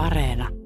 Areena.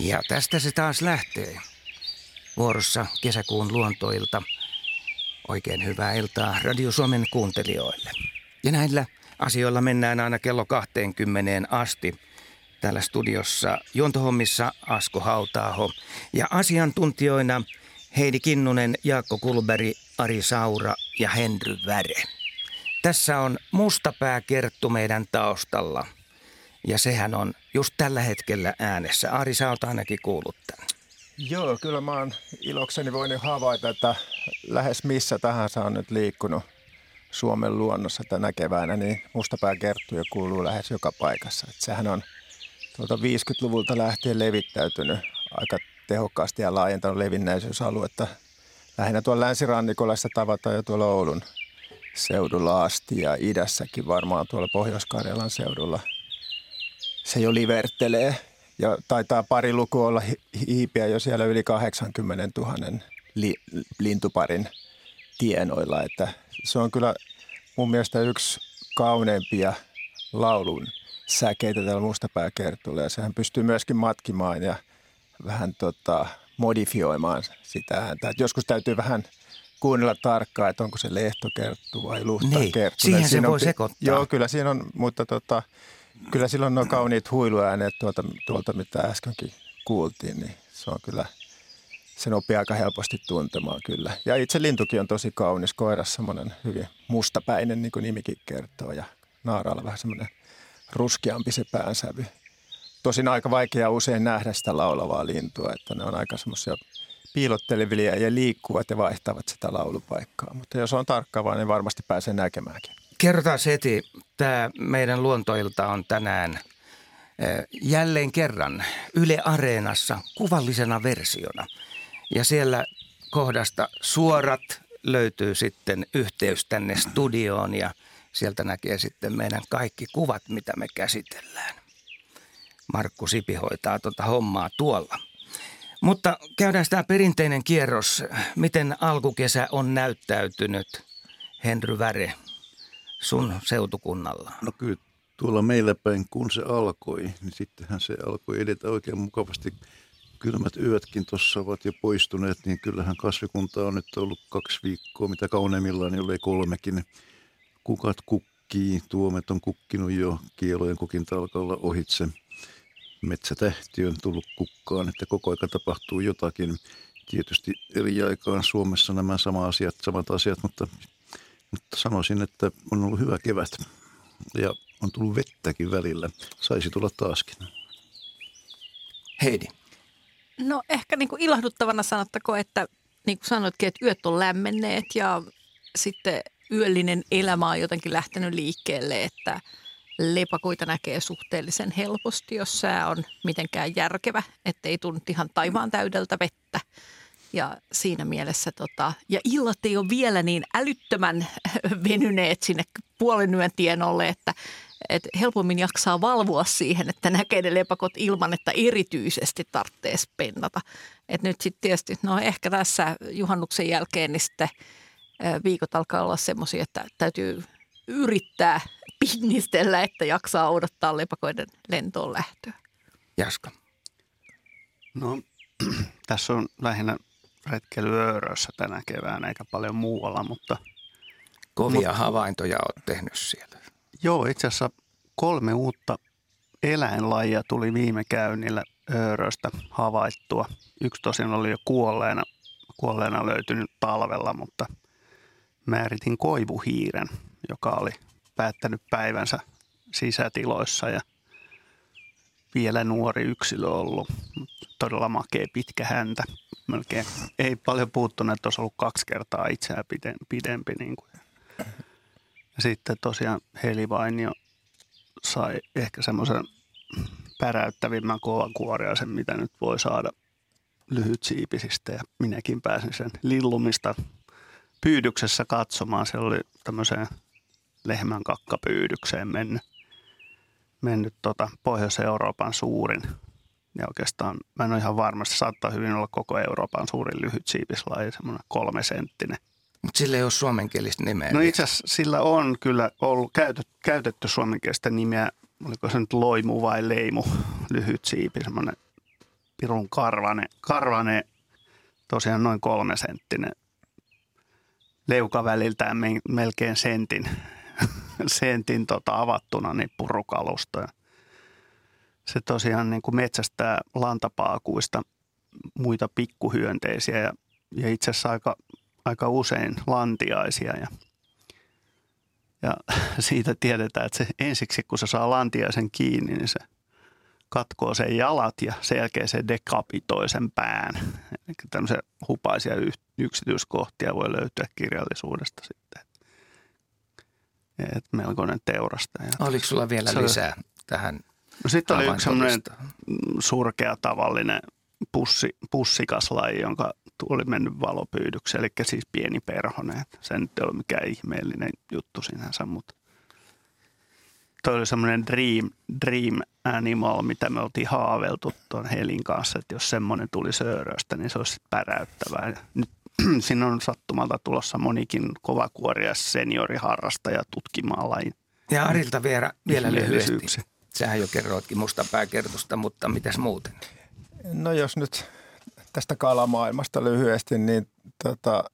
Ja tästä se taas lähtee. Vuorossa kesäkuun luontoilta. Oikein hyvää iltaa Radio Suomen kuuntelijoille. Ja näillä asioilla mennään aina kello 20 asti. Täällä studiossa juontohommissa Asko Hautaaho ja asiantuntijoina Heidi Kinnunen, Jaakko Kulberi, Ari Saura ja Henry Väre. Tässä on mustapää Kerttu meidän taustalla – ja sehän on just tällä hetkellä äänessä. Ari, sä oot ainakin kuullut tämän. Joo, kyllä mä oon ilokseni voinut havaita, että lähes missä tahansa on nyt liikkunut Suomen luonnossa tänä keväänä, niin mustapää kerttuja kuuluu lähes joka paikassa. Et sehän on tuolta 50-luvulta lähtien levittäytynyt aika tehokkaasti ja laajentanut levinnäisyysaluetta. Lähinnä tuolla länsirannikolla sitä tavataan jo tuolla Oulun seudulla asti ja idässäkin varmaan tuolla Pohjois-Karjalan seudulla – se jo livertelee ja taitaa pari lukua olla hiipiä jo siellä yli 80 000 li, lintuparin tienoilla. Että se on kyllä mun mielestä yksi kauneimpia laulun säkeitä tällä mustapääkertulla ja sehän pystyy myöskin matkimaan ja vähän tota, modifioimaan sitä ääntä. Et joskus täytyy vähän kuunnella tarkkaan, että onko se lehtokerttu vai luhtakerttu. Niin, siihen se voi sekoittaa. Joo, kyllä siinä on, mutta tota, Kyllä silloin nuo kauniit huiluääneet tuolta, tuolta, mitä äskenkin kuultiin, niin se on kyllä, se opii aika helposti tuntemaan kyllä. Ja itse lintukin on tosi kaunis, koiras semmoinen hyvin mustapäinen, niin kuin nimikin kertoo, ja naaraalla vähän semmoinen ruskeampi se päänsävy. Tosin aika vaikea usein nähdä sitä laulavaa lintua, että ne on aika semmoisia piilottelevia ja liikkuvat ja vaihtavat sitä laulupaikkaa. Mutta jos on tarkkaavaa, niin varmasti pääsee näkemäänkin. Kerrotaan heti, tämä meidän luontoilta on tänään jälleen kerran Yle Areenassa kuvallisena versiona. Ja siellä kohdasta suorat löytyy sitten yhteys tänne studioon ja sieltä näkee sitten meidän kaikki kuvat, mitä me käsitellään. Markku Sipi hoitaa tuota hommaa tuolla. Mutta käydään tämä perinteinen kierros. Miten alkukesä on näyttäytynyt? Henry Väre, sun seutukunnalla? No kyllä tuolla meillä päin, kun se alkoi, niin sittenhän se alkoi edetä oikein mukavasti. Kylmät yötkin tuossa ovat jo poistuneet, niin kyllähän kasvikunta on nyt ollut kaksi viikkoa, mitä kauneimmillaan, niin oli kolmekin. Kukat kukkii, tuomet on kukkinut jo kielojen kukinta alkaa olla ohitse. Metsätähti on tullut kukkaan, että koko aika tapahtuu jotakin. Tietysti eri aikaan Suomessa nämä sama asiat, samat asiat, mutta mutta sanoisin, että on ollut hyvä kevät ja on tullut vettäkin välillä. Saisi tulla taaskin. Heidi. No ehkä niin kuin ilahduttavana sanottako, että niin kuin sanoitkin, että yöt on lämmenneet ja sitten yöllinen elämä on jotenkin lähtenyt liikkeelle, että lepakoita näkee suhteellisen helposti, jos sää on mitenkään järkevä, ettei tunnu ihan taivaan täydeltä vettä. Ja siinä mielessä, tota, ja illat ei ole vielä niin älyttömän venyneet sinne puolen yön tienolle, että, että helpommin jaksaa valvoa siihen, että näkee ne lepakot ilman, että erityisesti tarvitsee pennata. Et nyt sitten tietysti, no ehkä tässä juhannuksen jälkeen, niin sitten viikot alkaa olla semmoisia, että täytyy yrittää pinnistellä, että jaksaa odottaa lepakoiden lentoon lähtöä. Jaska. No tässä on lähinnä retkeilyöörössä tänä keväänä eikä paljon muualla, mutta... Kovia mutta, havaintoja olet tehnyt siellä. Joo, itse asiassa kolme uutta eläinlajia tuli viime käynnillä ööröstä havaittua. Yksi tosin oli jo kuolleena, kuolleena löytynyt talvella, mutta määritin koivuhiiren, joka oli päättänyt päivänsä sisätiloissa ja vielä nuori yksilö ollut. Todella makea pitkä häntä. Melkein ei paljon puuttunut, että olisi ollut kaksi kertaa itseään pidempi. Niin kuin. Ja sitten tosiaan Heli Vainio sai ehkä semmoisen päräyttävimmän kovan kuoriaisen, mitä nyt voi saada lyhyt siipisistä. Ja minäkin pääsin sen lillumista pyydyksessä katsomaan. Se oli tämmöiseen lehmän kakkapyydykseen mennyt, mennyt tota Pohjois-Euroopan suurin. Ja oikeastaan mä en ole ihan varma, se saattaa hyvin olla koko Euroopan suurin lyhyt siipislaji, semmoinen kolme senttinen. Mutta sillä ei ole suomenkielistä nimeä. No itse asiassa sillä on kyllä ollut käytetty, käytetty suomenkielistä nimeä, oliko se nyt loimu vai leimu, lyhyt siipi, semmoinen pirun karvane, karvane tosiaan noin kolme senttinen leukaväliltään melkein sentin, sentin tota avattuna niin purukalusta. Se tosiaan niin kuin metsästää lantapaakuista muita pikkuhyönteisiä ja, ja itse asiassa aika, aika usein lantiaisia. Ja, ja siitä tiedetään, että se ensiksi kun se saa lantiaisen kiinni, niin se katkoo sen jalat ja sen jälkeen se dekapitoi sen pään. Eli tämmöisiä hupaisia yksityiskohtia voi löytyä kirjallisuudesta sitten. Et melkoinen teurastaja. Oliko sulla vielä se lisää tähän No sitten oli yksi semmoinen surkea tavallinen pussi, pussikaslaji, jonka oli mennyt valopyydykseen, eli siis pieni perhonen. Se nyt ei ole mikään ihmeellinen juttu sinänsä, mutta toi oli semmoinen dream, dream animal, mitä me oltiin haaveltu tuon Helin kanssa, että jos semmoinen tuli Sööröstä, niin se olisi päräyttävää. Nyt siinä on sattumalta tulossa monikin kovakuoria senioriharrastaja tutkimaan lajin. Ja Arilta vielä, vielä lyhyesti. Sähän jo kerroitkin musta pääkertosta, mutta mitäs muuten? No jos nyt tästä kalamaailmasta lyhyesti, niin tota,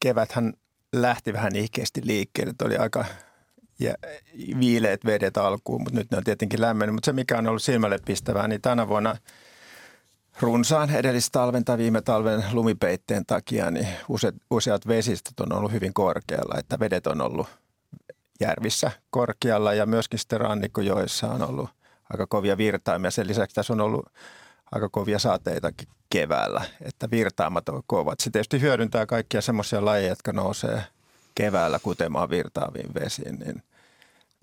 keväthän lähti vähän ihkeästi liikkeelle. Että oli aika ja viileät vedet alkuun, mutta nyt ne on tietenkin lämmennyt. Mutta se, mikä on ollut silmälle pistävää, niin tänä vuonna runsaan edellistalven tai viime talven lumipeitteen takia, niin useat, useat vesistöt on ollut hyvin korkealla, että vedet on ollut järvissä korkealla ja myöskin sitten rannikkojoissa on ollut aika kovia virtaimia. Sen lisäksi tässä on ollut aika kovia saateitakin keväällä, että virtaamat on kovat. Se tietysti hyödyntää kaikkia semmoisia lajeja, jotka nousee – keväällä kutemaan virtaaviin vesiin, niin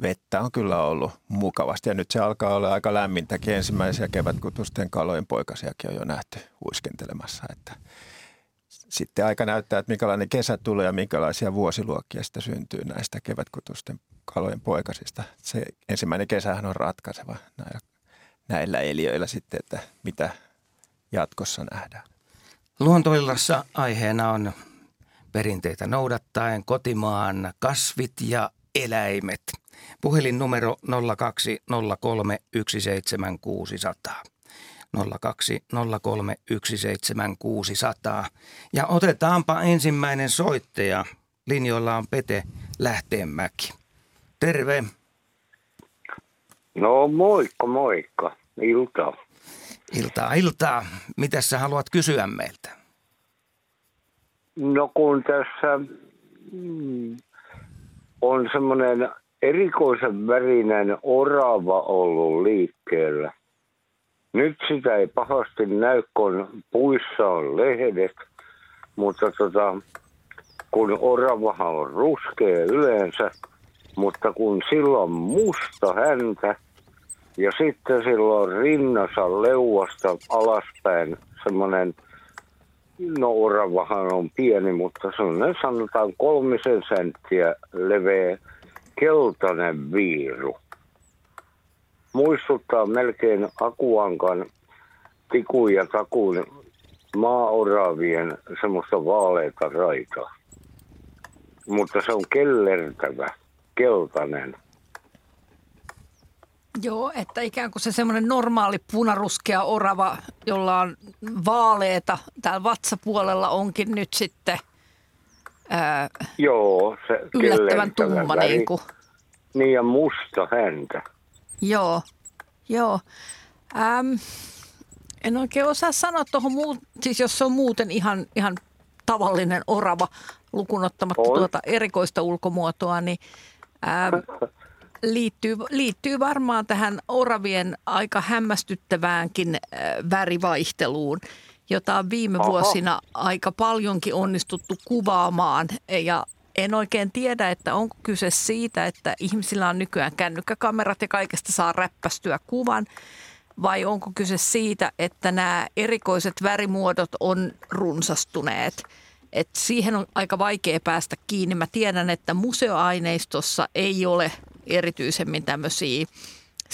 vettä on kyllä ollut mukavasti. Ja nyt se alkaa olla aika lämmintäkin. Ensimmäisiä kevätkutusten kalojen poikasiakin on jo nähty uiskentelemassa. Että sitten aika näyttää, että minkälainen kesä tulee ja minkälaisia vuosiluokkia sitä syntyy näistä kevätkutusten kalojen poikasista. Se ensimmäinen kesähän on ratkaiseva näillä, näillä eliöillä sitten, että mitä jatkossa nähdään. Luontoillassa aiheena on perinteitä noudattaen kotimaan kasvit ja eläimet. Puhelinnumero 0203 17600. 0203 17600. Ja otetaanpa ensimmäinen soittaja. Linjoilla on Pete Lähteenmäki. Terve. No moikka, moikka. Iltaa. Iltaa, iltaa. Mitä sä haluat kysyä meiltä? No kun tässä mm, on semmoinen erikoisen värinen orava ollut liikkeellä. Nyt sitä ei pahasti näy, kun puissa on lehdet, mutta tota, kun oravahan on ruskea yleensä, mutta kun silloin musta häntä ja sitten silloin rinnassa leuasta alaspäin semmoinen – No oravahan on pieni, mutta se on sanotaan kolmisen senttiä leveä keltainen viiru. Muistuttaa melkein akuankan tikun ja takun maaoravien semmoista vaaleita raitaa. Mutta se on kellertävä, keltainen. Joo, että ikään kuin se semmoinen normaali punaruskea orava, jolla on vaaleeta täällä vatsapuolella onkin nyt sitten ää, Joo, se yllättävän tumma. Niin, kuin. niin ja musta häntä. Joo, joo. Ähm, en oikein osaa sanoa tuohon muu, siis jos se on muuten ihan, ihan tavallinen orava lukunottamatta tuota erikoista ulkomuotoa, niin Ää, liittyy, liittyy varmaan tähän oravien aika hämmästyttäväänkin ää, värivaihteluun, jota on viime Oho. vuosina aika paljonkin onnistuttu kuvaamaan. Ja en oikein tiedä, että onko kyse siitä, että ihmisillä on nykyään kännykkäkamerat ja kaikesta saa räppästyä kuvan, vai onko kyse siitä, että nämä erikoiset värimuodot on runsastuneet. Et siihen on aika vaikea päästä kiinni. Mä tiedän, että museoaineistossa ei ole erityisemmin tämmöisiä,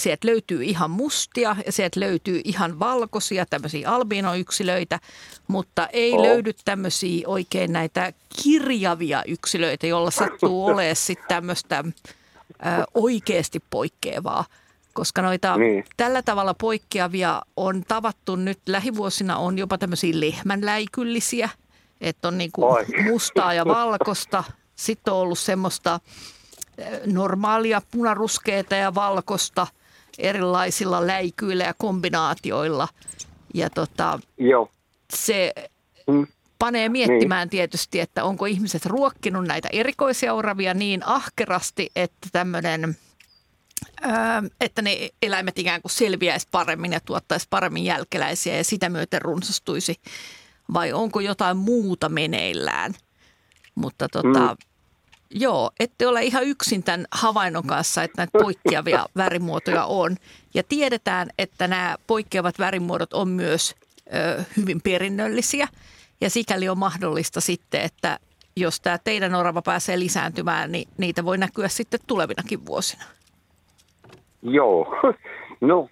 sieltä löytyy ihan mustia ja sieltä löytyy ihan valkoisia tämmöisiä albinoyksilöitä, mutta ei Oo. löydy tämmöisiä oikein näitä kirjavia yksilöitä, jolla sattuu olemaan sitten tämmöistä ö, oikeasti poikkeavaa. Koska noita Niin. tällä tavalla poikkeavia on tavattu nyt lähivuosina on jopa tämmöisiä lehmänläikyllisiä, että on niinku Oi. mustaa ja valkosta. Sitten on ollut semmoista normaalia punaruskeita ja valkosta erilaisilla läikyillä ja kombinaatioilla. Ja tota, Joo. se Mm. panee miettimään tietysti, että onko ihmiset ruokkinut näitä erikoisia oravia niin ahkerasti, että tämmöinen Öö, että ne eläimet ikään kuin selviäisi paremmin ja tuottaisi paremmin jälkeläisiä ja sitä myöten runsastuisi. Vai onko jotain muuta meneillään? Mutta tota, mm. Joo, ette ole ihan yksin tämän havainnon kanssa, että näitä poikkeavia värimuotoja on. Ja tiedetään, että nämä poikkeavat värimuodot on myös ö, hyvin perinnöllisiä. Ja sikäli on mahdollista sitten, että jos tämä teidän orava pääsee lisääntymään, niin niitä voi näkyä sitten tulevinakin vuosina. Joo. No,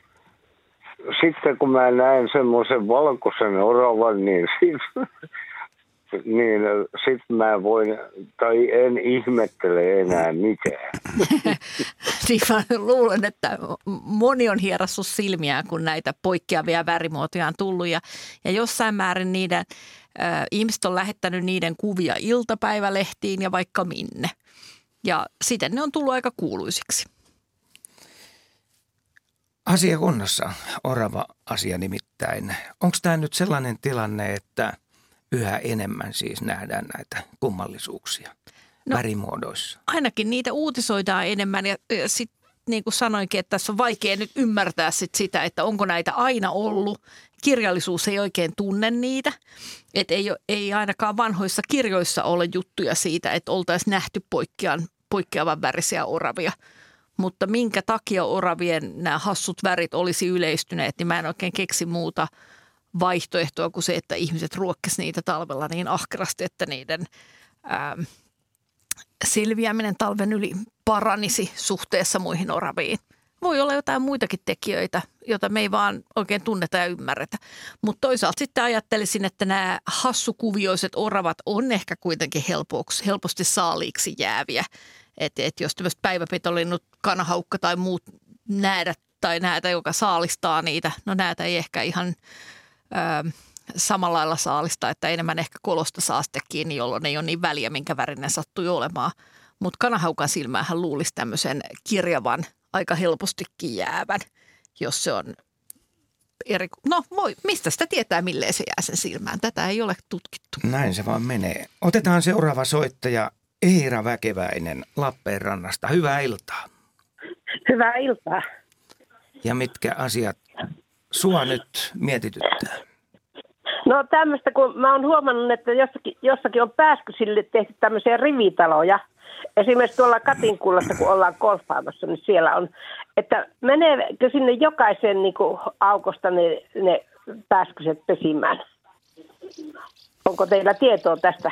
sitten kun mä näen semmoisen valkoisen oravan, niin sit, niin sit mä voin, tai en ihmettele enää mitään. niin mä luulen, että moni on hierassut silmiään, kun näitä poikkeavia värimuotoja on tullut. Ja, ja jossain määrin niiden, äh, ihmiset on lähettänyt niiden kuvia iltapäivälehtiin ja vaikka minne. Ja siten ne on tullut aika kuuluisiksi. Asia kunnossa, orava asia nimittäin. Onko tämä nyt sellainen tilanne, että yhä enemmän siis nähdään näitä kummallisuuksia No. värimuodoissa? Ainakin niitä uutisoidaan enemmän ja, ja sitten niin kuin sanoinkin, että tässä on vaikea nyt ymmärtää sit sitä, että onko näitä aina ollut. Kirjallisuus ei oikein tunne niitä. Et ei, ei ainakaan vanhoissa kirjoissa ole juttuja siitä, että oltaisiin nähty poikkean, poikkeavan värisiä oravia. Mutta minkä takia oravien nämä hassut värit olisi yleistyneet, niin mä en oikein keksi muuta vaihtoehtoa kuin se, että ihmiset ruokkisivat niitä talvella niin ahkerasti, että niiden ää, selviäminen talven yli paranisi suhteessa muihin oraviin. Voi olla jotain muitakin tekijöitä, joita me ei vaan oikein tunneta ja ymmärretä. Mutta toisaalta sitten ajattelisin, että nämä hassukuvioiset oravat on ehkä kuitenkin helpoksi, helposti saaliiksi jääviä. Että et jos tämmöiset päiväpetolinnut, kanahaukka tai muut näädät tai näätä, joka saalistaa niitä, no näätä ei ehkä ihan ö, samalla lailla saalista, että enemmän ehkä kolosta saa sitten kiinni, jolloin ei ole niin väliä, minkä värinen sattui olemaan. Mutta kanahaukan silmäähän luulisi tämmöisen kirjavan aika helpostikin jäävän, jos se on eri... No voi, mistä sitä tietää, milleen se jää sen silmään? Tätä ei ole tutkittu. Näin se vaan menee. Otetaan seuraava soittaja Eira Väkeväinen Lappeenrannasta. Hyvää iltaa. Hyvää iltaa. Ja mitkä asiat sua nyt mietityttää? No tämmöistä, kun mä oon huomannut, että jossakin, jossakin on pääskysille tehty tämmöisiä rivitaloja. Esimerkiksi tuolla Katinkullassa, kun ollaan golfaamassa, niin siellä on, että meneekö sinne jokaisen niin kuin, aukosta ne, ne pääskyset pesimään? Onko teillä tietoa tästä?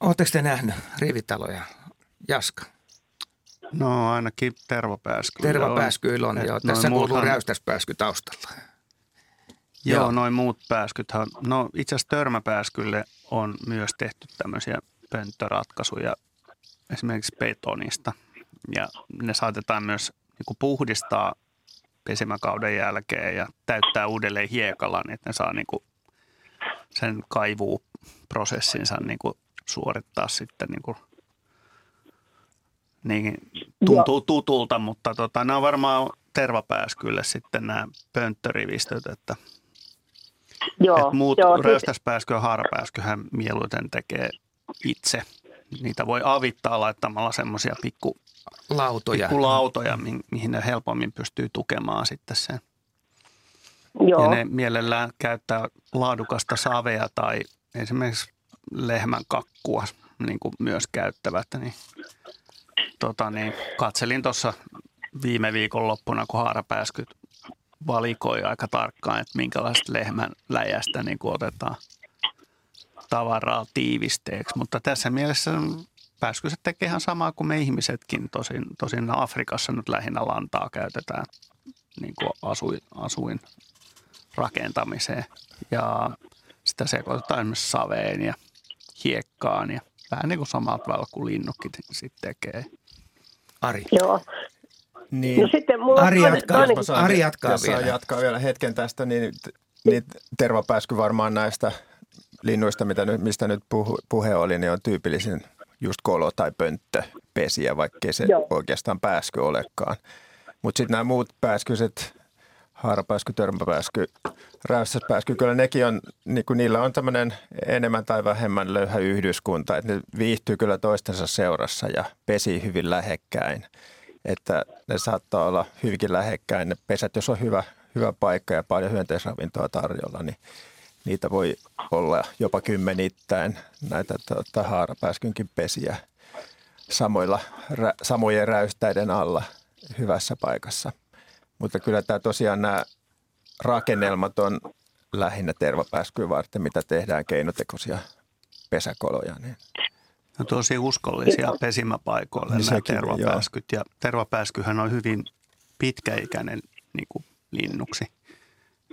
Oletteko te nähnyt rivitaloja, Jaska? No ainakin tervapääskyillä Tervapääskyillä on, Et joo. Tässä kuuluu muuthan- räystäspääsky taustalla. Joo, Joo. noin muut pääskythän, no itse asiassa törmäpääskylle on myös tehty tämmöisiä pönttöratkaisuja esimerkiksi betonista. Ja ne saatetaan myös niin puhdistaa pesimäkauden jälkeen ja täyttää uudelleen hiekalla, niin että ne saa niin kuin sen kaivuuprosessinsa niin kuin suorittaa sitten niin kuin niin tuntuu tutulta, mutta tota, nämä on varmaan tervapääskylle sitten nämä pönttörivistöt, että Joo, et muut joo, räystäspääskö ja haarapääskyhän mieluiten tekee itse niitä voi avittaa laittamalla semmoisia pikku, Lautoja. pikkulautoja, mi- mihin ne helpommin pystyy tukemaan sitten sen. Joo. Ja ne mielellään käyttää laadukasta savea tai esimerkiksi lehmän kakkua niin kuin myös käyttävät. Niin, tota, niin, katselin tuossa viime viikon loppuna, kun haarapääskyt valikoi aika tarkkaan, että minkälaista lehmän läjästä niin otetaan tavaraa tiivisteeksi. Mutta tässä mielessä pääskyset tekee ihan samaa kuin me ihmisetkin. Tosin, tosin Afrikassa nyt lähinnä lantaa käytetään niin kuin asuin, asuin rakentamiseen. Ja sitä sekoitetaan esimerkiksi saveen ja hiekkaan ja vähän niin kuin samalla tavalla kuin sitten tekee. Ari. Joo. Niin. No sitten mulla Ari jatkaa. toinen, Jos saan- Ari jatkaa jos saan vielä. jatkaa vielä hetken tästä, niin, niin tervapääsky varmaan näistä linnuista, mitä nyt, mistä nyt puhu, puhe oli, niin on tyypillisin just kolo- tai pönttöpesiä, vaikkei se Joo. oikeastaan pääsky olekaan. Mutta sitten nämä muut pääskyset, haarapääsky, törmäpääsky, räystäspääsky, kyllä nekin on, niin kuin niillä on tämmöinen enemmän tai vähemmän löyhä yhdyskunta, että ne viihtyy kyllä toistensa seurassa ja pesii hyvin lähekkäin. Että ne saattaa olla hyvinkin lähekkäin. Ne pesät, jos on hyvä, hyvä paikka ja paljon hyönteisravintoa tarjolla, niin niitä voi olla jopa kymmenittäin näitä tuota, haarapääskynkin pesiä samoilla, rä, samojen räystäiden alla hyvässä paikassa. Mutta kyllä tämä tosiaan nämä rakennelmat on lähinnä tervapääskyä varten, mitä tehdään keinotekoisia pesäkoloja. Niin No tosi uskollisia pesimäpaikoille Niin nämä sekin, tervapääskyt. Ja tervapääskyhän on hyvin pitkäikäinen niin kuin linnuksi.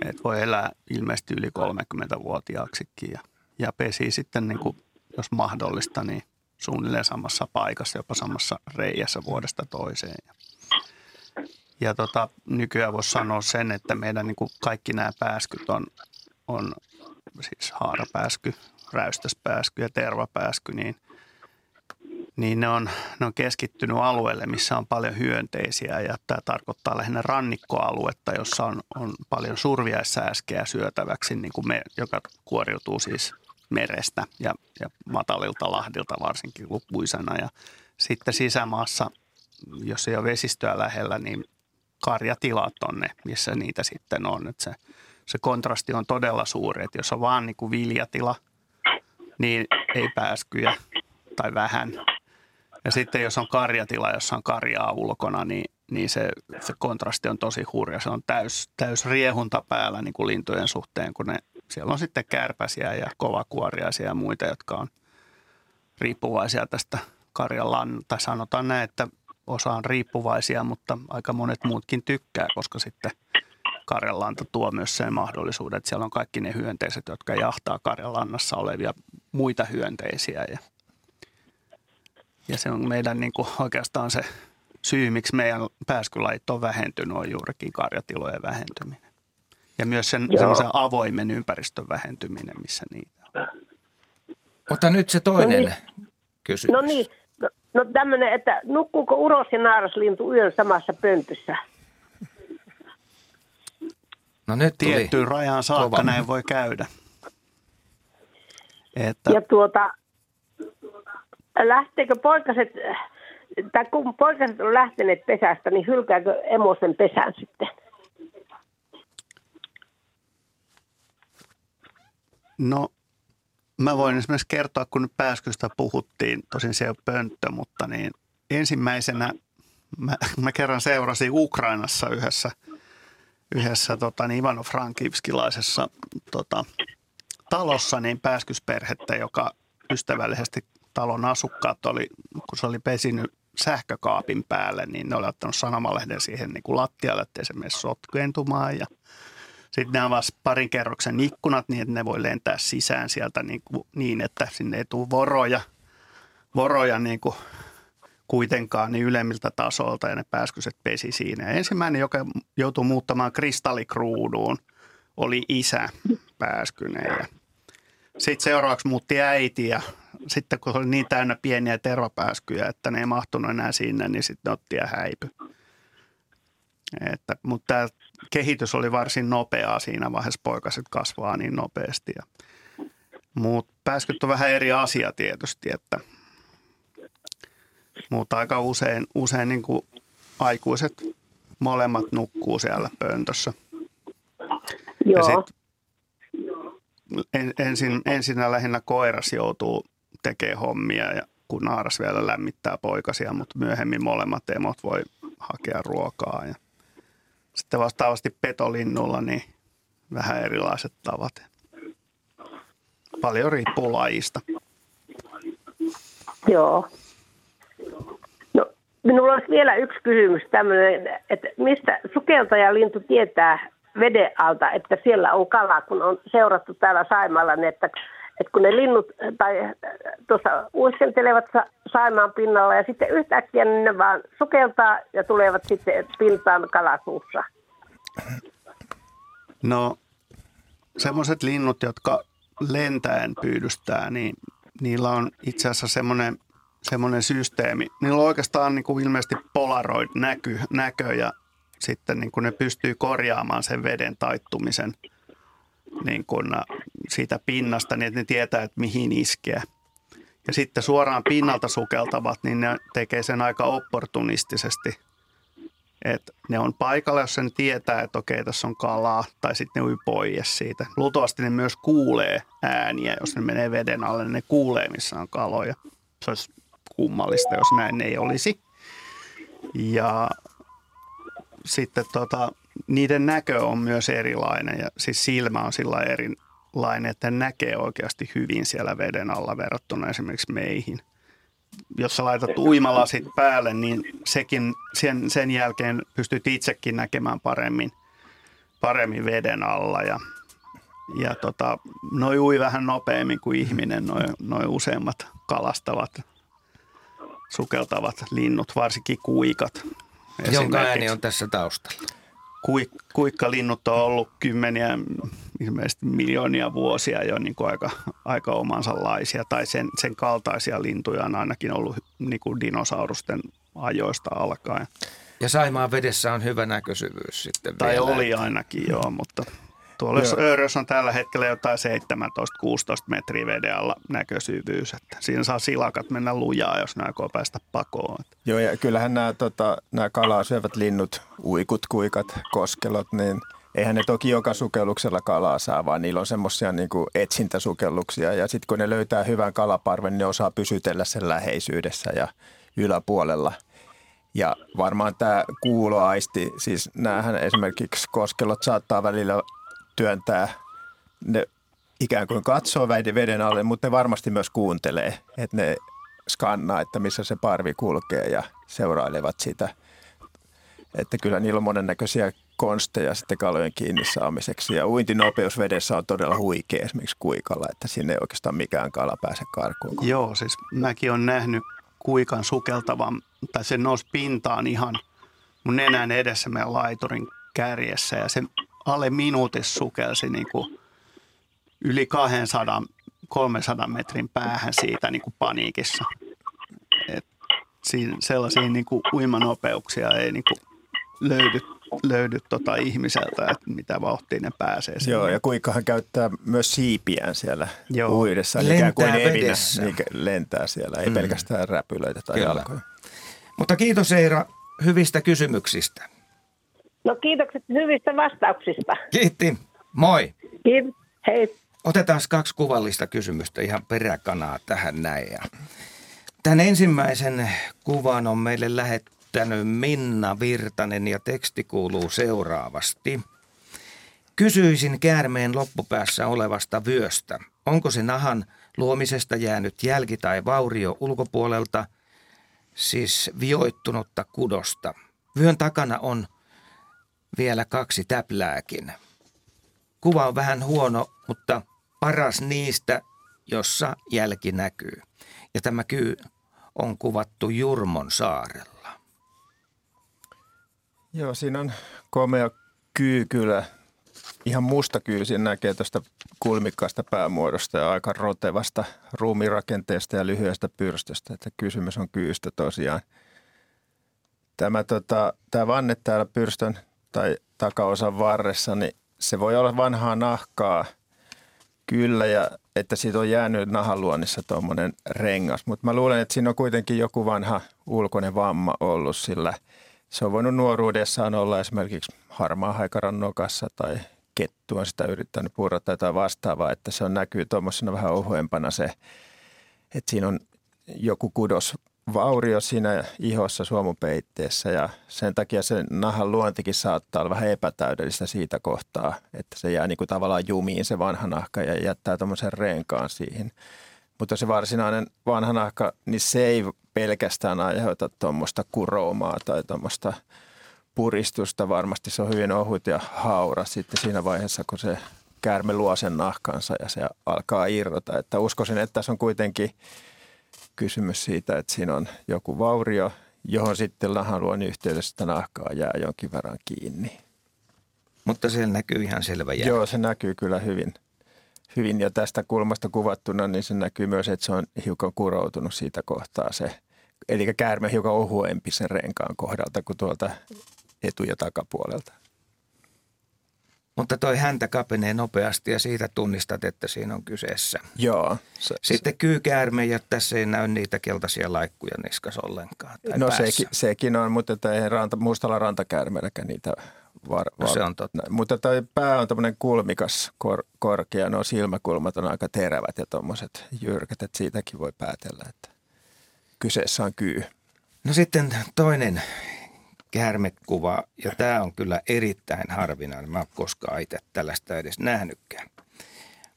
Et voi elää ilmeisesti yli 30-vuotiaaksikin ja, ja pesii sitten, niin kuin, jos mahdollista, niin suunnilleen samassa paikassa, jopa samassa reijässä vuodesta toiseen. Ja, ja tota, nykyään voisi sanoa sen, että meidän niin kuin kaikki nämä pääskyt on, on siis haarapääsky, räystäspääsky ja tervapääsky, niin – niin ne on, ne on keskittynyt alueelle, missä on paljon hyönteisiä ja tämä tarkoittaa lähinnä rannikkoaluetta, jossa on, on paljon surviaissääskeä syötäväksi, niin kuin me, joka kuoriutuu siis merestä ja, ja matalilta lahdilta varsinkin lukuisena. Ja sitten sisämaassa, jos ei ole vesistöä lähellä, niin karjatilat on missä niitä sitten on. Että se, se kontrasti on todella suuri, että jos on vaan niin kuin viljatila, niin ei pääskyjä tai vähän. Ja sitten jos on karjatila, jossa on karjaa ulkona, niin, niin se, se kontrasti on tosi hurja. Se on täys, täys riehunta päällä niin kuin lintujen suhteen, kun ne, siellä on sitten kärpäsiä ja kovakuoriaisia ja muita, jotka on riippuvaisia tästä karjan tai sanotaan näin, että osa on riippuvaisia, mutta aika monet muutkin tykkää, koska sitten karjanlanta tuo myös sen mahdollisuuden, että siellä on kaikki ne hyönteiset, jotka jahtaa karjanlannassa olevia muita hyönteisiä ja ja se on meidän niin kuin oikeastaan se syy, miksi meidän pääskylajit on vähentynyt, on juurikin karjatilojen vähentyminen. Ja myös sen semmoisen avoimen ympäristön vähentyminen, missä niitä on. Ota nyt se toinen No kysymys. no niin, no, tämmöinen, että nukkuuko uros ja naaraslintu yön samassa pöntössä? No nyt tuli. Tiettyyn rajaan saakka kova. näin voi käydä. Että Ja tuota, lähteekö poikaset, tai kun poikaset on lähteneet pesästä, niin hylkääkö emo sen pesän sitten? No, mä voin esimerkiksi kertoa, kun nyt pääskystä puhuttiin, tosin se ole pönttö, mutta niin ensimmäisenä mä, mä kerran seurasin Ukrainassa yhdessä, yhdessä tota, niin Ivano-Frankivskilaisessa tota, talossa niin pääskysperhettä, joka ystävällisesti talon asukkaat oli, kun se oli pesinyt sähkökaapin päälle, niin ne oli ottanut sanomalehden siihen niin kuin lattialle, ettei se mene sotkeentumaan ja sitten ne avasi parin kerroksen ikkunat niin, että ne voi lentää sisään sieltä niin, kuin, niin että sinne ei tule voroja, voroja niin kuin kuitenkaan niin ylemmiltä tasolta ja ne pääskyset pesi siinä. Ja ensimmäinen, joka joutui muuttamaan kristallikruuduun, oli isä pääskynen. Ja sitten seuraavaksi muutti äiti ja sitten kun oli niin täynnä pieniä tervapääskyjä, että ne ei mahtunut enää sinne, niin sitten ne otti ja häipy. Että, mutta kehitys oli varsin nopeaa siinä vaiheessa, poikaset kasvaa niin nopeasti. Ja, mutta pääskyt on vähän eri asia tietysti, että Mutta aika usein, usein niin kuin aikuiset molemmat nukkuu siellä pöntössä. Joo. Ja sit en, ensin, ensinnä lähinnä koiras joutuu tekemään hommia ja kun naaras vielä lämmittää poikasia, mutta myöhemmin molemmat emot voi hakea ruokaa. Ja sitten vastaavasti petolinnulla niin vähän erilaiset tavat. Paljon riippuu lajista. Joo. No, minulla olisi vielä yksi kysymys tämmöinen, että mistä sukeltajalintu tietää veden alta, että siellä on kala, kun on seurattu täällä Saimalla, niin että, että kun ne linnut tai tuossa uiskentelevat Saimaan pinnalla ja sitten yhtäkkiä niin ne vaan sukeltaa ja tulevat sitten pintaan kalasuussa. No semmoiset linnut, jotka lentäen pyydystää, niin niillä on itse asiassa semmoinen, semmoinen systeemi. Niillä on oikeastaan niin kuin ilmeisesti polaroid näky, näkö ja sitten niin kuin ne pystyy korjaamaan sen veden taittumisen niin kuin äh, siitä pinnasta, niin että ne tietää, että mihin iskeä. Ja sitten suoraan pinnalta sukeltavat, niin ne tekee sen aika opportunistisesti. Et ne on paikalla, jos sen tietää, että okei, tässä on kalaa, tai sitten ne ui pois siitä. Luultavasti ne myös kuulee ääniä, jos ne menee veden alle, niin ne kuulee, missä on kaloja. Se olisi kummallista, jos näin ei olisi. Ja sitten tota, niiden näkö on myös erilainen ja siis silmä on sillä erilainen, että näkee oikeasti hyvin siellä veden alla verrattuna esimerkiksi meihin. Jos sä laitat uimalasit päälle, niin sekin, sen, sen jälkeen pystyt itsekin näkemään paremmin, paremmin veden alla ja, ja tota, noi ui vähän nopeammin kuin ihminen, noi, noi useimmat kalastavat, sukeltavat linnut, varsinkin kuikat. Jonka ääni on tässä taustalla. Kuik, kuikkalinnut on ollut kymmeniä, ilmeisesti miljoonia vuosia jo niin kuin aika, aika omansa Tai sen, sen kaltaisia lintuja on ainakin ollut niin kuin dinosaurusten ajoista alkaen. Ja Saimaan vedessä on hyvä näkösyvyys sitten Tai vielä. oli ainakin, joo, mutta tuolla Öörössä on tällä hetkellä jotain 17-16 metriä veden alla näkösyvyys. Että siinä saa silakat mennä lujaa, jos ne aikoo päästä pakoon. Joo, ja kyllähän nämä, tota, nämä kalaa syövät linnut, uikut, kuikat, koskelot, niin eihän ne toki joka sukelluksella kalaa saa, vaan niillä on semmoisia niin etsintäsukelluksia. Ja sitten kun ne löytää hyvän kalaparven, ne osaa pysytellä sen läheisyydessä ja yläpuolella – ja varmaan tämä kuuloaisti, siis näähän esimerkiksi koskelot saattaa välillä työntää, ne ikään kuin katsoo veden alle, mutta ne varmasti myös kuuntelee, että ne skannaa, että missä se parvi kulkee ja seurailevat sitä. Että kyllä niillä on monennäköisiä konsteja sitten kalojen kiinni saamiseksi. Ja uintinopeus vedessä on todella huikea esimerkiksi kuikalla, että sinne ei oikeastaan mikään kala pääse karkuun. Joo, siis mäkin olen nähnyt kuikan sukeltavan, tai se nousi pintaan ihan mun nenän edessä meidän laiturin kärjessä ja se alle minuutissa sukelsi niin kuin yli 200, 300 metrin päähän siitä niin kuin paniikissa. Et siinä, sellaisia niin kuin uimanopeuksia ei niin kuin löydy, löydy tota ihmiseltä, että mitä vauhtia ne pääsee. Sinne. Joo, ja kuinkahan käyttää myös siipiään siellä Joo. uidessa. Lentää ikään kuin evinä, vedessä. niin lentää siellä, ei mm. pelkästään räpylöitä tai Kyllä. jalkoja. Mutta kiitos Eira hyvistä kysymyksistä. No kiitokset hyvistä vastauksista. Kiitti. Moi. Kiitos. Hei. Otetaan kaksi kuvallista kysymystä ihan peräkanaa tähän näin. Ja tämän ensimmäisen kuvan on meille lähettänyt Minna Virtanen ja teksti kuuluu seuraavasti. Kysyisin käärmeen loppupäässä olevasta vyöstä. Onko se nahan luomisesta jäänyt jälki tai vaurio ulkopuolelta, siis vioittunutta kudosta? Vyön takana on vielä kaksi täplääkin. Kuva on vähän huono, mutta paras niistä, jossa jälki näkyy. Ja tämä kyy on kuvattu Jurmon saarella. Joo, siinä on komea kyy kyllä. Ihan musta kyy siinä näkee tuosta kulmikkaasta päämuodosta ja aika rotevasta ruumirakenteesta ja lyhyestä pyrstöstä. Että kysymys on kyystä tosiaan. Tämä, tota, tämä vanne täällä pyrstön tai takaosan varressa, niin se voi olla vanhaa nahkaa kyllä ja että siitä on jäänyt nahanluonnissa tuommoinen rengas. Mutta mä luulen, että siinä on kuitenkin joku vanha ulkoinen vamma ollut, sillä se on voinut nuoruudessaan olla esimerkiksi harmaa haikaran nokassa tai kettu on sitä yrittänyt purrata tai vastaavaa, että se on näkyy tuommoisena vähän ohuempana se, että siinä on joku kudos vaurio siinä ihossa suomupeitteessä ja sen takia se nahan luontikin saattaa olla vähän epätäydellistä siitä kohtaa, että se jää niin kuin tavallaan jumiin se vanha nahka ja jättää tuommoisen renkaan siihen. Mutta se varsinainen vanha nahka, niin se ei pelkästään aiheuta tuommoista kuroumaa tai tuommoista puristusta. Varmasti se on hyvin ohut ja haura sitten siinä vaiheessa, kun se käärme luo sen nahkansa ja se alkaa irrota. Että uskoisin, että tässä on kuitenkin – kysymys siitä, että siinä on joku vaurio, johon sitten nahaluon yhteydessä nahkaa jää jonkin verran kiinni. Mutta siellä näkyy ihan selvä jää. Joo, se näkyy kyllä hyvin. hyvin. Ja tästä kulmasta kuvattuna, niin se näkyy myös, että se on hiukan kuroutunut siitä kohtaa se. Eli käärme hiukan ohuempi sen renkaan kohdalta kuin tuolta etu- ja takapuolelta. Mutta toi häntä kapenee nopeasti ja siitä tunnistat, että siinä on kyseessä. Joo. Se, Sitten kyykäärme ja tässä ei näy niitä keltaisia laikkuja niskas ollenkaan. Tai no sekin, sekin on, mutta ei ranta, mustalla rantakäärmeelläkään niitä var, no, se on totta. Mutta toi pää on tämmöinen kulmikas, kor, korkea, no silmäkulmat on aika terävät ja tuommoiset jyrkät, että siitäkin voi päätellä, että kyseessä on kyy. No sitten toinen käärmekuva, ja tämä on kyllä erittäin harvinainen. Mä en koskaan itse tällaista edes nähnytkään.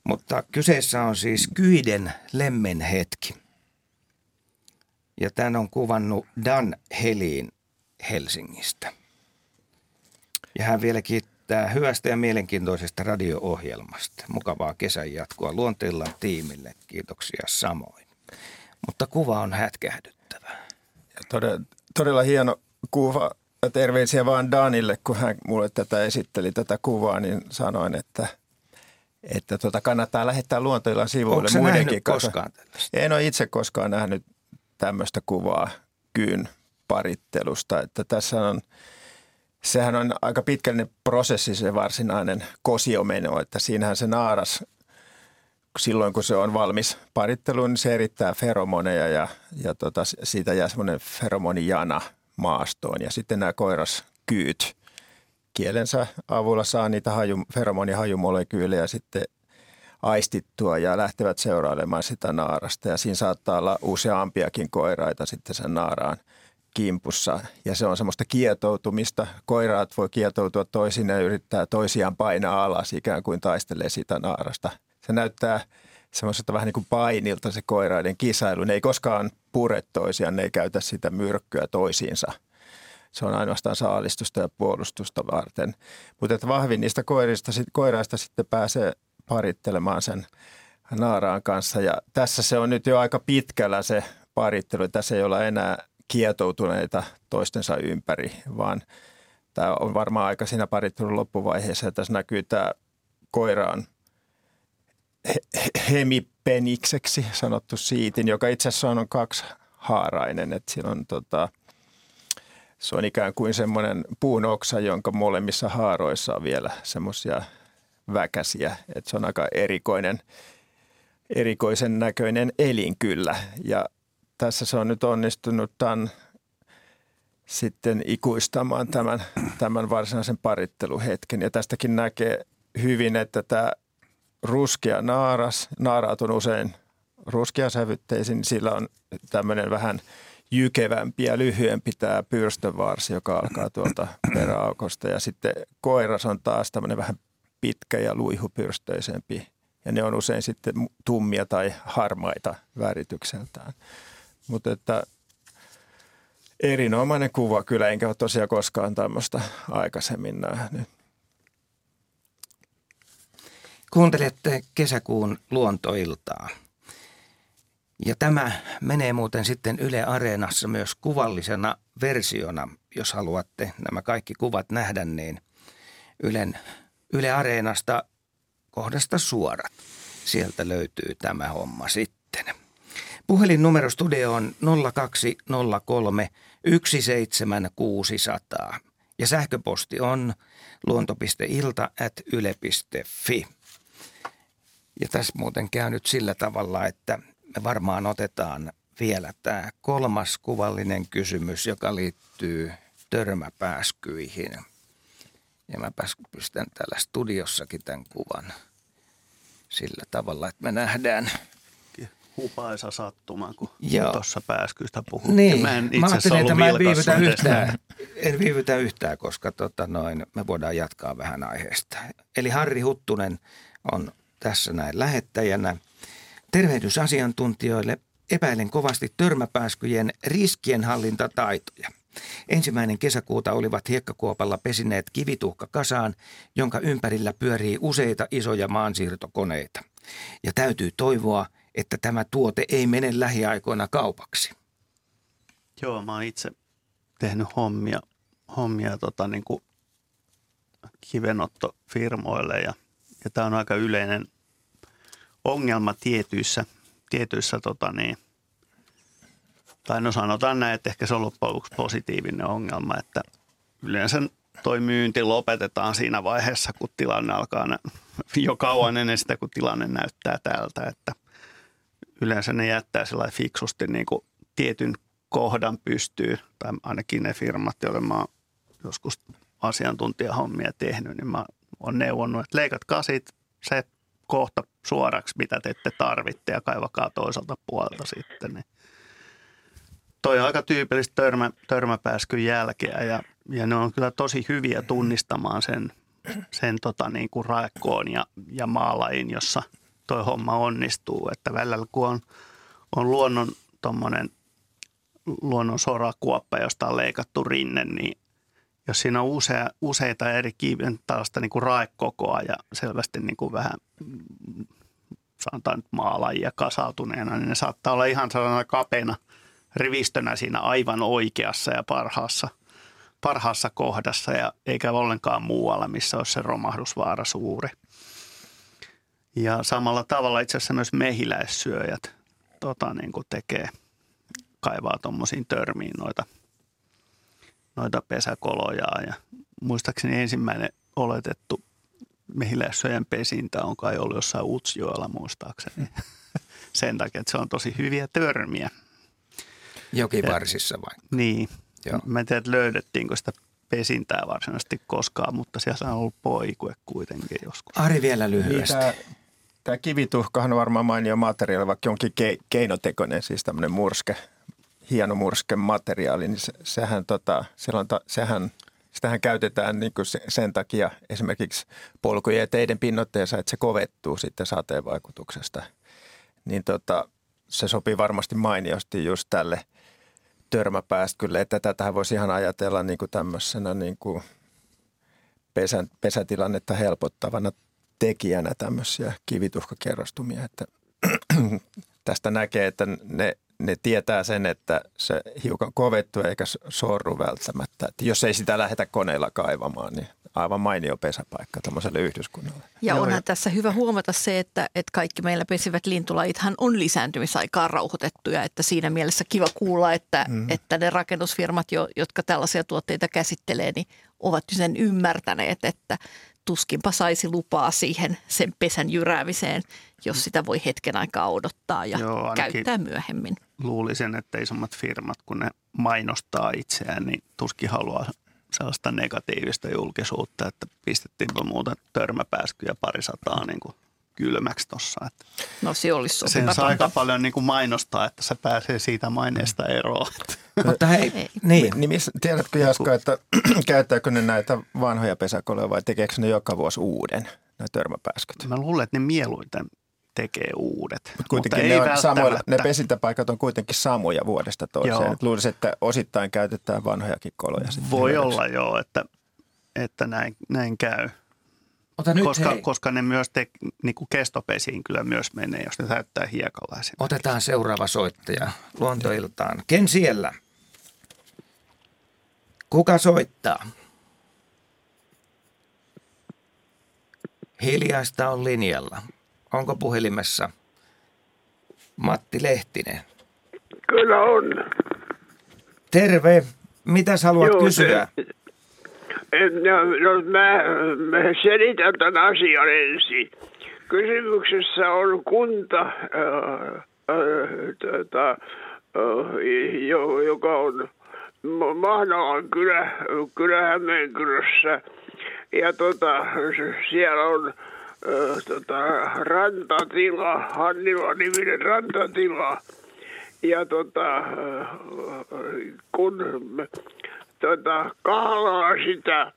Mutta kyseessä on siis Kyiden lemmen hetki. Ja tämän on kuvannut Dan Helin Helsingistä. Ja hän vielä kiittää hyvästä ja mielenkiintoisesta radio-ohjelmasta. Mukavaa kesän jatkoa luonteellaan tiimille. Kiitoksia samoin. Mutta kuva on hätkähdyttävä. Ja todella, todella hieno kuva terveisiä vaan Danille, kun hän mulle tätä esitteli, tätä kuvaa, niin sanoin, että, että tuota kannattaa lähettää luontoillan sivuille Onko muidenkin kanssa. koskaan tällaista? En ole itse koskaan nähnyt tämmöistä kuvaa kyyn parittelusta, että tässä on, sehän on aika pitkällinen prosessi se varsinainen kosiomeno, että siinähän se naaras silloin kun se on valmis paritteluun, niin se erittää feromoneja ja, ja tota, siitä jää semmoinen feromonijana – maastoon. Ja sitten nämä koiraskyyt kielensä avulla saa niitä haju, feromonihajumolekyyleja sitten aistittua ja lähtevät seurailemaan sitä naarasta. Ja siinä saattaa olla useampiakin koiraita sitten sen naaraan kimpussa. Ja se on semmoista kietoutumista. Koiraat voi kietoutua toisin ja yrittää toisiaan painaa alas ikään kuin taistelee sitä naarasta. Se näyttää semmoiselta vähän niin kuin painilta se koiraiden kisailu. Ne ei koskaan pure toisiaan, ne ei käytä sitä myrkkyä toisiinsa. Se on ainoastaan saalistusta ja puolustusta varten. Mutta että vahvin niistä koirista, koiraista sitten pääsee parittelemaan sen naaraan kanssa. Ja tässä se on nyt jo aika pitkällä se parittelu. Tässä ei olla enää kietoutuneita toistensa ympäri, vaan tämä on varmaan aika siinä parittelun loppuvaiheessa. Ja tässä näkyy tämä koiraan hemipenikseksi sanottu siitin, joka itse asiassa on kaksi haarainen. Että siinä on tota, se on ikään kuin semmoinen puun oksa, jonka molemmissa haaroissa on vielä semmoisia väkäsiä. Että se on aika erikoinen, erikoisen näköinen elin kyllä. Ja tässä se on nyt onnistunut tämän sitten ikuistamaan tämän, tämän varsinaisen paritteluhetken. Ja tästäkin näkee hyvin, että tämä ruskea naaras. Naaraat on usein ruskeasävytteisin, sillä on tämmöinen vähän jykevämpi ja lyhyempi tämä pyrstönvarsi, joka alkaa tuolta peräaukosta. Ja sitten koiras on taas tämmöinen vähän pitkä ja luihupyrstöisempi. Ja ne on usein sitten tummia tai harmaita väritykseltään. Mutta että erinomainen kuva kyllä, enkä ole tosiaan koskaan tämmöistä aikaisemmin nähnyt. Kuuntelette kesäkuun luontoiltaa. Ja tämä menee muuten sitten Yle Areenassa myös kuvallisena versiona. Jos haluatte nämä kaikki kuvat nähdä, niin Ylen, Yle Areenasta kohdasta suorat. Sieltä löytyy tämä homma sitten. Puhelinnumero studio on 0203 17600 ja sähköposti on luonto.ilta at yle.fi. Ja tässä muuten käy nyt sillä tavalla, että me varmaan otetaan vielä tämä kolmas kuvallinen kysymys, joka liittyy törmäpääskyihin. Ja mä pystyn täällä studiossakin tämän kuvan sillä tavalla, että me nähdään – hupaisa sattuma, kun tuossa pääskystä puhuttiin. Niin, mä, en mä ajattelin, että mä en viivytä yhtään, en viivytä yhtään, koska tota noin, me voidaan jatkaa vähän aiheesta. Eli Harri Huttunen on tässä näin lähettäjänä. Tervehdysasiantuntijoille epäilen kovasti törmäpääskyjen riskienhallintataitoja. Ensimmäinen kesäkuuta olivat hiekkakuopalla pesineet kivituhka kasaan, jonka ympärillä pyörii useita isoja maansiirtokoneita. Ja täytyy toivoa, että tämä tuote ei mene lähiaikoina kaupaksi? Joo, mä oon itse tehnyt hommia, hommia tota, niin kuin kivenottofirmoille ja, ja tämä on aika yleinen ongelma tietyissä, tietyissä tota niin, tai no sanotaan näin, että ehkä se on loppujen lopuksi positiivinen ongelma, että yleensä toi myynti lopetetaan siinä vaiheessa, kun tilanne alkaa, jo kauan ennen sitä, kun tilanne näyttää tältä, että yleensä ne jättää sillä fiksusti niin kuin tietyn kohdan pystyy, tai ainakin ne firmat, joille mä oon joskus asiantuntijahommia tehnyt, niin mä oon neuvonnut, että leikat kasit se kohta suoraksi, mitä te ette tarvitte ja kaivakaa toiselta puolelta sitten. Niin toi on aika tyypillistä törmä, törmäpääskyn jälkeä ja, ja ne on kyllä tosi hyviä tunnistamaan sen, sen tota niin kuin raekkoon ja, ja maalajin, jossa – toi homma onnistuu. Että välillä kun on, on luonnon luonnon sorakuoppa, josta on leikattu rinne, niin jos siinä on usea, useita eri kiiven tällaista niin kuin raekokoa ja selvästi niin kuin vähän sanotaan nyt maalajia kasautuneena, niin ne saattaa olla ihan sellainen kapeena rivistönä siinä aivan oikeassa ja parhaassa, parhaassa kohdassa ja eikä ollenkaan muualla, missä olisi se romahdusvaara suuri. Ja samalla tavalla itse asiassa myös mehiläissyöjät tota, niin kuin tekee, kaivaa tuommoisiin törmiin noita, noita pesäkoloja. Ja muistaakseni ensimmäinen oletettu mehiläissyöjän pesintä on kai ollut jossain Utsjoella muistaakseni. Sen takia, että se on tosi hyviä törmiä. Jokivarsissa vai? Niin. Joo. Mä en tiedä, että löydettiinkö sitä pesintää varsinaisesti koskaan, mutta siellä on ollut poikue kuitenkin joskus. Ari vielä lyhyesti. Niin, Tämä kivituhkahan on varmaan mainio materiaali, vaikka jonkin ke- keinotekoinen, siis tämmöinen murske, hieno murske materiaali, niin se, sehän, tota, ta, sehän, sitähän käytetään niin kuin sen takia esimerkiksi polkujen ja teiden pinnoitteessa, että se kovettuu sitten sateen vaikutuksesta. Niin tota, se sopii varmasti mainiosti just tälle törmäpääskylle, että tätä voisi ihan ajatella niin kuin tämmöisenä niin kuin pesän, pesätilannetta helpottavana tekijänä tämmöisiä kivituhkakerrostumia, että tästä näkee, että ne, ne tietää sen, että se hiukan kovettuu eikä sorru välttämättä. Että jos ei sitä lähdetä koneilla kaivamaan, niin aivan mainio pesäpaikka tämmöiselle yhdyskunnalle. Ja onhan Joo. tässä hyvä huomata se, että, että kaikki meillä pesivät lintulajithan on lisääntymisaikaan rauhoitettuja, että siinä mielessä kiva kuulla, että, mm. että ne rakennusfirmat, jotka tällaisia tuotteita käsittelee, niin ovat sen ymmärtäneet, että tuskinpa saisi lupaa siihen sen pesän jyräämiseen, jos sitä voi hetken aikaa odottaa ja Joo, käyttää myöhemmin. Luulisin, että isommat firmat, kun ne mainostaa itseään, niin tuskin haluaa sellaista negatiivista julkisuutta, että pistettiinpä muuta törmäpääskyjä parisataa niin kuin kylmäksi tuossa. No se olisi Sen saa aika paljon niin kuin mainostaa, että se pääsee siitä maineesta eroon. Mutta hei, ei. niin. niin miss, tiedätkö Jaska, että käyttääkö ne näitä vanhoja pesäkoloja vai tekeekö ne joka vuosi uuden, nämä törmäpääskyt? Mä luulen, että ne mieluiten tekee uudet. Mut kuitenkin mutta ne, on samoilla, ne pesintäpaikat on kuitenkin samoja vuodesta toiseen. Luulisin, että osittain käytetään vanhojakin koloja. Voi olla joo, että, että näin, näin käy. Ota nyt, koska, hei. koska ne myös te, niin kuin kestopesiin kyllä myös menee, jos ne täyttää hiekalla. Otetaan seuraava soittaja luontoiltaan. Ken siellä? Kuka soittaa? Hiljaista on linjalla. Onko puhelimessa Matti Lehtinen? Kyllä on. Terve. Mitä haluat Joo, kysyä? Te, No, mä, mä selitän tämän asian ensin. kysymyksessä on kunta, ää, tota, ää, jo, joka on Mahnalan kylä, kylä Hämeenkyrössä. Ja tota, siellä on tota, rantatila, Hannila-niminen rantatila. Ja tota, kun tota, kahlaa sitä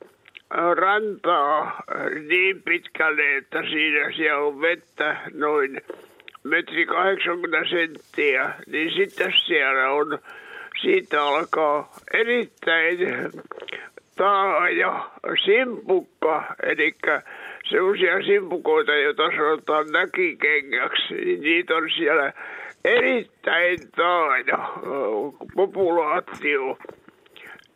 rantaa niin pitkälle, että siinä siellä on vettä noin metri 80 senttiä, niin sitten siellä on, siitä alkaa erittäin taaja simpukka, eli sellaisia simpukoita, joita sanotaan näkikengäksi, niin niitä on siellä erittäin taaja populaatio.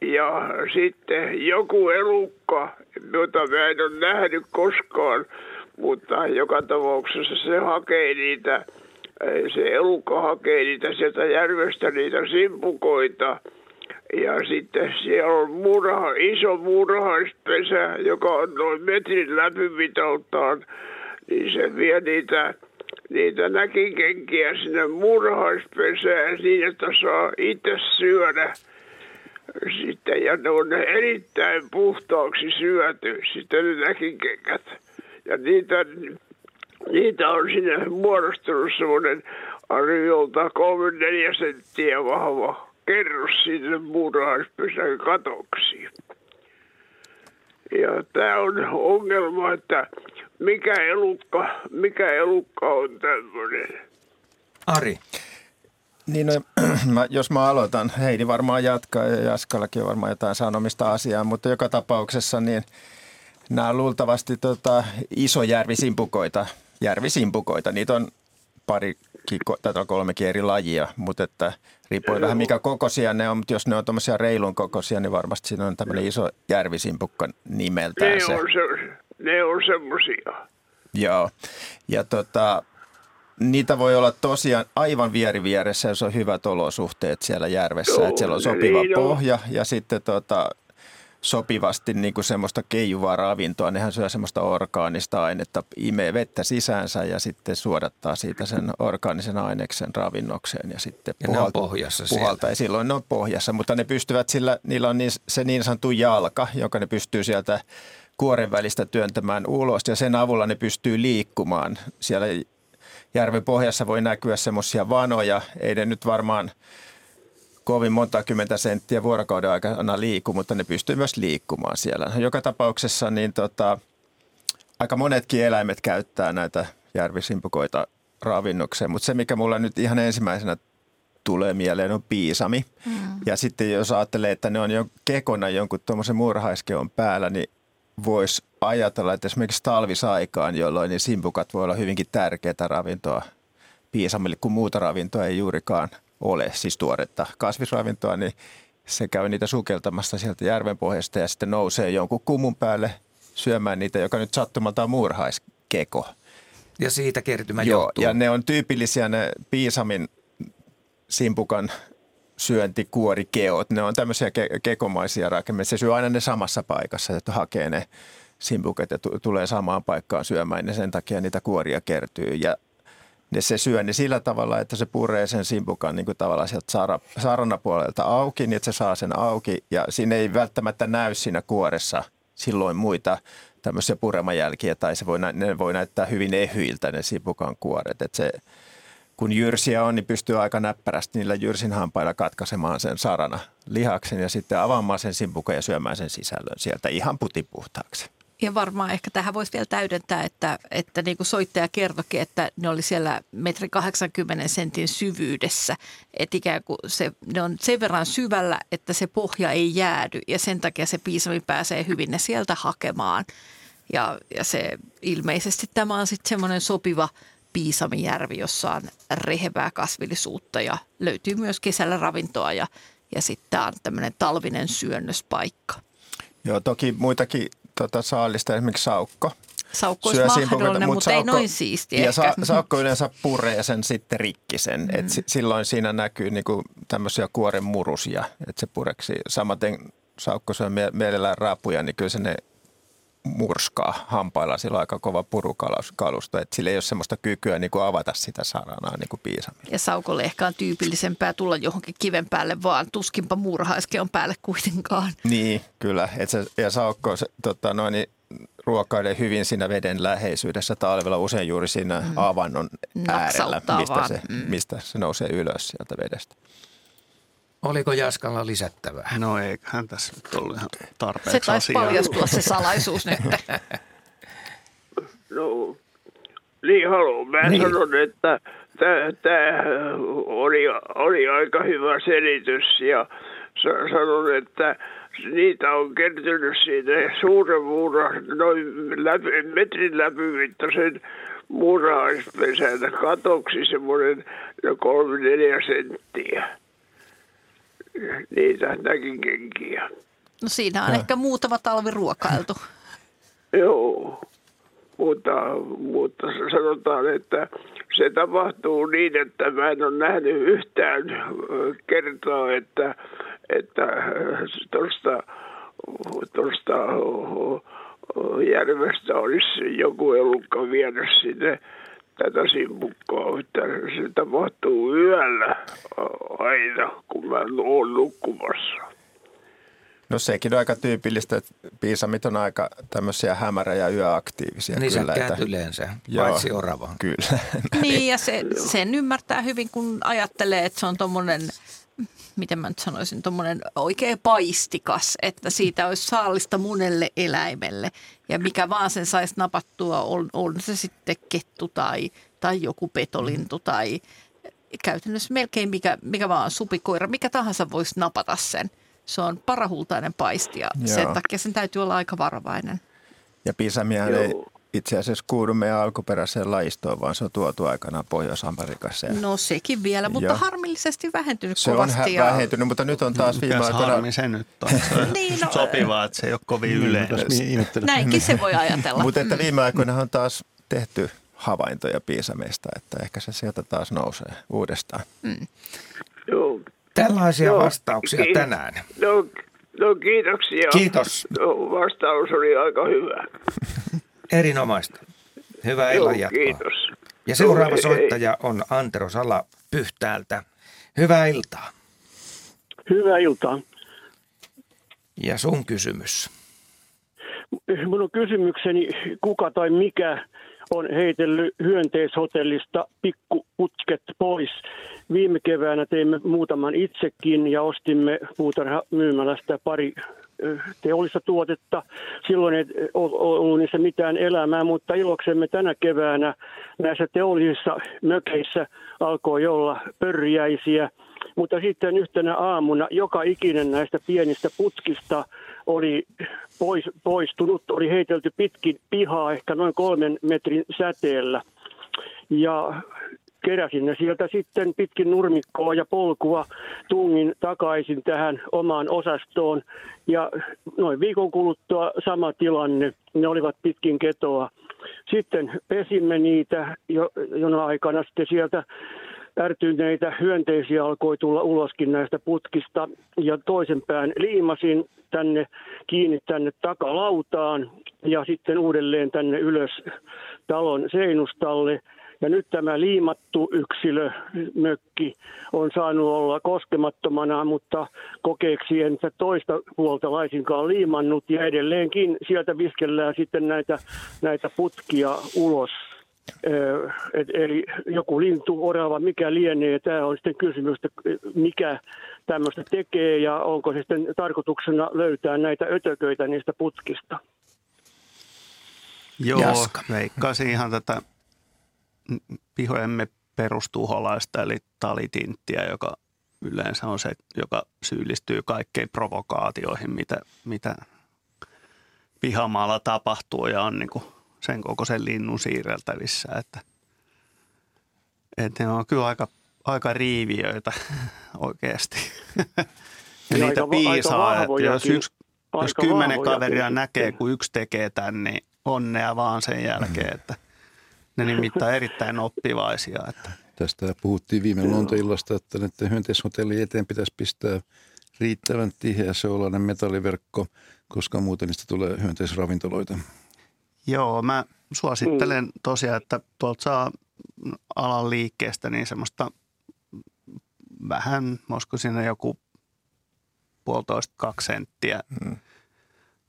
Ja sitten joku elukka, jota mä en ole nähnyt koskaan, mutta joka tapauksessa se hakee niitä, se elukka hakee niitä sieltä järvestä niitä simpukoita. Ja sitten siellä on murha, iso murhaispesä, joka on noin metrin läpimitaltaan, niin se vie niitä, niitä näkikenkiä sinne murhaispesään niin, että saa itse syödä sitten, ja ne on erittäin puhtaaksi syöty, sitten ne näkikengät. Ja niitä, niitä on sinne muodostunut semmoinen arviolta 3-4 senttiä vahva kerros sinne muurahaispesän katoksi. Ja tämä on ongelma, että mikä elukka, mikä elukka on tämmöinen. Ari. Niin, no, mä, jos mä aloitan, Heidi varmaan jatkaa ja Jaskallakin on varmaan jotain sanomista asiaa, mutta joka tapauksessa niin nämä on luultavasti tota, isojärvisimpukoita, järvisimpukoita. Niitä on pari, tai kolmekin eri lajia, mutta että riippuu vähän mikä kokoisia ne on, mutta jos ne on tuommoisia reilun kokoisia, niin varmasti siinä on tämmöinen iso järvisimpukka nimeltään ne se. On se. Ne on semmoisia. Joo, ja tota, niitä voi olla tosiaan aivan vieri vieressä, jos on hyvät olosuhteet siellä järvessä. Joo, että siellä on sopiva niin on. pohja ja sitten tota, sopivasti niin kuin semmoista keijuvaa ravintoa. Nehän syö semmoista orgaanista ainetta, imee vettä sisäänsä ja sitten suodattaa siitä sen orgaanisen aineksen ravinnokseen. Ja, sitten Ja ne on pohjassa siellä. puhaltaa. Ja silloin ne on pohjassa, mutta ne pystyvät sillä, niillä on niin, se niin sanottu jalka, jonka ne pystyy sieltä kuoren välistä työntämään ulos ja sen avulla ne pystyy liikkumaan. Siellä järven pohjassa voi näkyä semmoisia vanoja, ei ne nyt varmaan kovin monta kymmentä senttiä vuorokauden aikana liiku, mutta ne pystyy myös liikkumaan siellä. Joka tapauksessa niin tota, aika monetkin eläimet käyttää näitä järvisimpukoita ravinnokseen, mutta se mikä mulla nyt ihan ensimmäisenä tulee mieleen on piisami. Mm. Ja sitten jos ajattelee, että ne on jo kekona jonkun tuommoisen murhaiskeon päällä, niin voisi ajatella, että esimerkiksi talvisaikaan, jolloin niin simpukat voi olla hyvinkin tärkeää ravintoa piisamille, kun muuta ravintoa ei juurikaan ole, siis tuoretta kasvisravintoa, niin se käy niitä sukeltamassa sieltä järven pohjasta ja sitten nousee jonkun kumun päälle syömään niitä, joka nyt sattumalta on muurhaiskeko. Ja siitä kertymä Joo, johtuu. ja ne on tyypillisiä ne piisamin simpukan syöntikuorikeot. Ne on tämmöisiä ke- kekomaisia rakenteita. Se syö aina ne samassa paikassa, että hakee ne simpukat ja t- tulee samaan paikkaan syömään ja sen takia niitä kuoria kertyy. Ja ne se syö niin sillä tavalla, että se puree sen simpukan niin kuin tavallaan sieltä saara, saranapuolelta auki, niin että se saa sen auki. Ja siinä ei välttämättä näy siinä kuoressa silloin muita tämmöisiä puremajälkiä, tai se voi, ne voi näyttää hyvin ehyiltä ne simpukan kuoret. Että se, kun jyrsiä on, niin pystyy aika näppärästi niillä jyrsin hampailla katkaisemaan sen sarana lihaksen ja sitten avaamaan sen simpukan ja syömään sen sisällön sieltä ihan putipuhtaaksi. Ja varmaan ehkä tähän voisi vielä täydentää, että, että niin kuin soittaja kertokin, että ne oli siellä metri 80 sentin syvyydessä. Että ikään kuin se, ne on sen verran syvällä, että se pohja ei jäädy ja sen takia se piisami pääsee hyvin ne sieltä hakemaan. Ja, ja se ilmeisesti tämä on sitten semmoinen sopiva piisamijärvi, jossa on rehevää kasvillisuutta ja löytyy myös kesällä ravintoa ja, ja sitten on tämmöinen talvinen syönnöspaikka. Joo, toki muitakin tota, saalista, esimerkiksi saukko. Saukko olisi mahdollinen, mutta ei noin siisti Ja sa, saukko yleensä puree sen sitten rikki sen. Mm. Et si, silloin siinä näkyy niinku tämmöisiä kuoren murusia, että se pureksi. Samaten saukko syö mie- mielellään raapuja, niin kyllä se ne murskaa hampailla, sillä on aika kova purukalusto, että sillä ei ole semmoista kykyä niin kuin avata sitä saranaa niin kuin piisamilla. Ja Saukolle ehkä on tyypillisempää tulla johonkin kiven päälle vaan, tuskinpa muurahaiske on päälle kuitenkaan. Niin, kyllä. Et se, ja Saukko se, tota, noin, niin ruokailee hyvin siinä veden läheisyydessä talvella, usein juuri siinä mm. avannon äärellä, mistä se, mm. mistä se nousee ylös sieltä vedestä. Oliko Jaskalla lisättävää? No eiköhän tässä nyt ollut ihan tarpeeksi Se taisi paljastua se salaisuus nyt. No, niin haluan. Mä niin. sanon, että tämä oli, oli aika hyvä selitys ja sanon, että niitä on kertynyt siitä suuren muura, noin läpi, metrin läpimittaisen muurahaispesän katoksi semmoinen kolme neljä senttiä niitä kenkiä. No siinä on ja. ehkä muutama talvi ruokailtu. Joo, mutta, mutta sanotaan, että se tapahtuu niin, että mä en ole nähnyt yhtään kertoa, että, että tuosta tuosta järvestä olisi joku elukka vienyt sinne tätä simpukkaa, että se tapahtuu yöllä aina, kun mä oon nukkumassa. No sekin on aika tyypillistä, että piisamit on aika tämmöisiä hämärä- ja yöaktiivisia. Niin kyllä, että... yleensä, Joo, paitsi orava. Kyllä. Niin ja se, sen ymmärtää hyvin, kun ajattelee, että se on tuommoinen miten mä nyt sanoisin, tuommoinen oikein paistikas, että siitä olisi saalista monelle eläimelle. Ja mikä vaan sen saisi napattua, on, on se sitten kettu tai, tai joku petolintu mm. tai käytännössä melkein mikä, mikä vaan supikoira, mikä tahansa voisi napata sen. Se on parahultainen paisti ja Joo. sen takia sen täytyy olla aika varovainen. Ja pisamia ei itse asiassa kuulu meidän alkuperäiseen lajistoon, vaan se on tuotu aikanaan Pohjois-Amerikassa. No sekin vielä, mutta Joo. harmillisesti vähentynyt se kovasti. Se on ja... vähentynyt, mutta nyt on taas viime aikoina... harmi se nyt on. Se niin, no, sopivaa, että se ei ole kovin niin, yleinen. Näinkin se voi ajatella. mutta että viime aikoina on taas tehty havaintoja piisameista, että ehkä se sieltä taas nousee uudestaan. Mm. Joo. Tällaisia Joo. vastauksia Ki- tänään. No, no kiitoksia. Kiitos. No, vastaus oli aika hyvä. Erinomaista. Hyvää illan jatkoa. Kiitos. Ja seuraava Joo, soittaja on Antero Sala Pyhtäältä. Hyvää iltaa. Hyvää iltaa. Ja sun kysymys? Minun kysymykseni, kuka tai mikä on heitellyt hyönteishotellista pikkuputket pois. Viime keväänä teimme muutaman itsekin ja ostimme puutarhamyymälästä pari teollista tuotetta. Silloin ei ollut niissä mitään elämää, mutta iloksemme tänä keväänä näissä teollisissa mökeissä alkoi olla pörjäisiä. Mutta sitten yhtenä aamuna joka ikinen näistä pienistä putkista oli pois, poistunut, oli heitelty pitkin pihaa ehkä noin kolmen metrin säteellä. Ja keräsin ne sieltä sitten pitkin nurmikkoa ja polkua, tungin takaisin tähän omaan osastoon. Ja noin viikon kuluttua sama tilanne, ne olivat pitkin ketoa. Sitten pesimme niitä jo, jona aikana sitten sieltä ärtyneitä hyönteisiä alkoi tulla uloskin näistä putkista ja toisen pään liimasin tänne kiinni tänne takalautaan ja sitten uudelleen tänne ylös talon seinustalle. Ja nyt tämä liimattu yksilö, mökki, on saanut olla koskemattomana, mutta kokeeksi en toista puolta laisinkaan liimannut. Ja edelleenkin sieltä viskellään sitten näitä, näitä putkia ulos. Et, eli joku lintu, orava, mikä lienee. Tämä on sitten kysymys, että mikä tämmöistä tekee ja onko se sitten tarkoituksena löytää näitä ötököitä niistä putkista. Joo, Jaska. veikkaisin ihan tätä pihojemme perustuholaista eli talitinttiä, joka yleensä on se, joka syyllistyy kaikkein provokaatioihin, mitä, mitä pihamaalla tapahtuu ja on niin sen kokoisen linnun siirreltävissä. Että, että ne on kyllä aika, aika riiviöitä oikeasti. ja niin niitä aika, piisaa, aika että jos, yksi, jos kymmenen kaveria näkee, kun yksi tekee tämän, niin onnea vaan sen jälkeen, että – ne nimittäin erittäin oppivaisia. Että. Tästä puhuttiin viime luontoillasta, että näiden hyönteishotellien eteen pitäisi pistää riittävän tiheä sellainen metalliverkko, koska muuten niistä tulee hyönteisravintoloita. Joo, mä suosittelen tosiaan, että tuolta saa alan liikkeestä niin semmoista vähän, olisiko siinä joku puolitoista, kaksi senttiä mm.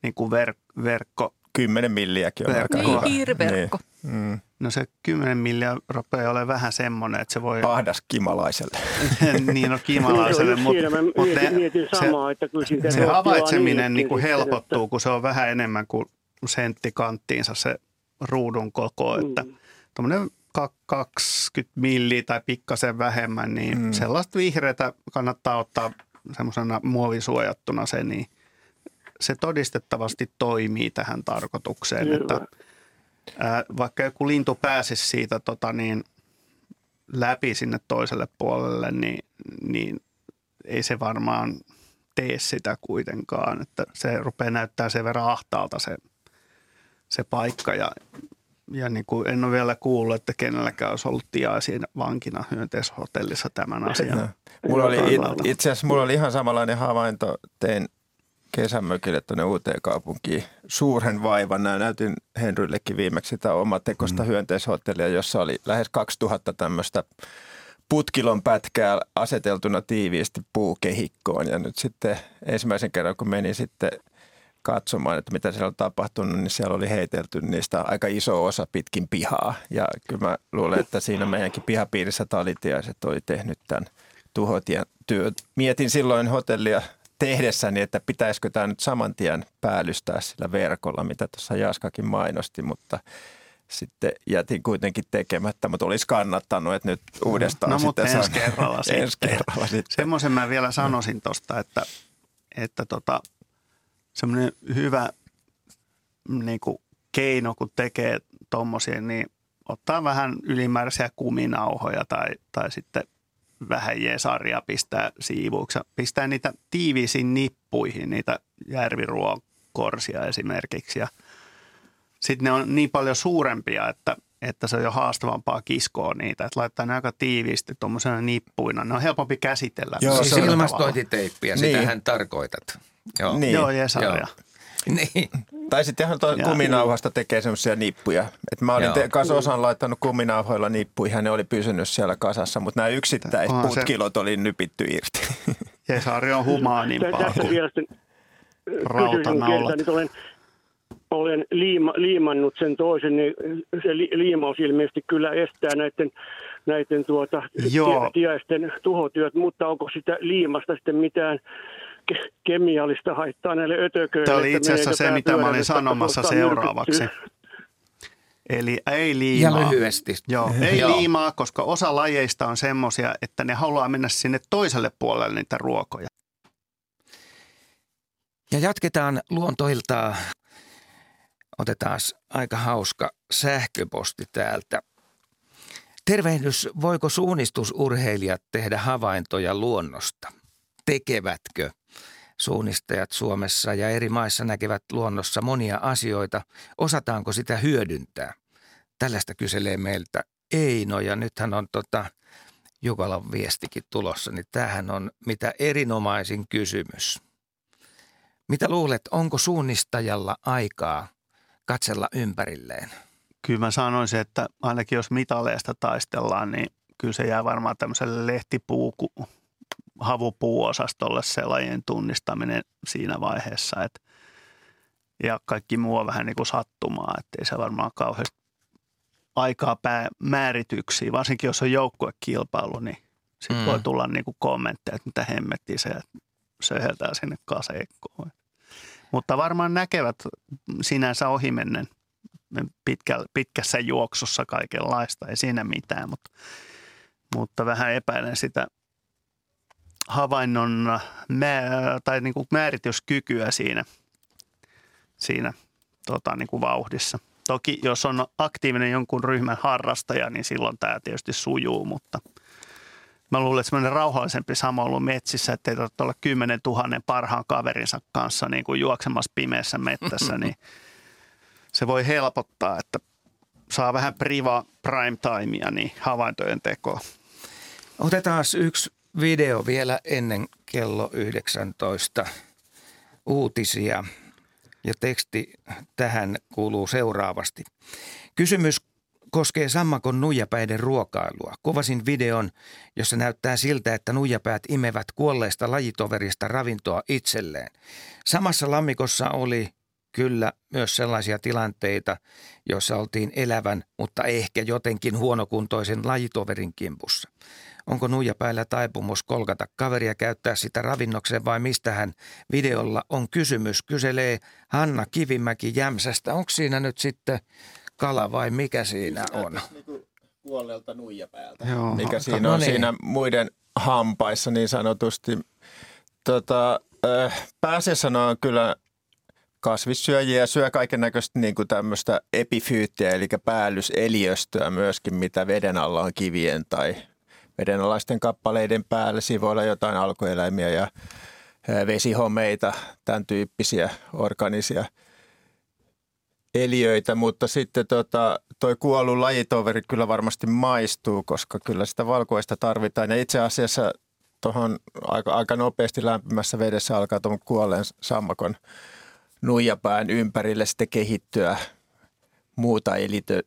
niin kuin ver, verkko. Kymmenen milliäkin on Verkko. aika Niin, hiiriverkko. Niin. Mm. No se 10 milliä rupeaa olemaan vähän semmoinen, että se voi... Ahdas kimalaiselle. niin, no kiimalaiselle, Joo, mutta mut mietin, mietin samaa, että kyllä se havaitseminen niin kuin sitten, helpottuu, että- kun se on vähän enemmän kuin sentti kanttiinsa se ruudun koko, että Mm. tuommoinen 20 milliä tai pikkasen vähemmän, niin mm. sellaista vihreätä kannattaa ottaa semmoisena muovisuojattuna se, niin se todistettavasti toimii tähän tarkoitukseen, Hyvä. että ää, vaikka joku lintu pääsisi siitä tota niin, läpi sinne toiselle puolelle, niin, niin ei se varmaan tee sitä kuitenkaan, että se rupeaa näyttää sen verran ahtaalta se, se paikka ja, ja niin kuin en ole vielä kuullut, että kenelläkään olisi ollut tiaisiin vankina hyönteishotellissa tämän asian. No. Mulla oli, it- itse asiassa mulla oli ihan samanlainen havainto. Tein kesämökille tuonne uuteen kaupunkiin suuren vaivan. Nää näytin Henryllekin viimeksi sitä omatekosta mm. hyönteishotellia, jossa oli lähes 2000 tämmöistä putkilon pätkää aseteltuna tiiviisti puukehikkoon. Ja nyt sitten ensimmäisen kerran, kun menin sitten katsomaan, että mitä siellä on tapahtunut, niin siellä oli heitelty niistä aika iso osa pitkin pihaa. Ja kyllä mä luulen, että siinä meidänkin pihapiirissä talitiaiset oli tehnyt tämän tuhotien työ. Mietin silloin hotellia tehdessäni, että pitäisikö tämä nyt saman tien päällystää sillä verkolla, mitä tuossa Jaskakin mainosti, mutta sitten jätin kuitenkin tekemättä, mutta olisi kannattanut, että nyt uudestaan No, mutta sitten ensi saa- kerralla ensi sitten. kerralla sitten. Semmoisen mä vielä sanoisin tuosta, että, että tota, semmoinen hyvä niin kuin keino, kun tekee tommosia, niin ottaa vähän ylimääräisiä kuminauhoja tai, tai sitten vähän jesaria pistää siivuuksi. Pistää niitä tiiviisiin nippuihin, niitä järviruokorsia esimerkiksi. Ja sitten ne on niin paljon suurempia, että, että se on jo haastavampaa kiskoa niitä. Että laittaa ne aika tiiviisti tuommoisena nippuina. Ne on helpompi käsitellä. Joo, siis ilmastointiteippiä, Niin. sitähän tarkoitat. Joo. Niin. Joo, jesaria. Joo. Niin. Tai sitten ihan tuo kuminauhasta tekee semmoisia nippuja. Et mä olin te, kanssa osan laittanut kuminauhoilla nippuja ja ne oli pysynyt siellä kasassa, mutta nämä yksittäiset Onhan se- putkilot oli nypitty irti. Jesari on humaanimpaa kuin rautanaulat. nyt olen, olen liima, liimannut sen toisen, niin se li, liimaus ilmeisesti kyllä estää näiden, näiden tuota, tie- tiaisten tuhotyöt, mutta onko sitä liimasta sitten mitään kemiallista haittaa näille ötököille? Tämä oli itse asiassa se, mitä mä olin sanomassa seuraavaksi. Eli ei Ja liimaa. lyhyesti. Joo, ei Joo. liimaa, koska osa lajeista on semmoisia, että ne haluaa mennä sinne toiselle puolelle niitä ruokoja. Ja jatketaan luontoiltaa. Otetaan aika hauska sähköposti täältä. Tervehdys, voiko suunnistusurheilijat tehdä havaintoja luonnosta? Tekevätkö? Suunnistajat Suomessa ja eri maissa näkevät luonnossa monia asioita. Osataanko sitä hyödyntää? Tällaista kyselee meiltä Eino ja nythän on tota Jukalan viestikin tulossa, niin tämähän on mitä erinomaisin kysymys. Mitä luulet, onko suunnistajalla aikaa katsella ympärilleen? Kyllä mä sanoisin, että ainakin jos mitaleista taistellaan, niin kyllä se jää varmaan tämmöiselle lehtipuuku, havupuuosastolle se lajien tunnistaminen siinä vaiheessa. Et, ja kaikki muu on vähän niin kuin sattumaa, ettei se varmaan kauheasti aikaa pää määrityksiä, varsinkin jos on joukkuekilpailu, niin sitten Mm. voi tulla niin kuin kommentteja, että mitä hemmettiä se söheltää sinne kaseikkoon. Mutta varmaan näkevät sinänsä ohimennen pitkä, pitkässä juoksussa kaikenlaista, ei siinä mitään, mutta, mutta vähän epäilen sitä havainnon mä, tai niin kuin määrityskykyä siinä, siinä tota, niin kuin vauhdissa. Toki jos on aktiivinen jonkun ryhmän harrastaja, niin silloin tämä tietysti sujuu, mutta mä luulen, että semmoinen rauhallisempi samoilu metsissä, ettei tarvitse olla 10 000 parhaan kaverinsa kanssa niin kuin juoksemassa pimeässä mettässä, niin se voi helpottaa, että saa vähän priva prime timea niin havaintojen tekoa. Otetaan yksi video vielä ennen kello 19 uutisia ja teksti tähän kuuluu seuraavasti. Kysymys koskee sammakon nuijapäiden ruokailua. Kuvasin videon, jossa näyttää siltä, että nuijapäät imevät kuolleesta lajitoverista ravintoa itselleen. Samassa lammikossa oli kyllä myös sellaisia tilanteita, joissa oltiin elävän, mutta ehkä jotenkin huonokuntoisen lajitoverin kimpussa. Onko nuijapäällä taipumus kolkata kaveria käyttää sitä ravinnokseen vai mistä hän videolla on kysymys? Kyselee Hanna Kivimäki Jämsästä. Onko siinä nyt sitten kala vai mikä siinä on? Niinku kuolleelta nuijapäältä. Joo. Mikä siinä no on niin. siinä muiden hampaissa niin sanotusti. Tota, äh, pääasiassa on kyllä kasvissyöjiä syö kaiken näköistä niin kuin tämmöistä epifyyttiä, eli päällyseliöstöä myöskin, mitä veden alla on kivien tai vedenalaisten kappaleiden päällä. Siinä voi olla jotain alkueläimiä ja vesihomeita, tämän tyyppisiä organisia eliöitä, mutta sitten tota, toi kuollut lajitoveri kyllä varmasti maistuu, koska kyllä sitä valkoista tarvitaan. Ja itse asiassa tuohon aika, aika nopeasti lämpimässä vedessä alkaa tuon kuolleen sammakon nuijapään ympärille sitten kehittyä muuta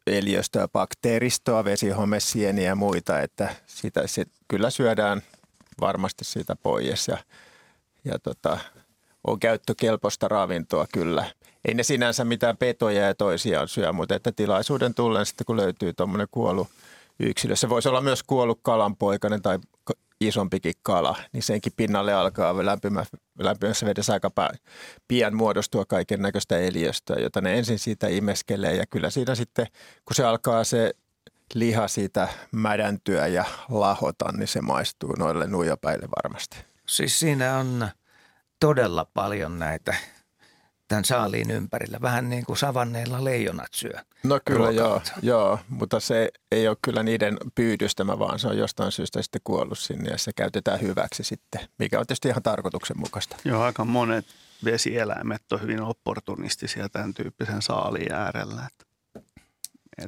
eliöstöä, bakteeristoa, vesihomesieniä ja muita, että sitä sit kyllä syödään varmasti siitä pois ja, ja tota, on käyttökelpoista ravintoa kyllä. Ei ne sinänsä mitään petoja ja toisiaan syö, mutta että tilaisuuden tullen sitten kun löytyy tuommoinen kuollut yksilö. Se voisi olla myös kuollut kalanpoikainen tai isompikin kala, niin senkin pinnalle alkaa lämpimä, lämpimässä vedessä aika pian muodostua kaiken näköistä eliöstöä, jota ne ensin siitä imeskelee ja kyllä siinä sitten, kun se alkaa se liha siitä mädäntyä ja lahota, niin se maistuu noille nuijapäille varmasti. Siis siinä on todella paljon näitä tämän saaliin ympärillä. Vähän niin kuin savanneilla leijonat syö. No kyllä joo, joo, mutta se ei ole kyllä niiden pyydystämä, vaan se on jostain syystä sitten kuollut sinne ja se käytetään hyväksi sitten, mikä on tietysti ihan tarkoituksenmukaista. Joo, aika monet vesieläimet on hyvin opportunistisia tämän tyyppisen saaliin äärellä. Että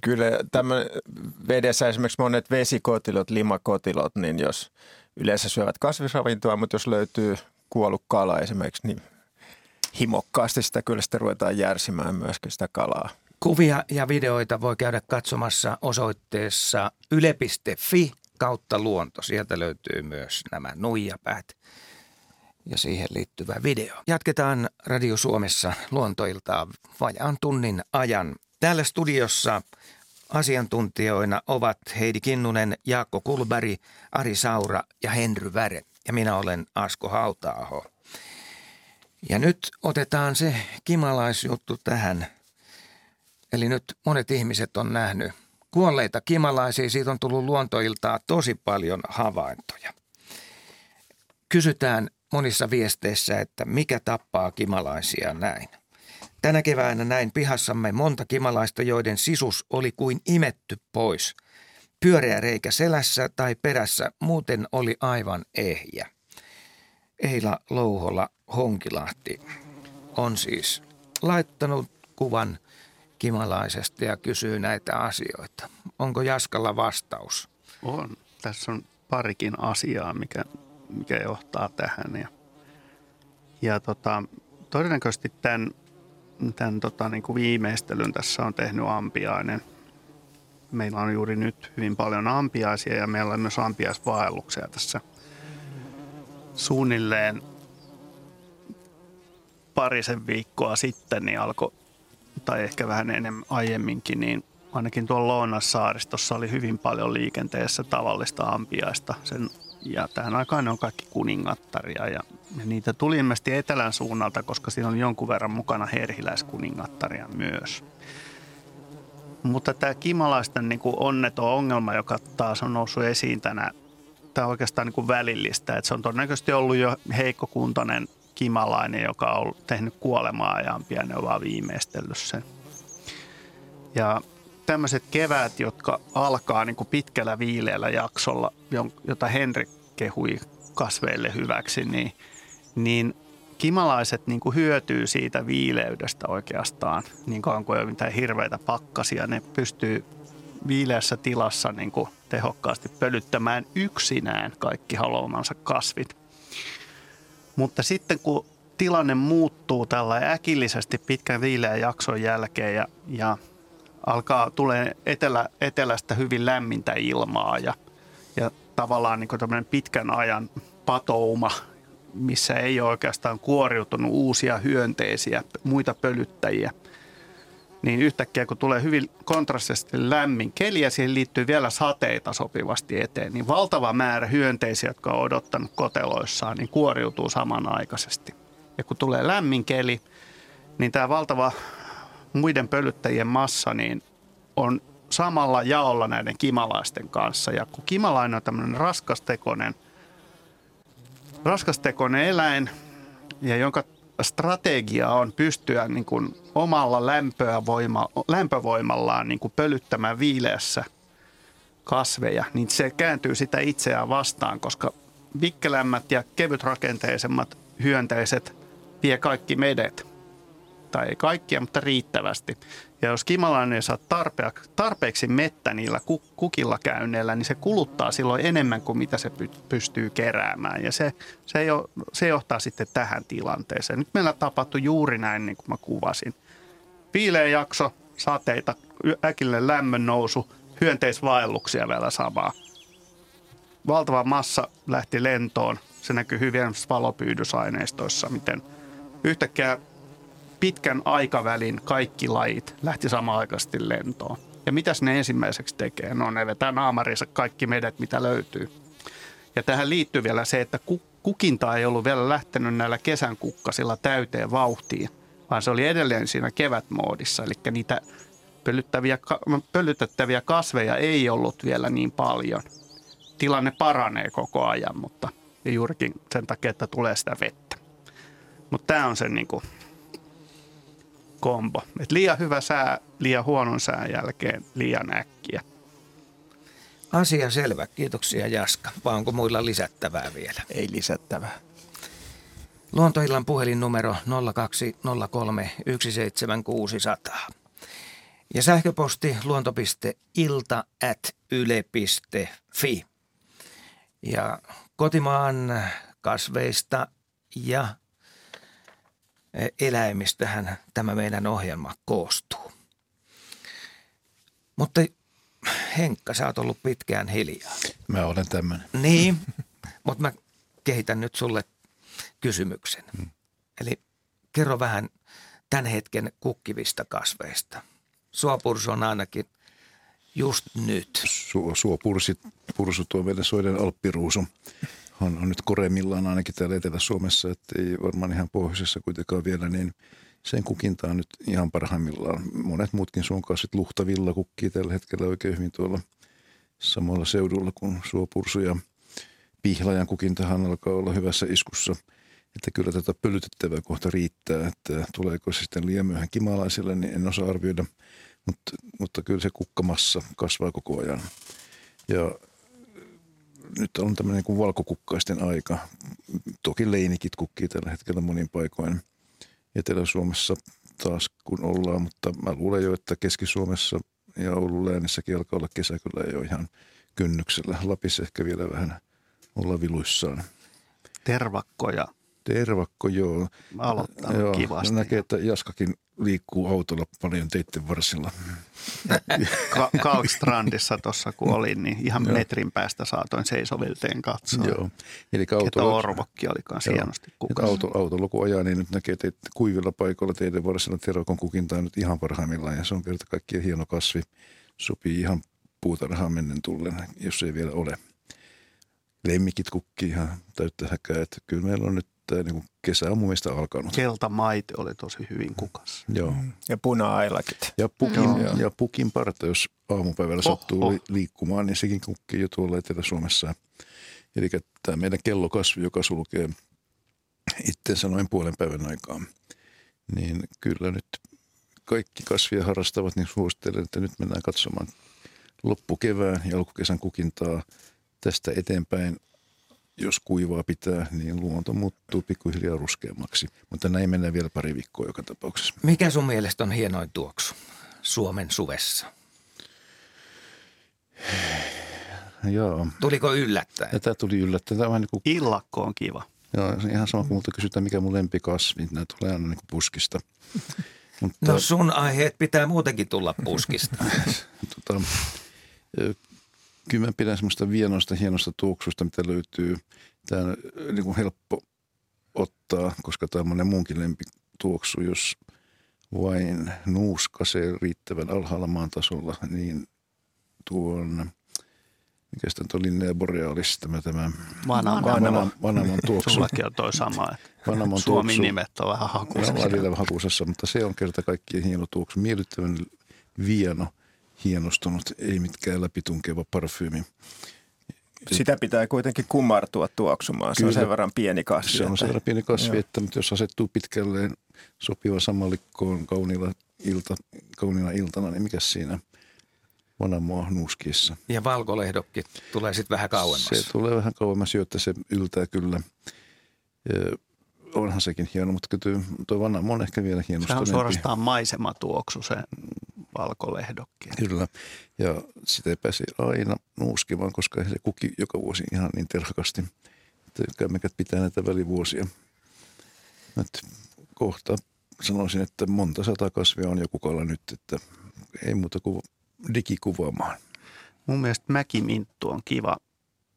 Kyllä tämmöinen vedessä esimerkiksi monet vesikotilot, limakotilot, niin jos yleensä syövät kasvisravintoa, mutta jos löytyy kuollut kala esimerkiksi, niin himokkaasti sitä kyllä sitten ruvetaan järsimään myöskin sitä kalaa. Kuvia ja videoita voi käydä katsomassa osoitteessa yle.fi kautta luonto. Sieltä löytyy myös nämä nuijapäät ja siihen liittyvä video. Jatketaan Radio Suomessa luontoiltaa vajaan tunnin ajan. Täällä studiossa asiantuntijoina ovat Heidi Kinnunen, Jaakko Kulberi, Ari Saura ja Henry Väre. Ja minä olen Asko Hautaaho. Ja nyt otetaan se kimalaisjuttu tähän. Eli nyt monet ihmiset on nähnyt kuolleita kimalaisia. Siitä on tullut luontoiltaa tosi paljon havaintoja. Kysytään monissa viesteissä, että mikä tappaa kimalaisia näin. Tänä keväänä näin pihassamme monta kimalaista, joiden sisus oli kuin imetty pois. Pyöreä reikä selässä tai perässä muuten oli aivan ehjä. Eila Louhola Honkilahti on siis laittanut kuvan kimalaisesta ja kysyy näitä asioita. Onko Jaskalla vastaus? on. Tässä on parikin asiaa, mikä, mikä johtaa tähän. Ja, ja tota, todennäköisesti tämän, tämän tota, niin kuin viimeistelyn tässä on tehnyt ampiainen. Meillä on juuri nyt hyvin paljon ampiaisia ja meillä on myös ampiaisvaelluksia tässä suunnilleen parisen viikkoa sitten niin alkoi, tai ehkä vähän enemmän aiemminkin, niin ainakin tuolla Lounassaaristossa oli hyvin paljon liikenteessä tavallista ampiaista. Sen, ja tähän aikaan ne on kaikki kuningattaria ja, ja niitä tuli ilmeisesti etelän suunnalta, koska siinä oli jonkun verran mukana herhiläiskuningattaria myös. Mutta tämä kimalaisten niin onneton ongelma, joka taas on noussut esiin tänä, tämä on oikeastaan niin kuin välillistä. Että se on todennäköisesti ollut jo heikkokuntoinen kimalainen, joka on tehnyt kuolemaa ja pienen vaan viimeistellyt sen. Ja tämmöiset kevät, jotka alkaa niin kuin pitkällä viileällä jaksolla, jota Henrik kehui kasveille hyväksi, niin, niin kimalaiset niin kuin hyötyy siitä viileydestä oikeastaan niin kauan kuin ei ole mitään hirveitä pakkasia. Ne pystyy viileässä tilassa niin kuin tehokkaasti pölyttämään yksinään kaikki haluamansa kasvit. Mutta sitten kun tilanne muuttuu tällä äkillisesti pitkän viileän jakson jälkeen ja, ja alkaa tulee etelä, etelästä hyvin lämmintä ilmaa ja, ja tavallaan niin pitkän ajan patouma, missä ei ole oikeastaan kuoriutunut uusia hyönteisiä, muita pölyttäjiä – niin yhtäkkiä kun tulee hyvin kontrastisesti lämmin keli ja siihen liittyy vielä sateita sopivasti eteen, niin valtava määrä hyönteisiä, jotka on odottanut koteloissaan, niin kuoriutuu samanaikaisesti. Ja kun tulee lämmin keli, niin tämä valtava muiden pölyttäjien massa niin on samalla jaolla näiden kimalaisten kanssa. Ja kun kimalainen on tämmöinen raskastekoinen, raskastekoinen eläin, ja jonka strategia on pystyä niin kuin omalla lämpöä voima, lämpövoimallaan niin kuin pölyttämään viileässä kasveja, niin se kääntyy sitä itseään vastaan, koska vikkelämmät ja kevytrakenteisemmat hyönteiset vie kaikki medet. Tai ei kaikkia, mutta riittävästi. Ja jos kimalainen saa tarpeeksi mettä niillä kukilla käynneillä, niin se kuluttaa silloin enemmän kuin mitä se pystyy keräämään. Ja se, se, jo, se johtaa sitten tähän tilanteeseen. Nyt meillä tapahtui juuri näin, niin kuin mä kuvasin. Viileä jakso, sateita, äkillinen lämmön nousu, hyönteisvaelluksia vielä samaa. Valtava massa lähti lentoon. Se näkyy hyvin valopyydysaineistoissa, miten yhtäkkiä pitkän aikavälin kaikki lajit lähti samaaikaisesti lentoon. Ja mitäs ne ensimmäiseksi tekee? No ne vetää naamarinsa kaikki meidät, mitä löytyy. Ja tähän liittyy vielä se, että kukinta ei ollut vielä lähtenyt näillä kesän kukkasilla täyteen vauhtiin, vaan se oli edelleen siinä kevätmoodissa. Eli niitä pölyttäviä, pölytettäviä kasveja ei ollut vielä niin paljon. Tilanne paranee koko ajan, mutta juurikin sen takia, että tulee sitä vettä. Mutta tämä on se niin kuin kombo. Et liian hyvä sää, liian huonon sään jälkeen liian äkkiä. Asia selvä. Kiitoksia Jaska. Vai onko muilla lisättävää vielä? Ei lisättävää. Luontoillan puhelinnumero 0203 17600. Ja sähköposti luonto.ilta at yle.fi. Ja kotimaan kasveista ja eläimistähän tämä meidän ohjelma koostuu. Mutta Henkka, sä oot ollut pitkään hiljaa. Mä olen tämmöinen. Niin, mutta mä kehitän nyt sulle kysymyksen. Hmm. Eli kerro vähän tämän hetken kukkivista kasveista. Suopursu on ainakin just nyt. Suo, suopursi, pursu tuo soiden alppiruusu on, on nyt koremmillaan ainakin täällä Etelä-Suomessa, että ei varmaan ihan pohjoisessa kuitenkaan vielä, niin sen kukinta on nyt ihan parhaimmillaan. Monet muutkin suonkasvit luhtavilla kukkii tällä hetkellä oikein hyvin tuolla samalla seudulla kuin suopursu ja pihlajan kukintahan alkaa olla hyvässä iskussa. Että kyllä tätä pölytettävää kohta riittää, että tuleeko se sitten liian myöhään kimalaisille, niin en osaa arvioida, mutta, mutta kyllä se kukkamassa kasvaa koko ajan. Ja nyt on tämmöinen kuin valkokukkaisten aika. Toki leinikit kukkii tällä hetkellä monin paikoin Etelä-Suomessa taas kun ollaan, mutta mä luulen jo, että Keski-Suomessa ja Oulun läänissäkin alkaa olla kesä kyllä jo ihan kynnyksellä. Lapissa ehkä vielä vähän olla viluissaan. Tervakkoja Tervakko, joo. Aloittanut joo, kivasti. Näkee, että Jaskakin liikkuu autolla paljon teitten varsilla. Ka- Kalkstrandissa tuossa kun olin, niin ihan joo. metrin päästä saatoin seisovilteen katsoa. Joo. Eli auto, Ketä Orvokki oli kanssa hienosti kukassa. Auto, autolla kun ajaa, niin nyt näkee teitä kuivilla paikoilla teidän varsilla tervakon kukintaa nyt ihan parhaimmillaan. Ja se on kerta kaikkiaan hieno kasvi. Sopii ihan puutarhaan mennen tullen, jos ei vielä ole lemmikit kukkii ihan täyttä häkää. Että kyllä meillä on nyt tämä niin kesä on mun mielestä alkanut. Keltamaite oli tosi hyvin kukas. Joo. Mm. Ja puna-ailakit. Ja pukin, Joo. ja pukin parta, jos aamupäivällä oh, sattuu oh. liikkumaan, niin sekin kukkii jo tuolla Etelä-Suomessa. Eli tämä meidän kellokasvi, joka sulkee itsensä noin puolen päivän aikaa, niin kyllä nyt kaikki kasvia harrastavat, niin suosittelen, että nyt mennään katsomaan loppukevään ja alkukesän kukintaa tästä eteenpäin jos kuivaa pitää, niin luonto muuttuu pikkuhiljaa ruskeammaksi. Mutta näin mennään vielä pari viikkoa joka tapauksessa. Mikä sun mielestä on hienoin tuoksu Suomen suvessa? Joo. Tuliko yllättäen? Tämä tuli yllättäen. Tämä niin kuin... Illakko on kiva. Joo, on ihan sama kuin multa kysytään, mikä mun lempikasvi. Nämä tulee aina niin kuin puskista. Mutta, no sun aiheet pitää muutenkin tulla puskista. tota, kyllä mä pidän semmoista vienoista, hienosta tuoksusta, mitä löytyy. Tämä on niin kuin helppo ottaa, koska tämä on monen muunkin lempituoksu, jos vain nuuskasee riittävän alhaalla maan tasolla, niin tuon mikä sitten on Linnea Borealis, tämä, tämä Vanamon, Vanamon, Vanamon tuoksu. Sullakin on toi sama, että Vanamon Suomi tuoksu. nimet on vähän hakusessa. Välillä hakusessa, mutta se on kerta kaikkien hieno tuoksu. Miellyttävän vieno, hienostunut, ei mitkään läpitunkeva parfyymi. Sitä pitää kuitenkin kumartua tuoksumaan. Se on Kyllä. sen verran pieni kasvi. Se on sen verran pieni kasvi, Joo. että mutta jos asettuu pitkälleen sopiva samallikkoon kauniilla, ilta, kauniina iltana, niin mikä siinä vanamoa nuuskiessa? Ja valkolehdokki tulee sitten vähän kauemmas. Se tulee vähän kauemmas jo, että se yltää kyllä. Ja onhan sekin hieno, mutta kyllä tuo- vanamo on ehkä vielä Se on hienostuneempi. suorastaan maisematuoksu se valkolehdokki. Kyllä. Ja sitä ei pääse aina nuuskimaan, koska se kuki joka vuosi ihan niin terhakasti. Että kämmekät pitää näitä välivuosia. Nyt kohta sanoisin, että monta sata kasvia on jo kukalla nyt, että ei muuta kuin digikuvaamaan. Mun mielestä mäkiminttu on kiva,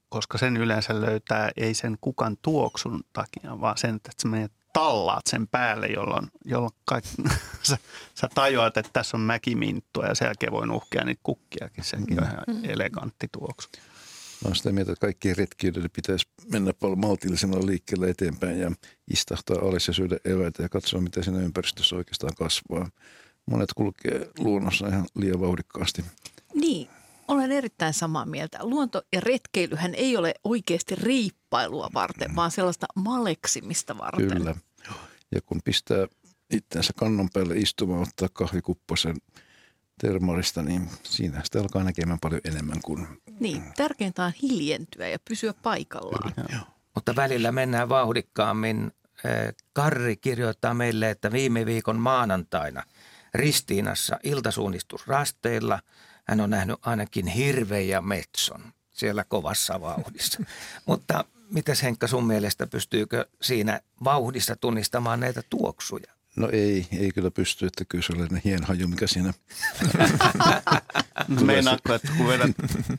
koska sen yleensä löytää ei sen kukan tuoksun takia, vaan sen, että sä menet tallaat sen päälle, jolloin, jolloin kaikki, sä, sä tajuat, että tässä on mäkiminttua ja sen jälkeen voi nuhkia niitä kukkiakin. Senkin on ihan elegantti tuoksu. Mä olen sitä mieltä, että kaikkien retkijöiden pitäisi mennä paljon maltillisemmalla liikkeellä eteenpäin ja istahtaa alas ja syödä eväitä ja katsoa, mitä siinä ympäristössä oikeastaan kasvaa. Monet kulkee luonnossa ihan liian vauhdikkaasti. Niin, olen erittäin samaa mieltä. Luonto ja retkeilyhän ei ole oikeasti riippailua varten, vaan sellaista maleksimista varten. Kyllä. Ja kun pistää itsensä kannon päälle istumaan, ottaa kahvikupposen termarista, niin siinä sitä alkaa näkemään paljon enemmän kuin Niin, tärkeintä on hiljentyä ja pysyä paikallaan. Mutta välillä mennään vauhdikkaammin. Eh, Karri kirjoittaa meille, että viime viikon maanantaina Ristiinassa iltasuunnistusrasteilla hän on nähnyt ainakin hirveän ja metson siellä kovassa vauhdissa. Mutta mitäs Henkka sun mielestä, pystyykö siinä vauhdissa tunnistamaan näitä tuoksuja? No ei, ei kyllä pysty, että kyllä se oli hien haju, mikä siinä Meinaatko, että kun vedät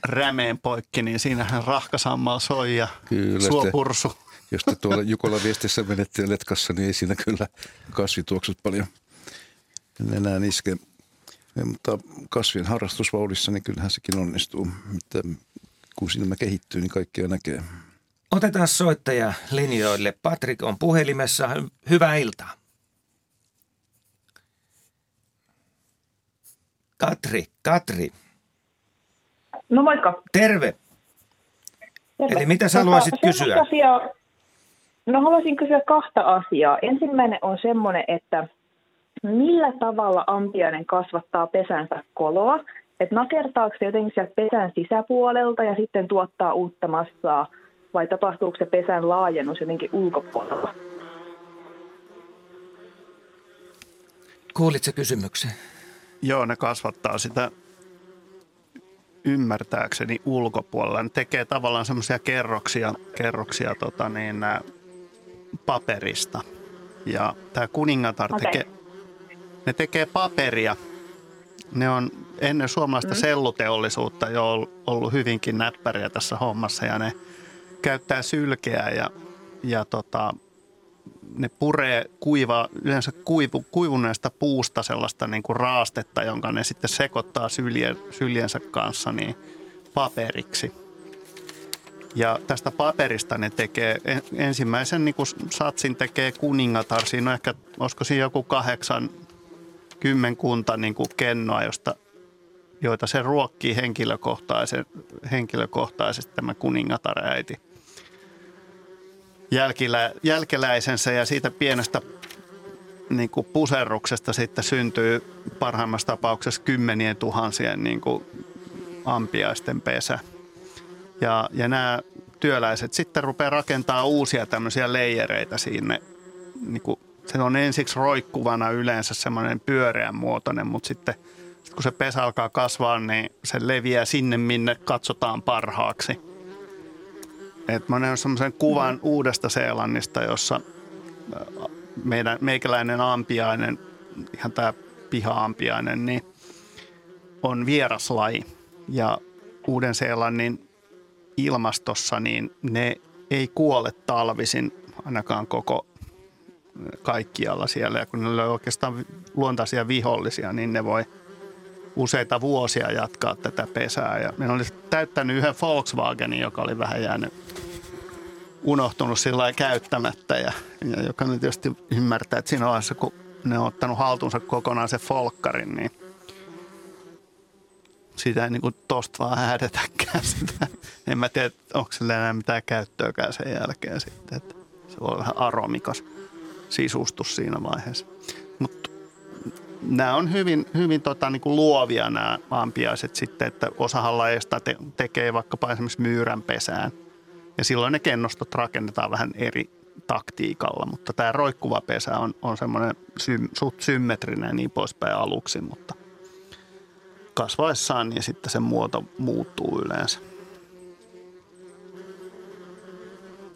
rämeen poikki, niin siinähän rahkasammal soi ja Kyllä, suopursu. Jos te tuolla Jukola viestissä menette letkassa, niin ei siinä kyllä kasvituoksut paljon enää iske. Ja, Mutta kasvien harrastusvauhdissa, niin kyllähän sekin onnistuu. Että kun silmä kehittyy, niin kaikkea näkee. Otetaan soittaja linjoille. Patrik on puhelimessa. Hy- Hyvää iltaa. Katri, Katri, No moikka. terve. Terve. Eli mitä sä Tota, haluaisit kysyä? Asiaa, no haluaisin kysyä kahta asiaa. Ensimmäinen on semmoinen, että millä tavalla ampiainen kasvattaa pesänsä koloa? Että nakertaako se jotenkin sieltä pesän sisäpuolelta ja sitten tuottaa uutta massaa? Vai tapahtuuko se pesän laajennus jotenkin ulkopuolella? Kuulitko kysymyksen? Joo, ne kasvattaa sitä ymmärtääkseni ulkopuolella. Ne tekee tavallaan semmoisia kerroksia, kerroksia tota niin, paperista. Ja tämä kuningatar Okei. tekee, ne tekee paperia. Ne on ennen suomalaista mm. selluteollisuutta jo ol- ollut hyvinkin näppäriä tässä hommassa ja ne käyttää sylkeä ja, ja tota, ne puree kuiva, yleensä kuivu, kuivuneesta puusta sellaista niin kuin raastetta, jonka ne sitten sekoittaa syljen, syljensä kanssa niin paperiksi. Ja tästä paperista ne tekee, en- ensimmäisen niin kuin satsin tekee kuningatar. Siinä on ehkä, olisiko siinä joku kahdeksan, kymmenkunta niin kuin kennoa, josta, joita se ruokkii henkilökohtaisesti, henkilökohtaisesti tämä kuningatar-äiti jälkilä, jälkeläisensä ja siitä pienestä niin kuin puserruksesta sitten syntyy parhaimmassa tapauksessa kymmenien tuhansien niin kuin ampiaisten pesä. Ja, ja nämä työläiset sitten rupeaa rakentaa uusia tämmöisiä leijereitä sinne. Niin kuin, se on ensiksi roikkuvana yleensä semmoinen pyöreän muotoinen, mutta sitten sit kun se pesä alkaa kasvaa, niin se leviää sinne, minne katsotaan parhaaksi. Että mä näin semmoisen kuvan uudesta Seelannista, jossa meidän meikäläinen ampiainen, ihan tämä piha-ampiainen, niin on vieraslaji. Ja Uuden-Seelannin ilmastossa, niin ne ei kuole talvisin ainakaan koko kaikkialla siellä. Ja kun ne on oikeastaan luontaisia vihollisia, niin ne voi useita vuosia jatkaa tätä pesää. Ja ne oli täyttänyt yhden Volkswagenin, joka oli vähän jäänyt unohtunut sillä käyttämättä. Ja, ja joka nyt tietysti ymmärtää, että siinä vaiheessa, kun ne on ottanut haltuunsa kokonaan se folkkarin, niin sitä ei niin kuin tosta vaan häädetäkään sitä. En mä tiedä, onko sillä enää mitään käyttöäkään sen jälkeen sitten. Että se voi olla vähän aromikas sisustus siinä vaiheessa. Mutta nämä on hyvin, hyvin tota, niin kuin luovia nämä ampiaiset sitten, että osahan lajeista te- tekee vaikkapa esimerkiksi myyrän pesään. Ja silloin ne kennostot rakennetaan vähän eri taktiikalla, mutta tämä roikkuva pesä on, on semmoinen sy- suht symmetrinen ja niin poispäin aluksi, mutta kasvaessaan niin sitten se muoto muuttuu yleensä.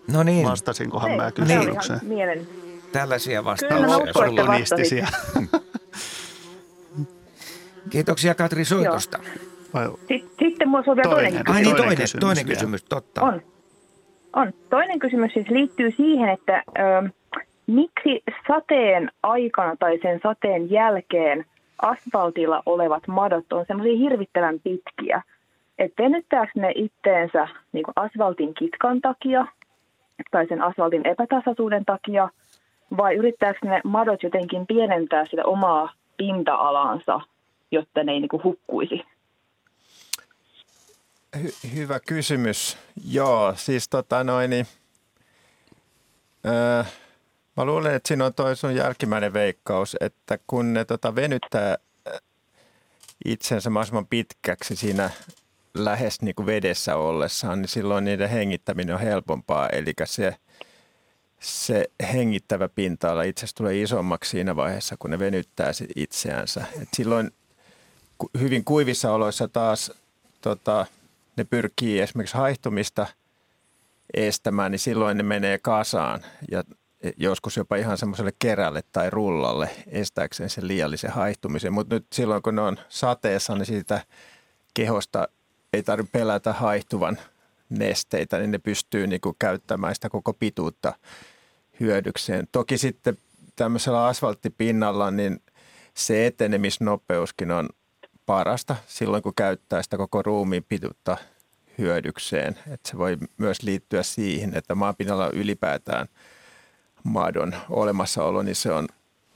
No niin. Vastasinkohan Ei, mä kysymykseen? mielen. Tällaisia Kyllä vastauksia. mä uskon, että sulla on. Kolonistisia. Kiitoksia Katri soitosta. Vai Sitten, sitten minulla on vielä toinen, Toinen. kysymys. Ai niin, Toinen toinen, kysymys toinen vielä. kysymys, totta. On. On. Toinen kysymys siis liittyy siihen, että ö, miksi sateen aikana tai sen sateen jälkeen asfaltilla olevat madot on semmoisia hirvittävän pitkiä. Että venyttääkö ne itteensä niin asfaltin kitkan takia tai sen asfaltin epätasaisuuden takia vai yrittääkö ne madot jotenkin pienentää sitä omaa pinta-alansa, jotta ne ei niin kuin hukkuisi? Hy- hyvä kysymys. Joo, siis tota noin, niin, öö, mä luulen, että siinä on toi sun jälkimmäinen veikkaus, että kun ne tota venyttää ö, itsensä mahdollisimman pitkäksi siinä lähes niin kuin vedessä ollessaan, niin silloin niiden hengittäminen on helpompaa. Eli se, se hengittävä pinta-ala itse tulee isommaksi siinä vaiheessa, kun ne venyttää itseänsä. Et silloin hyvin kuivissa oloissa taas tota, ne pyrkii esimerkiksi haihtumista estämään, niin silloin ne menee kasaan ja joskus jopa ihan semmoiselle kerälle tai rullalle estääkseen sen liiallisen haihtumisen. Mutta nyt silloin, kun ne on sateessa, niin siitä kehosta ei tarvitse pelätä haihtuvan nesteitä, niin ne pystyy niin kuin käyttämään sitä koko pituutta hyödykseen. Toki sitten tämmöisellä asfalttipinnalla, niin se etenemisnopeuskin on parasta silloin, kun käyttää sitä koko ruumiin pituutta hyödykseen. Että se voi myös liittyä siihen, että maapinnalla ylipäätään maadon olemassaolo, niin se on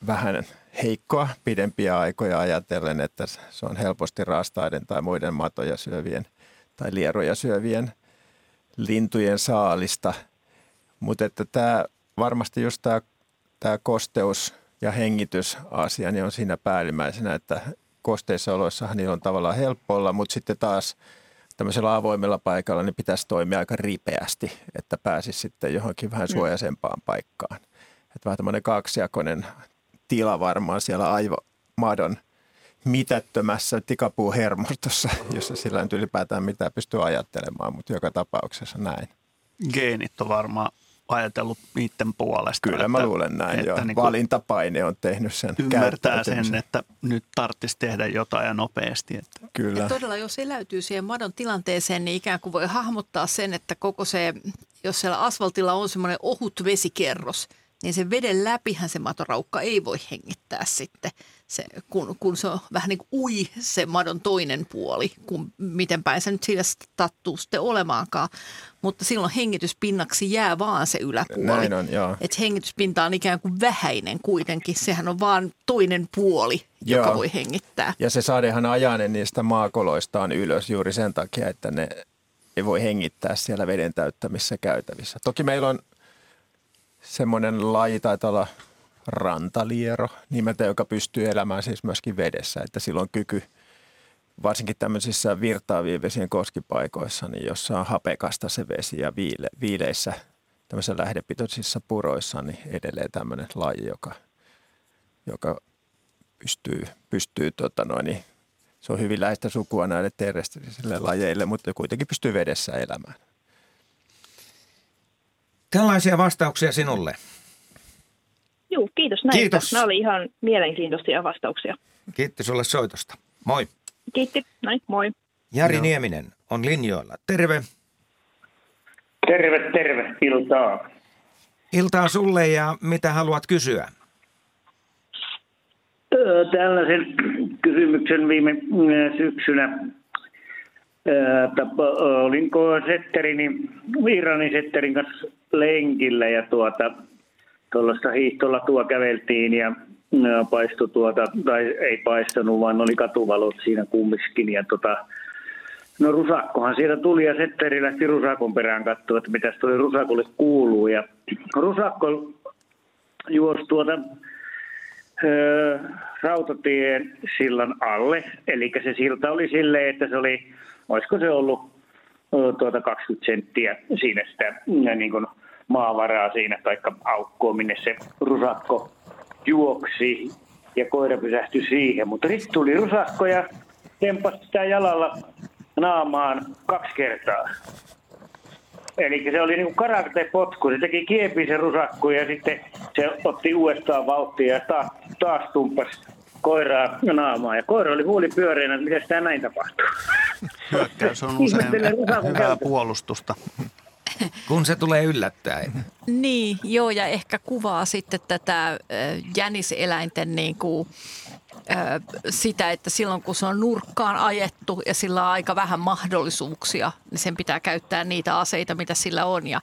vähän heikkoa pidempiä aikoja ajatellen, että se on helposti rastaiden tai muiden matoja syövien tai lieroja syövien lintujen saalista. Mutta että tämä varmasti just tämä, tämä kosteus ja hengitysasia niin on siinä päällimmäisenä, että kosteissa oloissahan niillä on tavallaan helppo olla, mutta sitten taas tämmöisellä avoimella paikalla niin pitäisi toimia aika ripeästi, että pääsisi sitten johonkin vähän suojaisempaan paikkaan. Että vähän tämmöinen kaksijakoinen tila varmaan siellä aivomadon mitättömässä tikapuuhermostossa, jossa sillä nyt ylipäätään mitään pystyy ajattelemaan, mutta joka tapauksessa näin. Geenit on varmaan ajatellut niiden puolesta. Kyllä mä luulen näin, että joo. niin Valintapaine on tehnyt sen ymmärtää sen, että nyt tarvitsisi tehdä jotain ja nopeasti. Että Kyllä. Ja todella, jos eläytyy siihen madon tilanteeseen, niin ikään kuin voi hahmottaa sen, että koko se, jos siellä asfaltilla on semmoinen ohut vesikerros, niin sen veden läpihän se matoraukka ei voi hengittää sitten, se, kun, kun se on vähän niin kuin ui se madon toinen puoli, kun miten päin se nyt siinä tattuu sitten olemaankaan. Mutta silloin hengityspinnaksi jää vaan se yläpuoli. Näin on, joo. Että hengityspinta on ikään kuin vähäinen kuitenkin. Sehän on vaan toinen puoli, joka Joo. voi hengittää. Ja se sadehan ajaa ne niistä maakoloistaan ylös juuri sen takia, että ne ei voi hengittää siellä veden täyttämissä käytävissä. Toki meillä on semmoinen laji, taitaa olla rantaliero nimeltä, joka pystyy elämään siis myöskin vedessä. Että sillä on kyky varsinkin tämmöisissä virtaavien vesien koskipaikoissa, niin jossa on hapekasta se vesi ja viile, viileissä tämmöisissä lähdepitoisissa puroissa, niin edelleen tämmöinen laji, joka, joka pystyy, pystyy tota noin, niin se on hyvin läheistä sukua näille terrestrisille lajeille, mutta kuitenkin pystyy vedessä elämään. Tällaisia vastauksia sinulle. Joo, kiitos näistä. Kiitos. Nämä oli ihan mielenkiintoisia vastauksia. Kiitti sulle soitosta. Moi. Kiitti. Näin, moi. Jari Joo. Nieminen on linjoilla. Terve. Terve, terve. Iltaa. Iltaa sulle ja mitä haluat kysyä? Tällaisen kysymyksen viime mm, syksynä tapa, olinko setterini, Iranin setterin kanssa lenkillä ja tuota, tuollaista hiihtolatua käveltiin ja paistui tuota, tai ei paistanut, vaan oli katuvalot siinä kumminkin ja tota, No rusakkohan sieltä tuli ja Setteri lähti rusakon perään katsoa, että mitä toi rusakolle kuuluu. Ja rusakko juosi tuota ö, rautatien sillan alle. Eli se silta oli silleen, että se oli, olisiko se ollut tuota 20 senttiä siinä sitä niin kuin maavaraa siinä, taikka aukkoa, minne se rusakko juoksi ja koira pysähtyi siihen. Mutta sitten tuli rusakko ja tempasi sitä jalalla naamaan kaksi kertaa. Eli se oli niin karakteripotku. Se teki kiepisen rusakku ja sitten se otti uudestaan vauhtia ja taas, taas tumppasi koiraa naamaan. Ja koira oli huoli pyöreänä, että miten sitä näin tapahtuu. Hyökkäys on usein hyvää puolustusta. Kun se tulee yllättäen. Niin, joo, ja ehkä kuvaa sitten tätä jäniseläinten niin kuin, sitä, että silloin kun se on nurkkaan ajettu ja sillä on aika vähän mahdollisuuksia, niin sen pitää käyttää niitä aseita, mitä sillä on. Ja,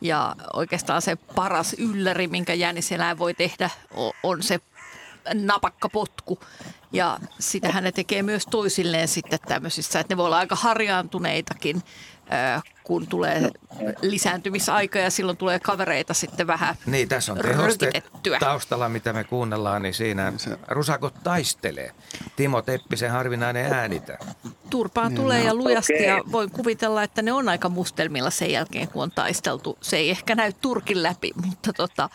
ja oikeastaan se paras ylläri, minkä jäniseläin voi tehdä, on se napakkapotku. Ja sitähän ne tekee myös toisilleen sitten tämmöisissä, että ne voi olla aika harjaantuneitakin kun tulee lisääntymisaika ja silloin tulee kavereita sitten vähän Niin, tässä on tehoste taustalla, mitä me kuunnellaan, niin siinä rusakot taistelee. Timo Teppisen harvinainen äänitä. Turpaan niin, tulee ja lujasti okay. ja voin kuvitella, että ne on aika mustelmilla sen jälkeen, kun on taisteltu. Se ei ehkä näy turkin läpi, mutta tota,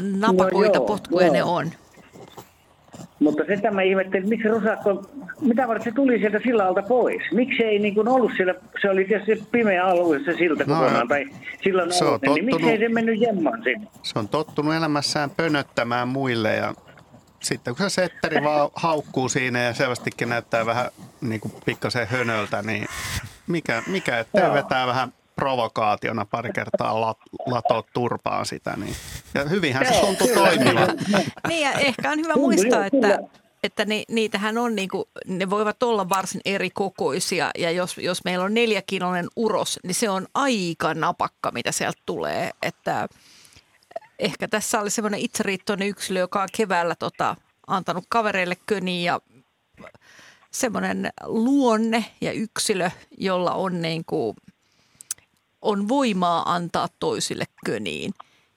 napakoita no joo, potkuja joo. ne on. Mutta sitä mä ihmettelin, että miksi Rosakko, mitä varten se tuli sieltä sillalta pois? Miksi ei niin kuin ollut siellä, se oli tietysti pimeä alue se silta no, kokonaan, tai sillan se alue, niin miksi ei se mennyt jemmaan sinne? Se on tottunut elämässään pönöttämään muille ja sitten kun se setteri vaan haukkuu siinä ja selvästikin näyttää vähän niin kuin pikkasen hönöltä, niin mikä, mikä ettei vetää vähän provokaationa pari kertaa lat, latoa turpaan sitä. Niin. Ja hyvinhän se tuntuu toimivan. niin ja ehkä on hyvä muistaa, että, että ni, niitähän on, niin kuin, ne voivat olla varsin eri kokoisia ja jos, jos meillä on neljäkiloinen uros, niin se on aika napakka, mitä sieltä tulee. Että ehkä tässä oli semmoinen itseriittoinen yksilö, joka on keväällä tota, antanut kavereille köniin ja semmoinen luonne ja yksilö, jolla on niin kuin – on voimaa antaa toisille köniin.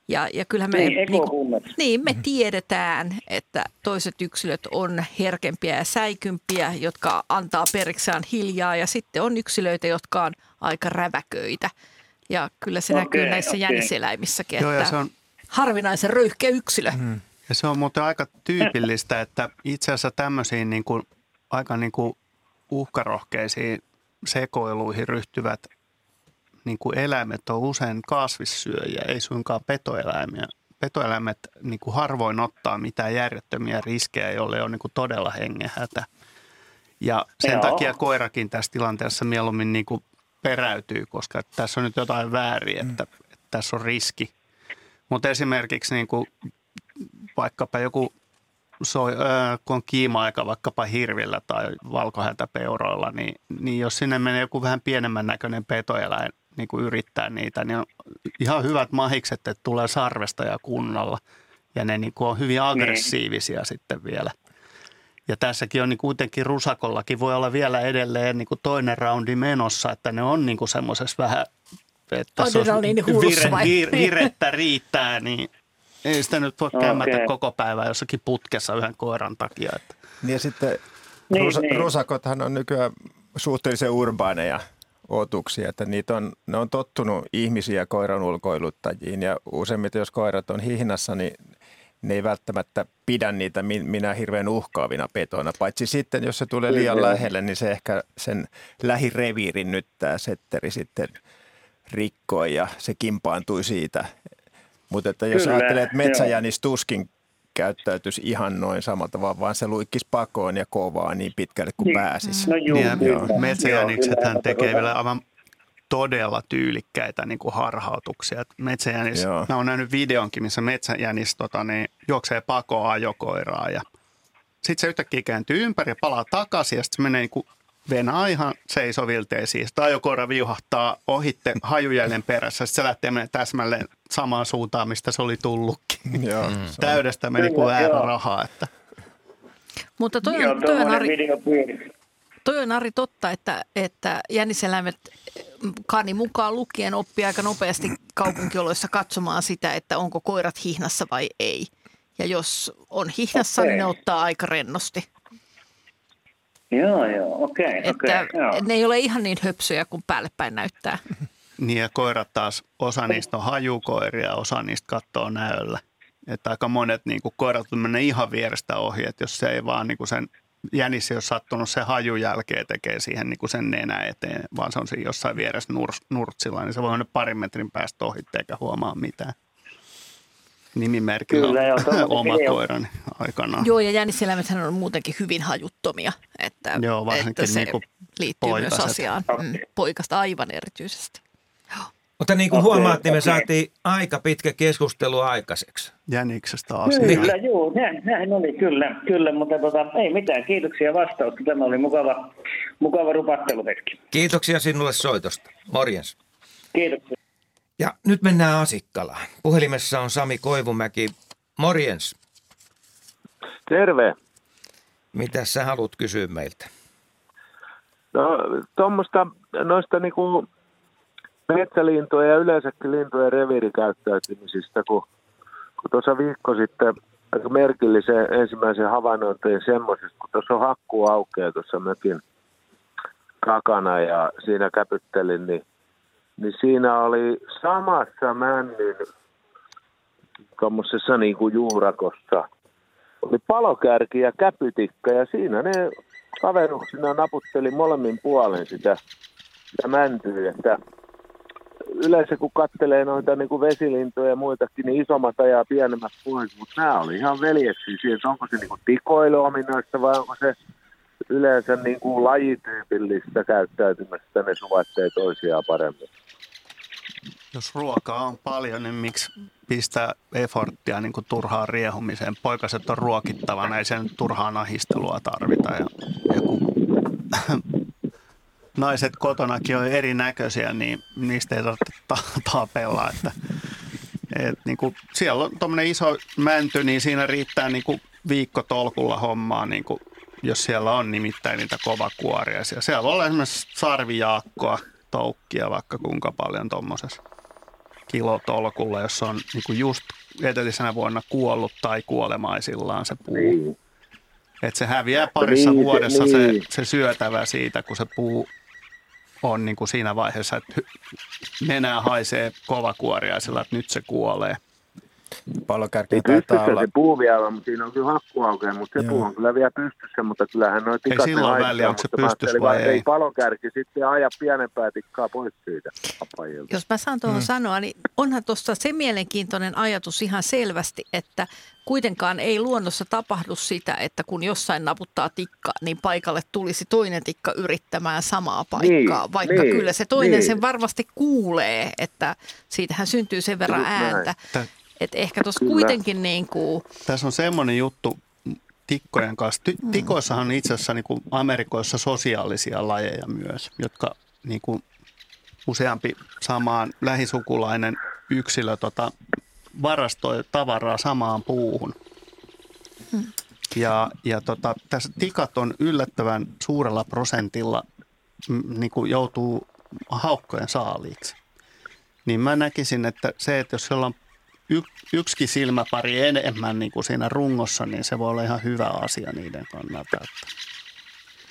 Ja, ja kyllähän me, niin, niin, kuin, niin, me tiedetään, että toiset yksilöt on herkempiä ja säikympiä, jotka antaa periksään hiljaa ja sitten on yksilöitä, jotka on aika räväköitä. Ja kyllä se okay, näkyy näissä okay. jäniseläimissäkin, Joo, että se on... harvinaisen röyhkeä yksilö. Mm. Ja se on muuten aika tyypillistä, että itse asiassa tämmöisiin niin kuin, aika niin kuin uhkarohkeisiin sekoiluihin ryhtyvät niin kuin eläimet on usein kasvissyöjiä, ei suinkaan petoeläimiä. Petoeläimet niin kuin harvoin ottaa mitään järjettömiä riskejä, jolle on niin kuin todella hengehätä. Ja sen Joo. takia koirakin tässä tilanteessa mieluummin niin kuin peräytyy, koska tässä on nyt jotain väärin, että, mm. että tässä on riski. Mutta esimerkiksi niin kuin vaikkapa joku soi, äh, kun on kiima-aika vaikkapa hirvillä tai valkohäntäpeuroilla, niin, niin jos sinne menee joku vähän pienemmän näköinen petoeläin niin kuin yrittää niitä, niin on ihan hyvät mahikset, että tulee sarvesta ja kunnalla. Ja ne niin kuin on hyvin niin. aggressiivisia niin. sitten vielä. Ja tässäkin on niin kuitenkin rusakollakin voi olla vielä edelleen niin kuin toinen roundi menossa, että ne on niin kuin semmoisessa vähän, että se on vire, vir, virettä riittää, niin ei sitä nyt voi kämmätä koko päivää jossakin putkessa yhden koiran takia. Että. Niin ja sitten niin, rusa, niin. rusakothan on nykyään suhteellisen urbaaneja otuksia, että niitä on, ne on tottunut ihmisiä koiran ulkoiluttajiin ja useimmiten jos koirat on hihnassa, niin ne ei välttämättä pidä niitä minä hirveän uhkaavina petona, paitsi sitten jos se tulee liian lähelle, niin se ehkä sen lähireviirin nyt tämä setteri sitten rikkoi ja se kimpaantui siitä. Mutta että jos Kyllä, ajattelee, että metsäjänis tuskin käyttäytyisi ihan noin samalla tavalla, vaan se luikkisi pakoon ja kovaa niin pitkälle kuin pääsisi. No juu, Niin, kyllä. metsäjänikset Joo, hän tekee vielä aivan todella tyylikkäitä niin kuin harhautuksia. Et Metsäjänis, Joo. mä oon nähnyt videonkin, missä metsäjänis tota, niin, juoksee pakoon ajokoiraa ja sitten se yhtäkkiä kääntyy ympäri ja palaa takaisin ja sitten se menee niin kuin venaa ihan seisovilteisiin. Ajokoira viuhahtaa ohitte hajujäljen perässä. Sitten se lähtee menemään täsmälleen samaan suuntaan, mistä se oli tullutkin. Joo. Täydestä meni kuin väärä rahaa. Että. Mutta toi on, toi on, Ari, toi on Ari totta, että, että jänniseläimet mm, kani mukaan lukien oppii aika nopeasti kaupunkioloissa katsomaan sitä, että onko koirat hihnassa vai ei. Ja jos on hihnassa, Okei. niin ne ottaa aika rennosti. Joo, joo, okei, Että okei. joo. ne ei ole ihan niin höpsöjä kuin päälle päin näyttää. Niin ja koirat taas, osa niistä on hajukoiria, osa niistä katsoo näöllä. Että aika monet niin kuin koirat menee ihan vierestä ohi, että jos se ei vaan niin kuin sen jänis ei ole sattunut se hajun jälkeen tekee siihen niin kuin sen nenä eteen, vaan se on siinä jossain vieressä nurs, nurtsilla, niin se voi mennä parin metrin päästä ohi eikä huomaa mitään. Nimimerkillä Kyllä, joo, oma koirani aikanaan. Joo, ja jänniseläimethän on muutenkin hyvin hajuttomia. Että, Joo, varsinkin että se niinku liittyy myös poikaset. asiaan. Mm, poikasta aivan erityisesti. Mutta niin kuin Okei, huomaat, niin me okei. saatiin aika pitkä keskustelu aikaiseksi. Jäniksestä asiaa. Kyllä, joo, näin, näin oli, kyllä, kyllä, mutta tota, ei mitään, kiitoksia vastausta. Tämä oli mukava, mukava rupatteluhetki. Kiitoksia sinulle soitosta. Morjens. Kiitoksia. Ja nyt mennään Asikkalaan. Puhelimessa on Sami Koivumäki. Morjens. Terve. Mitä sä haluat kysyä meiltä? No tuommoista noista niinku metsälintuja ja yleensäkin lintujen reviirikäyttäytymisistä, kun, kun tuossa viikko sitten aika merkillisen ensimmäisen havainnon tein semmoisesta, kun tuossa on hakkuu aukeaa tuossa mökin takana ja siinä käpyttelin, niin, niin siinä oli samassa männyn tuommoisessa niin kuin juurakossa oli palokärki ja käpytikka ja siinä ne kaveruksina naputteli molemmin puolen sitä, sitä mäntyä, että yleensä kun kattelee noita niin kuin vesilintoja ja muitakin, niin isommat ajaa pienemmät pois, mutta nämä oli ihan veljeksi siihen, onko se niin kuin tikoiluominaista vai onko se yleensä niin kuin lajityypillistä käyttäytymistä, ne suvaitsee toisiaan paremmin. Jos ruokaa on paljon, niin miksi pistää efforttia niin turhaan riehumiseen? Poikaset on ruokittavana, ei sen turhaan ahistelua tarvita. Ja joku, naiset kotonakin on erinäköisiä, niin niistä ei tarvitse ta- tapella. Että, et, niin kuin, siellä on tuommoinen iso mänty, niin siinä riittää niin kuin viikko tolkulla hommaa, niin kuin, jos siellä on nimittäin niitä kovakuoria. Siellä, siellä olla esimerkiksi sarvijaakkoa, toukkia vaikka kuinka paljon tuommoisessa kilotolkulla, jossa on niin kuin just edellisenä vuonna kuollut tai kuolemaisillaan se puu. Niin. Et se häviää parissa Niin, se- vuodessa niin. se, se syötävä siitä, kun se puu on niin kuin siinä vaiheessa, että nenää haisee kovakuoriaisilla, että nyt se kuolee. Palokärki Niin taitaa olla, se puu vielä, mutta siinä on kyllä hakku aukeaa, mutta se Joo. puu on kyllä vielä pystyssä, mutta kyllähän noin tikat ne silloin väliä, onko se ajattelin vai ei. ei palokärki sitten aja pienempää tikkaa pois siitä apajilta. Jos mä saan tuohon mm. sanoa, niin onhan tuossa se mielenkiintoinen ajatus ihan selvästi, että kuitenkaan ei luonnossa tapahdu sitä, että kun jossain naputtaa tikka, niin paikalle tulisi toinen tikka yrittämään samaa paikkaa, Niin, vaikka niin, kyllä se toinen niin. sen varmasti kuulee, että siitähän syntyy sen verran ääntä. Tä- Että ehkä tuossa kuitenkin niin kuin, Tässä on semmoinen juttu tikkojen kanssa. Ty- tikoissahan on itse asiassa niin kuin Amerikoissa sosiaalisia lajeja myös, jotka niin kuin useampi samaan lähisukulainen yksilö tota, varastoi tavaraa samaan puuhun. Ja, ja tota, tässä tikat on yllättävän suurella prosentilla mm, niin kuin joutuu haukkojen saaliiksi. Niin mä näkisin, että se, että jos siellä on y- yksikin silmäpari enemmän niin kuin siinä rungossa, niin se voi olla ihan hyvä asia niiden kannalta. Että.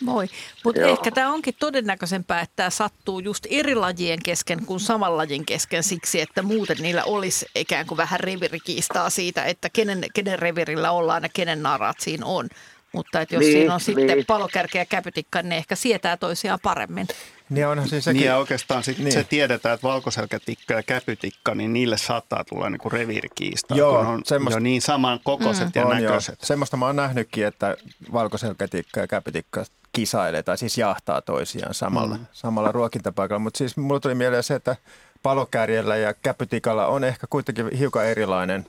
Voi, mutta ehkä tämä onkin todennäköisempää, että tämä sattuu just eri lajien kesken kuin saman lajin kesken siksi, että muuten niillä olisi ikään kuin vähän revirikiistaa siitä, että kenen, kenen revirillä ollaan ja kenen narat siinä on. Mutta että jos Niin, siinä on sitten niin. palokärkeä ja käpytikka, niin ne ehkä sietää toisiaan paremmin. Niin onhan siis sekin. Niin ja oikeastaan sit niin. se tiedetään, että valkoselkätikka ja käpytikka, niin niille saattaa tulla niinku reviirikiista, Joo, kun on semmoista, jo niin saman kokoiset mm. ja on näköiset. Jo. Semmoista mä oon nähnytkin, että valkoselkätikka ja käpytikka kisailee tai siis jahtaa toisiaan samalla, mm. samalla ruokintapaikalla. Mutta siis mulla tuli mieleen se, että palokärjellä ja käpytikalla on ehkä kuitenkin hiukan erilainen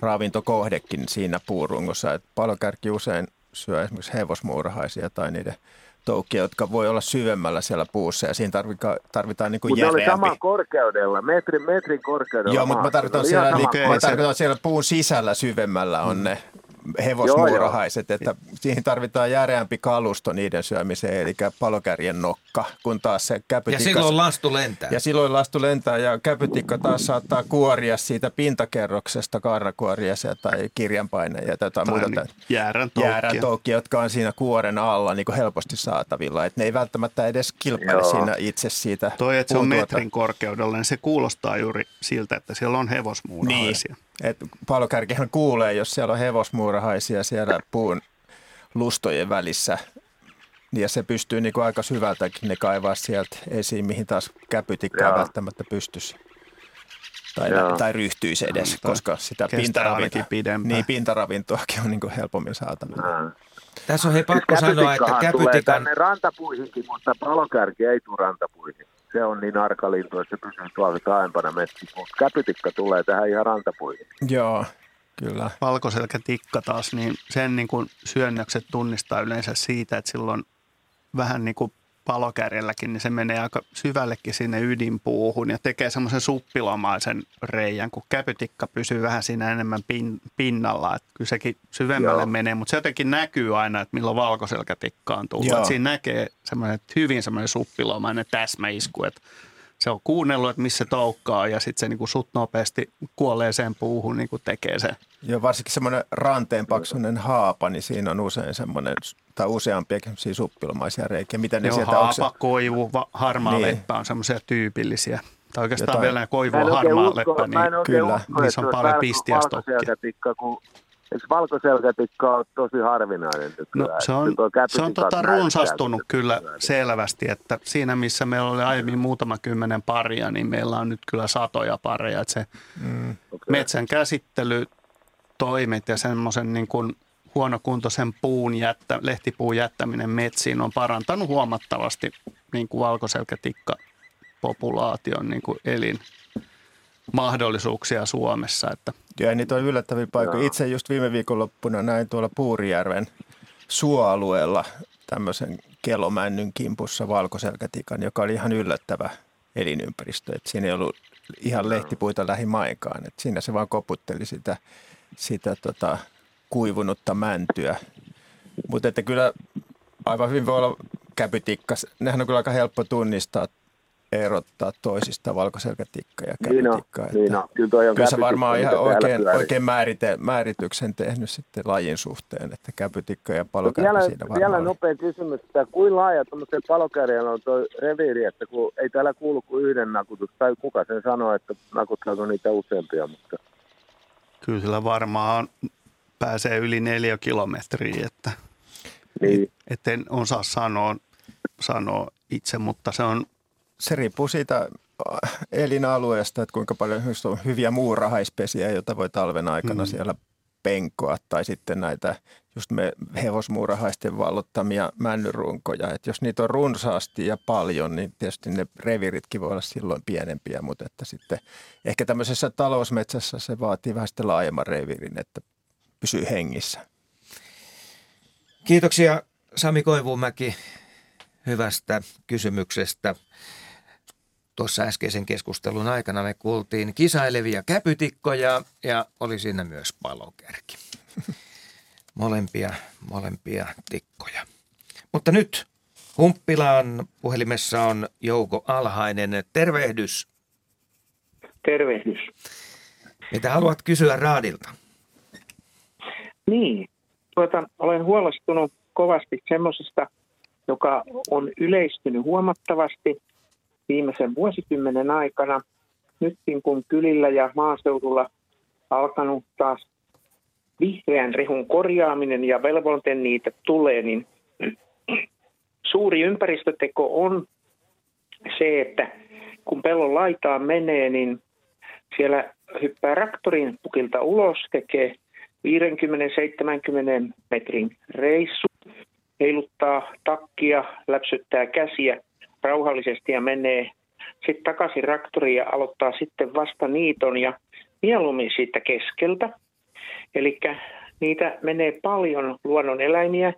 ravintokohdekin siinä puurungossa. Että palokärki usein syö esimerkiksi hevosmuurahaisia tai niiden toukkia, jotka voi olla syvemmällä siellä puussa ja siinä tarvitaan, tarvitaan niin kuin Mutta oli saman korkeudella, metrin, metrin korkeudella. Joo, mutta mä tarkoitan, siellä, niin, mä tarkoitan siellä puun sisällä syvemmällä on ne hevosmuurahaiset, joo, joo. että siihen tarvitaan järeämpi kalusto niiden syömiseen, eli palokärjen nokka, kun taas se käpytikka... Ja silloin lastu lentää. Ja silloin lastu lentää, ja käpytikka taas saattaa kuoria siitä pintakerroksesta, kaarnakuoria tai kirjanpaineja tai jotain muuta. Niin, jäärän toukkia. jotka on siinä kuoren alla niin kuin helposti saatavilla. Että ne ei välttämättä edes kilpaile joo. siinä itse siitä. Toi, että se on metrin korkeudella, niin se kuulostaa juuri siltä, että siellä on hevosmuurahaisia. Niin. Et palokärkihän kuulee, jos siellä on hevosmuurahaisia siellä puun lustojen välissä. Ja se pystyy niin kuin aika syvältäkin ne kaivaa sieltä esiin, mihin taas käpytikkaa välttämättä pystyisi. Tai, tai ryhtyisi edes, no, koska sitä pintaravintoa, niin, pintaravintoakin on niin kuin helpommin saatavilla. Tässä on hei pakko sanoa, että käpytikan... tulee tänne rantapuihinkin, mutta palokärki ei tule rantapuihin se on niin arkalintu, että se pysyy tuolla taaempana metsissä. Mutta käpytikka tulee tähän ihan rantapuihin. Joo, kyllä. Valkoselkätikka taas, niin sen niin kuin syönnökset tunnistaa yleensä siitä, että silloin vähän niin kuin palokärjelläkin, niin se menee aika syvällekin sinne ydinpuuhun ja tekee semmoisen suppilomaisen reijän, kun käpytikka pysyy vähän siinä enemmän pin, pinnalla. Että kyllä sekin syvemmälle Joo. menee, mutta se jotenkin näkyy aina, että milloin valkoselkätikka on tullut. Siinä näkee semmoinen hyvin semmoinen suppilomainen täsmäisku, että se on kuunnellut, että missä toukkaa ja sitten se niin kuin sut nopeasti kuolee sen puuhun, niin kuin tekee se. Joo, varsinkin semmoinen ranteenpaksuinen haapa, niin siinä on usein semmoinen, tai useampiakin semmoisia suppilomaisia reikiä. Mitä ne Joo, sieltä haapa, onko... koivu, harmaa niin. leppä on semmoisia tyypillisiä. Tai oikeastaan Jotain. vielä koivu harmaa usko, leppä, niin kyllä. Usko, niissä on paljon pistiä stokkia. Kun Eikö valkoselkätikka ole tosi harvinainen No, se on, se on tota runsastunut kyllä selvästi, että siinä missä meillä oli aiemmin muutama kymmenen paria, niin meillä on nyt kyllä satoja pareja. Että se mm. okay. metsän käsittely toimet ja semmoisen niin kuin huonokuntoisen puun jättä, lehtipuun jättäminen metsiin on parantanut huomattavasti niin kuin valkoselkätikka populaation niin kuin elin mahdollisuuksia Suomessa. Että. Ja niitä on yllättäviä paikkoja. Itse just viime viikonloppuna näin tuolla Puurijärven suoalueella tämmöisen kelomännyn kimpussa valkoselkätikan, joka oli ihan yllättävä elinympäristö. Et siinä ei ollut ihan lehtipuita lähimainkaan. Et siinä se vaan koputteli sitä, sitä tota, kuivunutta mäntyä. Mutta että kyllä aivan hyvin voi olla käpytikkas. Nehän on kyllä aika helppo tunnistaa erottaa toisista valkoselkätikka ja käpytikka. Niin on, niin. Kyllä, toi on kyllä se varmaan ihan oikein, oikein määrite, määrityksen tehnyt sitten lajin suhteen, että käpytikka ja palokärki vielä, siinä varmaan Vielä nopea kysymys, että kuinka laaja tuollaisen palokärjellä on tuo reviiri, että kun ei täällä kuulu kuin yhden nakutus, tai kuka sen sanoo, että nakuttaako niitä useampia, mutta... Kyllä sillä varmaan pääsee yli neljä kilometriä, että niin. et en osaa sanoa, sanoa itse, mutta se on se riippuu siitä äh, elinalueesta, että kuinka paljon on hyviä muurahaispesiä, joita voi talven aikana mm. siellä penkoa, tai sitten näitä just me hevosmuurahaisten vallottamia männyrunkoja. että jos niitä on runsaasti ja paljon, niin tietysti ne reviritkin voi olla silloin pienempiä, mutta että sitten ehkä tämmöisessä talousmetsässä se vaatii vähän sitten laajemman revirin, että pysyy hengissä. Kiitoksia Sami Koivumäki hyvästä kysymyksestä. Tuossa äskeisen keskustelun aikana me kuultiin kisailevia käpytikkoja ja oli siinä myös palokärki. molempia, molempia tikkoja. Mutta nyt Humppilaan puhelimessa on Jouko Alhainen. Tervehdys. Tervehdys. Mitä haluat kysyä Raadilta? Niin, tuota, olen huolestunut kovasti semmoisesta, joka on yleistynyt huomattavasti – viimeisen vuosikymmenen aikana. Nytkin kun kylillä ja maaseudulla alkanut taas vihreän rehun korjaaminen ja velvoite niitä tulee, niin suuri ympäristöteko on se, että kun pellon laitaan menee, niin siellä hyppää raktorin pukilta ulos, tekee 50-70 metrin reissu, heiluttaa takkia, läpsyttää käsiä rauhallisesti ja menee sitten takaisin raktoriin ja aloittaa sitten vasta niiton ja mieluummin siitä keskeltä. Eli niitä menee paljon luonnon eläimiä,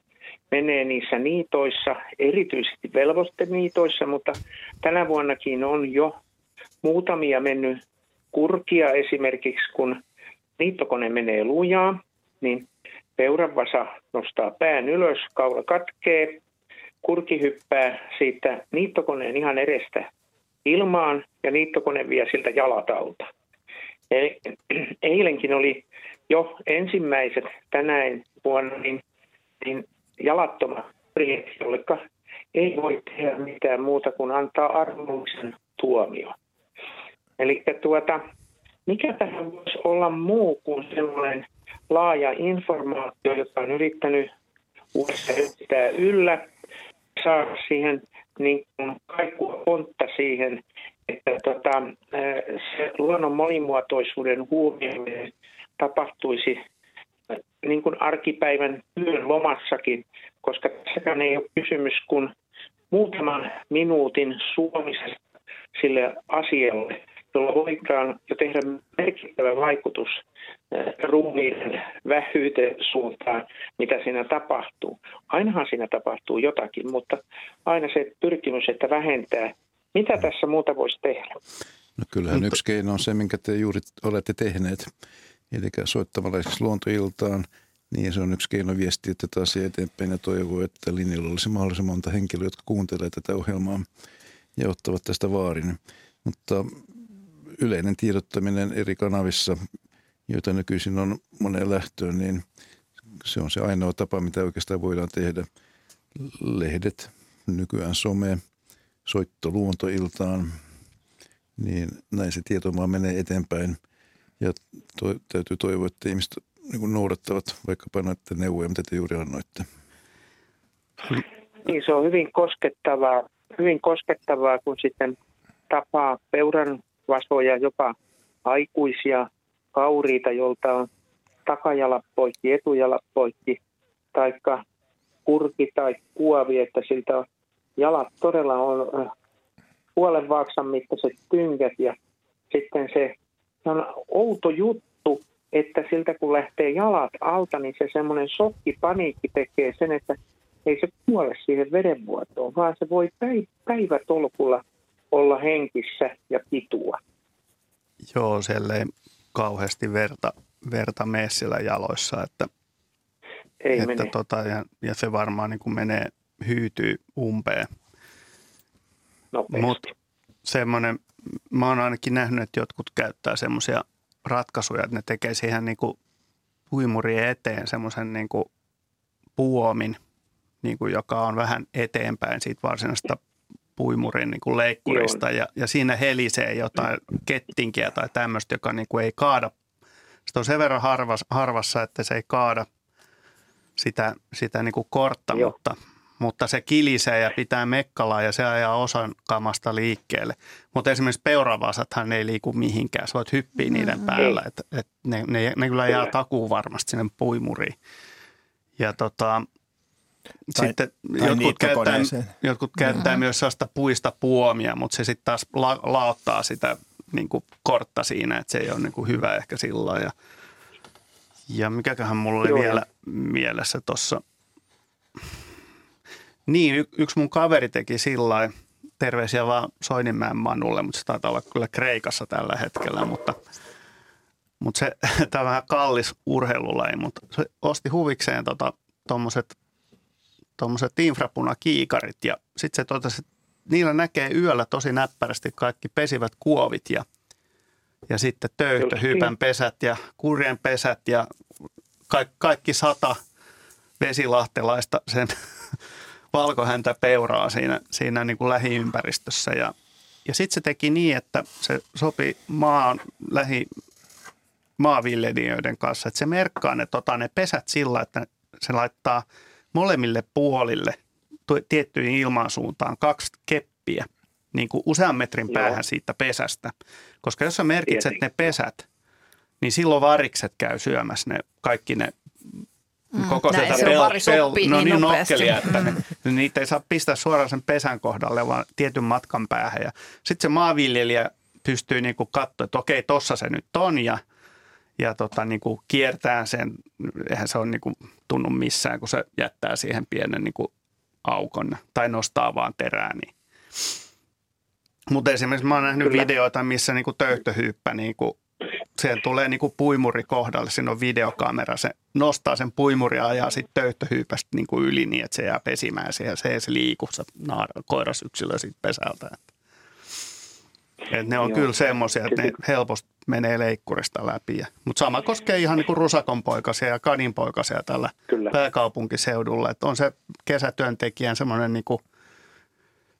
menee niissä niitoissa, erityisesti velvoiteniitoissa, mutta tänä vuonnakin on jo muutamia mennyt kurkia esimerkiksi, kun niittokone menee lujaa, niin peuranvasa nostaa pään ylös, kaula katkee, kurki hyppää siitä niittokoneen ihan edestä ilmaan ja niittokone vie siltä jalat alta. Eli eilenkin oli jo ensimmäiset tänään vuonna niin, niin jalattomat priet, jolle ei voi tehdä mitään muuta kuin antaa armollisen tuomio. Eli tuota, mikä tähän voisi olla muu kuin sellainen laaja informaatio, jota on yrittänyt uudessa pitää yllä, saada siihen niin kuin kaikua pontta siihen, että tota, se luonnon monimuotoisuuden huomioiminen tapahtuisi niin kuin arkipäivän työn lomassakin, koska tässäkään ei ole kysymys kuin muutaman minuutin suomisesta sille asialle, jolla voidaan jo tehdä merkittävä vaikutus ruumiiden vähyyteen suuntaan, mitä siinä tapahtuu. Ainahan siinä tapahtuu jotakin, mutta aina se pyrkimys, että vähentää. Mitä tässä muuta voisi tehdä? No kyllähän yksi keino on se, minkä te juuri olette tehneet. Eli soittamalla esimerkiksi luontoiltaan, niin se on yksi keino viestiä tätä asiaa eteenpäin ja toivoo, että linjalla olisi mahdollisimman monta henkilöä, jotka kuuntelee tätä ohjelmaa ja ottavat tästä vaarin. Mutta yleinen tiedottaminen eri kanavissa, joita nykyisin on moneen lähtöön, niin se on se ainoa tapa, mitä oikeastaan voidaan tehdä. Lehdet, nykyään some, soitto luontoiltaan, niin näin se tieto vaan menee eteenpäin. Ja to, täytyy toivoa, että ihmiset niin noudattavat vaikkapa noita neuvoja, mitä te juuri annoitte. Niin, se on hyvin koskettavaa, hyvin koskettavaa kun sitten tapaa peuran vasoja, jopa aikuisia kauriita, jolta on takajalat poikki, etujalat poikki, taikka kurki tai kuovi, että siltä on jalat todella on äh, puolen vaaksan mittaiset tynkät ja sitten se, se on outo juttu, että siltä kun lähtee jalat alta, niin se semmoinen paniikki tekee sen, että ei se kuole siihen vedenvuotoon, vaan se voi päivätolkulla olla henkissä ja pitua. Joo, siellä ei kauheasti verta, verta mene siellä jaloissa, että, ei että mene. Tota, ja, ja, se varmaan niin kuin menee, hyytyy umpeen. Mutta semmoinen, mä oon ainakin nähnyt, että jotkut käyttää semmoisia ratkaisuja, että ne tekee siihen niin kuin puimurien eteen semmoisen niin kuin puomin, niin kuin joka on vähän eteenpäin siitä varsinaisesta puimurin niin kuin leikkurista ja, ja siinä helisee jotain kettinkiä tai tämmöistä, joka niin kuin ei kaada. Sitä on sen verran harvas, harvassa, että se ei kaada sitä, sitä niin kuin kortta, mutta, mutta se kilisee ja pitää mekkalaa ja se ajaa osan kamasta liikkeelle. Mutta esimerkiksi peuravasathan ei liiku mihinkään. Sä voit hyppiä niiden mm. päällä. Et, et ne, ne, ne kyllä jää takuun varmasti sinne puimuriin. Ja tota, sitten tai jotkut käyttää, jotkut käyttää mm-hmm. myös sellaista puista puomia, mutta se sitten taas la, laottaa sitä niin kuin kortta siinä, että se ei ole niin kuin hyvä ehkä sillä ja, ja mikäköhän mulla oli Joo. vielä mielessä tuossa. Niin, y- yksi mun kaveri teki sillä terveisiä vaan Soininmäen Manulle, mutta se taitaa olla kyllä Kreikassa tällä hetkellä, mutta, mutta se, tämä on vähän kallis urheilulaji, mutta se osti huvikseen tuommoiset tota, tuommoiset infrapunakiikarit ja sitten se totesi, että niillä näkee yöllä tosi näppärästi kaikki pesivät kuovit ja, ja sitten töyhtöhypän pesät ja kurjen pesät ja ka- kaikki sata vesilahtelaista sen valkohäntä peuraa siinä, siinä niin kuin lähiympäristössä ja, ja sitten se teki niin, että se sopi maan lähi maanviljelijöiden kanssa, että se merkkaa ne, tota, ne pesät sillä, että se laittaa – molemmille puolille tiettyihin ilmansuuntaan kaksi keppiä niin kuin usean metrin päähän Joo. siitä pesästä. Koska jos sä merkitset Tietenkin. ne pesät, niin silloin varikset käy syömässä ne kaikki ne mm, koko sitä pel, pel, no niin, niin nokkelia, että ne, niitä ei saa pistää suoraan sen pesän kohdalle, vaan tietyn matkan päähän. Ja sitten se maanviljelijä pystyy niin kuin katsoa, että okei, tossa se nyt on ja, ja tota, niin kuin kiertää sen, eihän se ole niin kuin tunnu missään, kun se jättää siihen pienen niin kuin aukon tai nostaa vaan terää. Niin. Mutta esimerkiksi mä oon nähnyt Kyllä. videoita, missä niin kuin töyhtöhyyppä niin kuin siihen tulee niin kuin puimuri kohdalle, siinä on videokamera, se nostaa sen puimuria ja ajaa sitten töyhtöhyypästä niin kuin yli niin, että se jää pesimään siihen, se ei se liiku, se koirasyksilö siitä pesältä. Että. Et ne on Joo. kyllä semmoisia, että ne helposti menee leikkurista läpi. Mutta sama koskee ihan niin kuin rusakonpoikasia ja kadinpoikasia tällä kyllä. pääkaupunkiseudulla. Että on se kesätyöntekijän semmoinen niin kuin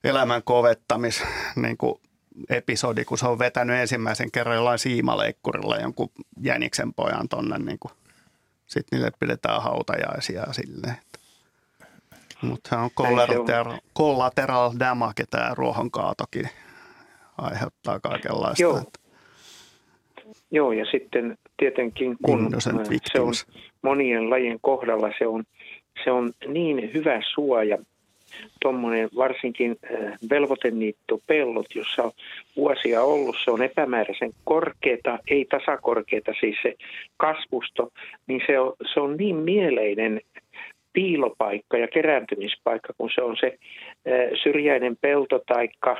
elämän kovettamis niin kuin episodi, kun se on vetänyt ensimmäisen kerran jollain siimaleikkurilla jonkun jäniksen pojan tonne. Niin sitten niille pidetään hautajaisia silleen. Mutta se on collateral, collateral damage tämä ruohonkaatokin aiheuttaa kaikenlaista. Joo. Joo, ja sitten tietenkin kun se on monien lajien kohdalla, se on, se on niin hyvä suoja, tuommoinen varsinkin äh, velvoiteniittopellot, jossa on vuosia ollut, se on epämääräisen korkeata, ei tasakorkeata siis se kasvusto, niin se on, se on niin mieleinen piilopaikka ja kerääntymispaikka, kun se on se äh, syrjäinen pelto taikka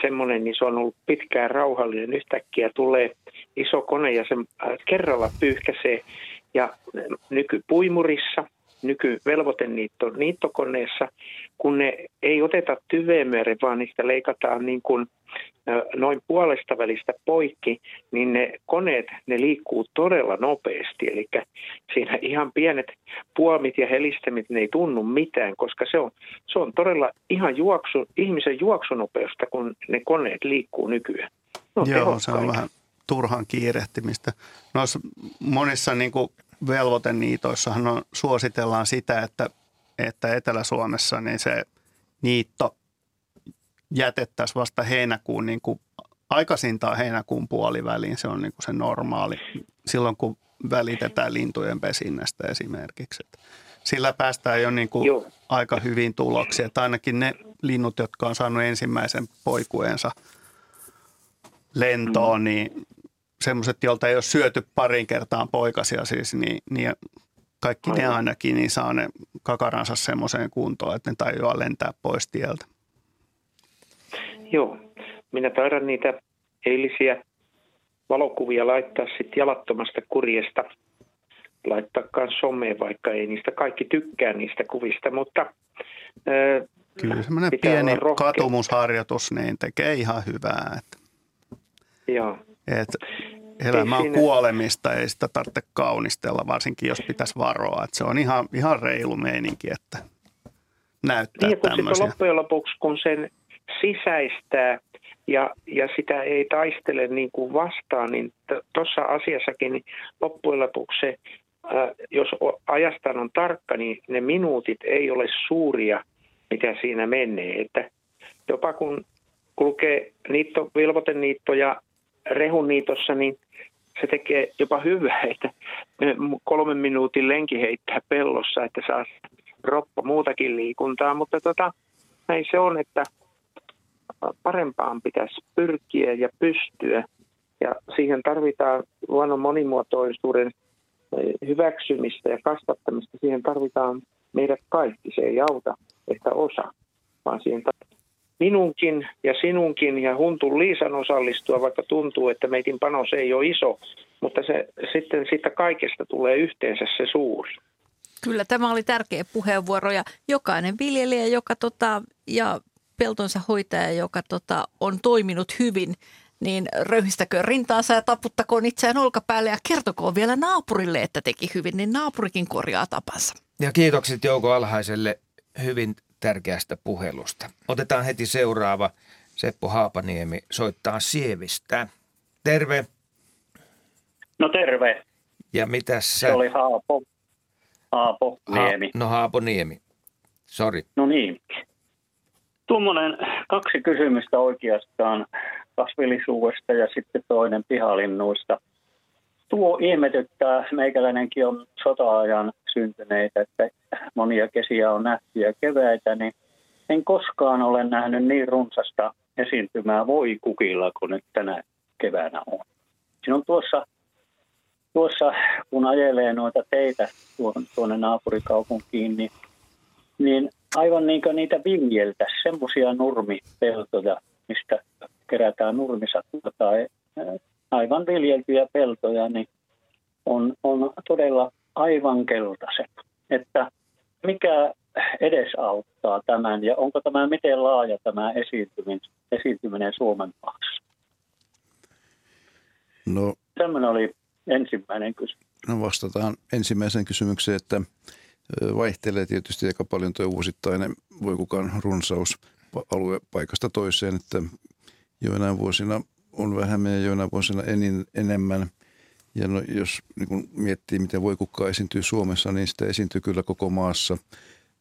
semmoinen, niin se on ollut pitkään rauhallinen. Yhtäkkiä tulee iso kone ja se kerralla pyyhkäsee. Ja nykypuimurissa, nykyvelvoiteniitto niittokoneessa, kun ne ei oteta tyveemere, vaan niistä leikataan niin kuin noin puolesta välistä poikki, niin ne koneet, ne liikkuu todella nopeasti. Eli siinä ihan pienet puomit ja helistemit, ne ei tunnu mitään, koska se on, se on todella ihan juoksu, ihmisen juoksunopeusta, kun ne koneet liikkuu nykyään. No, Joo, se on vähän turhan kiirehtimistä. Noissa monissa niin kuin velvoiteniitoissahan on, suositellaan sitä, että, että Etelä-Suomessa niin se niitto jätettäisiin vasta heinäkuun, niin kuin aikaisintaan heinäkuun puoliväliin, se on niin kuin se normaali, silloin kun välitetään lintujen pesinnästä esimerkiksi. Sillä päästään jo niin kuin aika hyvin tuloksia, että ainakin ne linnut, jotka on saanut ensimmäisen poikueensa lentoon, mm. niin semmoiset, joilta ei ole syöty parin kertaan poikasia siis, niin, niin kaikki Aivan. ne ainakin niin saa ne kakaransa semmoiseen kuntoon, että ne tajuaa lentää pois tieltä. Joo, minä taidan niitä eilisiä valokuvia laittaa sitten jalattomasta kurjesta. Laittaa myös someen, vaikka ei niistä kaikki tykkää niistä kuvista, mutta ää, Kyllä semmoinen pieni katumusharjoitus niin tekee ihan hyvää. Että, Joo. Et elämä on kuolemista, ei sitä tarvitse kaunistella, varsinkin jos pitäisi varoa. Että se on ihan, ihan reilu meininki, että näyttää niin, tämmöisiä. loppujen lopuksi, kun sen sisäistää ja, ja sitä ei taistele niin kuin vastaan, niin tuossa asiassakin niin loppujen lopuksi se, ää, jos ajasta on tarkka, niin ne minuutit ei ole suuria, mitä siinä menee. Että jopa kun kulkee niitto, vilvoteniitto ja rehuniitossa, niin se tekee jopa hyvää, että kolmen minuutin lenki heittää pellossa, että saa roppa muutakin liikuntaa, mutta tota, näin se on, että parempaan pitäisi pyrkiä ja pystyä. Ja siihen tarvitaan luonnon monimuotoisuuden eh, hyväksymistä ja kasvattamista. Siihen tarvitaan meidät kaikki. Se ei auta, että osa, vaan siihen minunkin ja sinunkin ja Huntun Liisan osallistua, vaikka tuntuu, että meitin panos ei ole iso, mutta se, sitten siitä kaikesta tulee yhteensä se suuri. Kyllä, tämä oli tärkeä puheenvuoro ja jokainen viljelijä, joka tota, ja peltonsa hoitaja, joka tota, on toiminut hyvin, niin röyhistäkö rintaansa ja taputtakoon itseään olkapäälle ja kertokoon vielä naapurille, että teki hyvin, niin naapurikin korjaa tapansa. Ja kiitokset Jouko Alhaiselle hyvin tärkeästä puhelusta. Otetaan heti seuraava. Seppo Haapaniemi soittaa Sievistä. Terve. No terve. Ja mitä sä? Se oli Haapo. Haapo Niemi. Ha- no Haapo Niemi. Sori. No niin. Tuommoinen kaksi kysymystä oikeastaan kasvillisuudesta ja sitten toinen pihalinnuista. Tuo ihmetyttää, meikäläinenkin on sota-ajan syntyneitä, että monia kesiä on nähty ja keväitä, niin en koskaan ole nähnyt niin runsasta esiintymää voi kukilla kuin nyt tänä keväänä on. Siinä on tuossa, tuossa kun ajelee noita teitä tuonne naapurikaupunkiin, niin, niin aivan niin kuin niitä viljeltä, semmoisia nurmipeltoja, mistä kerätään nurmisakua tai aivan viljeltyjä peltoja, niin on, on todella aivan keltaiset. Että mikä edesauttaa tämän ja onko tämä miten laaja tämä esiintyminen, esiintyminen Suomen maassa? No, Tämmöinen oli ensimmäinen kysymys. No vastataan ensimmäiseen kysymykseen, että vaihtelee tietysti aika paljon tuo vuosittainen voi kukaan runsaus aluepaikasta toiseen, että joinain vuosina on vähemmän ja joinain vuosina enin, enemmän. Ja no, jos niin kun miettii, miten voi kukkaa esiintyy Suomessa, niin sitä esiintyy kyllä koko maassa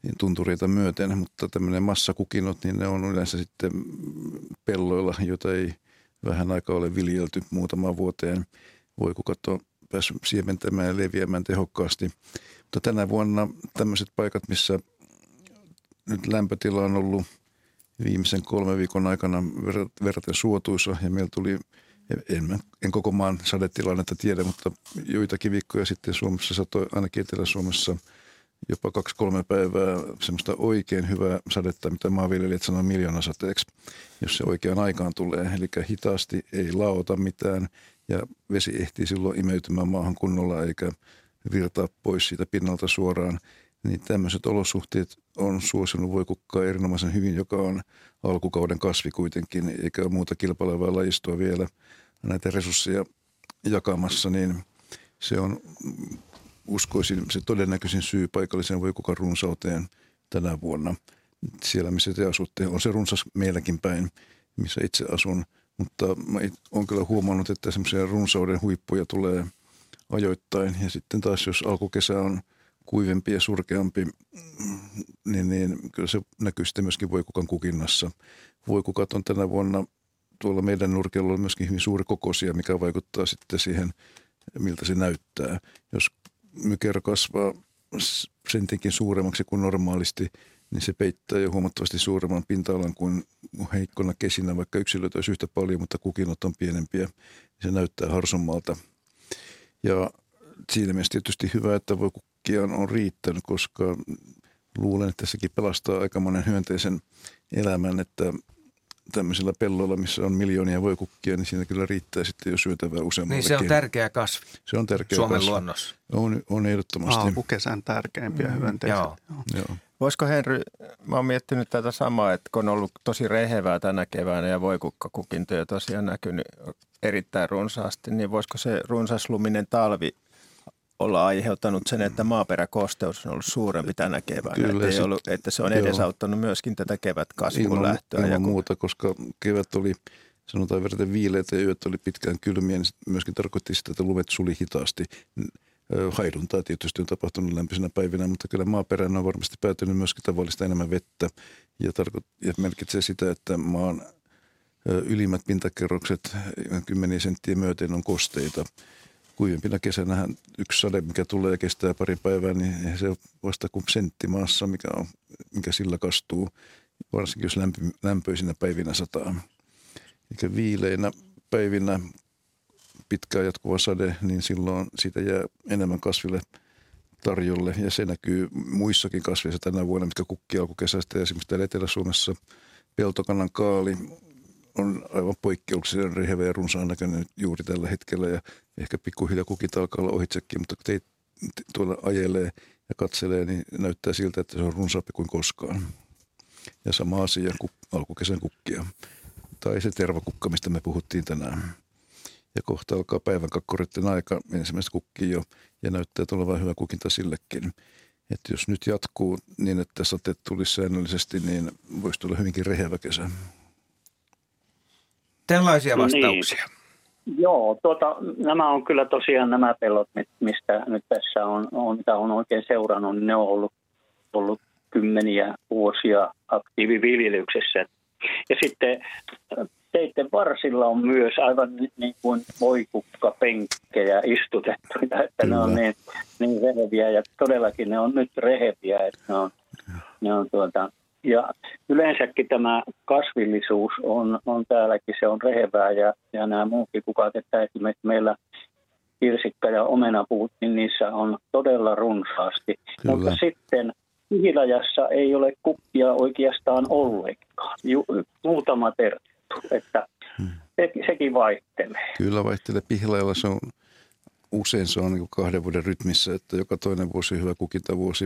niin tuntureita myöten, mutta tämmöinen massakukinot, niin ne on yleensä sitten pelloilla, joita ei vähän aikaa ole viljelty muutamaan vuoteen. Voi kukat on päässyt siementämään ja leviämään tehokkaasti. Mutta tänä vuonna tämmöiset paikat, missä nyt lämpötila on ollut viimeisen kolmen viikon aikana verraten suotuisa ja meillä tuli, en, en koko maan sadetilannetta tiedä, mutta joitakin viikkoja sitten Suomessa satoi ainakin Etelä-Suomessa jopa kaksi-kolme päivää semmoista oikein hyvää sadetta, mitä maanviljelijät sanoo miljoonasateeksi, jos se oikeaan aikaan tulee. Eli hitaasti ei laota mitään ja vesi ehtii silloin imeytymään maahan kunnolla eikä virtaa pois siitä pinnalta suoraan, niin tämmöiset olosuhteet on suosinut voi kukkaa erinomaisen hyvin, joka on alkukauden kasvi kuitenkin, eikä ole muuta kilpailevaa lajistoa vielä näitä resursseja jakamassa, niin se on uskoisin se todennäköisin syy paikalliseen voikukan runsauteen tänä vuonna. Siellä, missä te asutte, on se runsas meilläkin päin, missä itse asun. Mutta mä olen kyllä huomannut, että semmoisia runsauden huippuja tulee – ajoittain. Ja sitten taas jos alkukesä on kuivempi ja surkeampi, niin, niin kyllä se näkyy sitten myöskin voikukan kukinnassa. Voikukat on tänä vuonna tuolla meidän nurkella on myöskin hyvin suuri kokoisia, mikä vaikuttaa sitten siihen, miltä se näyttää. Jos mykerö kasvaa sentinkin suuremmaksi kuin normaalisti, niin se peittää jo huomattavasti suuremman pinta-alan kuin heikkona kesinä, vaikka yksilöitä olisi yhtä paljon, mutta kukinnot on pienempiä. Se näyttää harsommalta – ja siinä mielessä tietysti hyvä, että voi kukkia on riittänyt, koska luulen, että sekin pelastaa aika monen hyönteisen elämän, että tämmöisillä pelloilla, missä on miljoonia voikukkia, niin siinä kyllä riittää sitten jo syötävää useammallekin. Niin se on tärkeä kasvi. Se on tärkeä Suomen kasvi. luonnossa. On, on ehdottomasti. Alkukesän tärkeimpiä mm. hyönteisiä. Joo. Joo. Voisiko Henry, mä oon miettinyt tätä samaa, että kun on ollut tosi rehevää tänä keväänä ja voikukkakukintoja tosiaan näkynyt erittäin runsaasti, niin voisiko se runsasluminen talvi olla aiheuttanut sen, että maaperäkosteus on ollut suurempi tänä keväänä, Kyllä, että, sit, ollut, että se on edesauttanut myöskin tätä kevätkasvun ilman, lähtöä. Ilman ja kun, muuta, koska kevät oli sanotaan verraten viileitä ja yöt oli pitkään kylmiä, niin myöskin tarkoitti sitä, että lumet suli hitaasti. Haiduntaa tietysti on tapahtunut lämpöisenä päivinä, mutta kyllä maaperään on varmasti päätynyt myöskin tavallista enemmän vettä ja, tarko- ja merkitsee sitä, että maan ylimmät pintakerrokset kymmeniä senttiä myöten on kosteita. Kuivempina kesänä yksi sade, mikä tulee ja kestää pari päivää, niin se on vasta kuin sentti maassa, mikä, on, mikä sillä kastuu, varsinkin jos lämpö, lämpöisinä päivinä sataa. Eli viileinä päivinä pitkään jatkuva sade, niin silloin siitä jää enemmän kasville tarjolle. Ja se näkyy muissakin kasveissa tänä vuonna, mitkä kukki alkukesästä. Esimerkiksi täällä Etelä-Suomessa peltokannan kaali on aivan poikkeuksellisen rehevä ja runsaan näköinen juuri tällä hetkellä. Ja ehkä pikkuhiljaa kukit alkaa olla ohitsekin, mutta kun teit tuolla ajelee ja katselee, niin näyttää siltä, että se on runsaampi kuin koskaan. Ja sama asia kuk- alkukesän kukkia. Tai se tervakukka, mistä me puhuttiin tänään. Ja kohta alkaa päivän kakkoreiden aika ensimmäistä kukkia jo ja näyttää tulevan hyvä kukinta sillekin. Että jos nyt jatkuu niin, että sateet tulisi säännöllisesti, niin voisi tulla hyvinkin rehevä kesä. Tällaisia No niin. Joo, tuota, nämä on kyllä tosiaan nämä pellot, mit- mistä nyt tässä on, on mitä on oikein seurannut, niin ne on ollut, ollut kymmeniä vuosia aktiiviviljelyksessä. Ja sitten teiden varsilla on myös aivan niin kuin voikukkapenkkejä istutettuja, että Kyllä. ne on niin, niin reheviä ja todellakin ne on nyt reheviä, että ne on, ne on tuota, ja yleensäkin tämä kasvillisuus on, on täälläkin, se on rehevää ja, ja nämä muutkin kukat, että esimerkiksi meillä kirsikka ja omenapuut, niin niissä on todella runsaasti. Kyllä. Mutta sitten Pihlajassa ei ole kukkia oikeastaan ollenkaan, Ju, muutama tervettu, että hmm. se, sekin vaihtelee. Kyllä vaihtelee. Pihlajalla se on usein se on niin kahden vuoden rytmissä, että joka toinen vuosi hyvä kukintavuosi.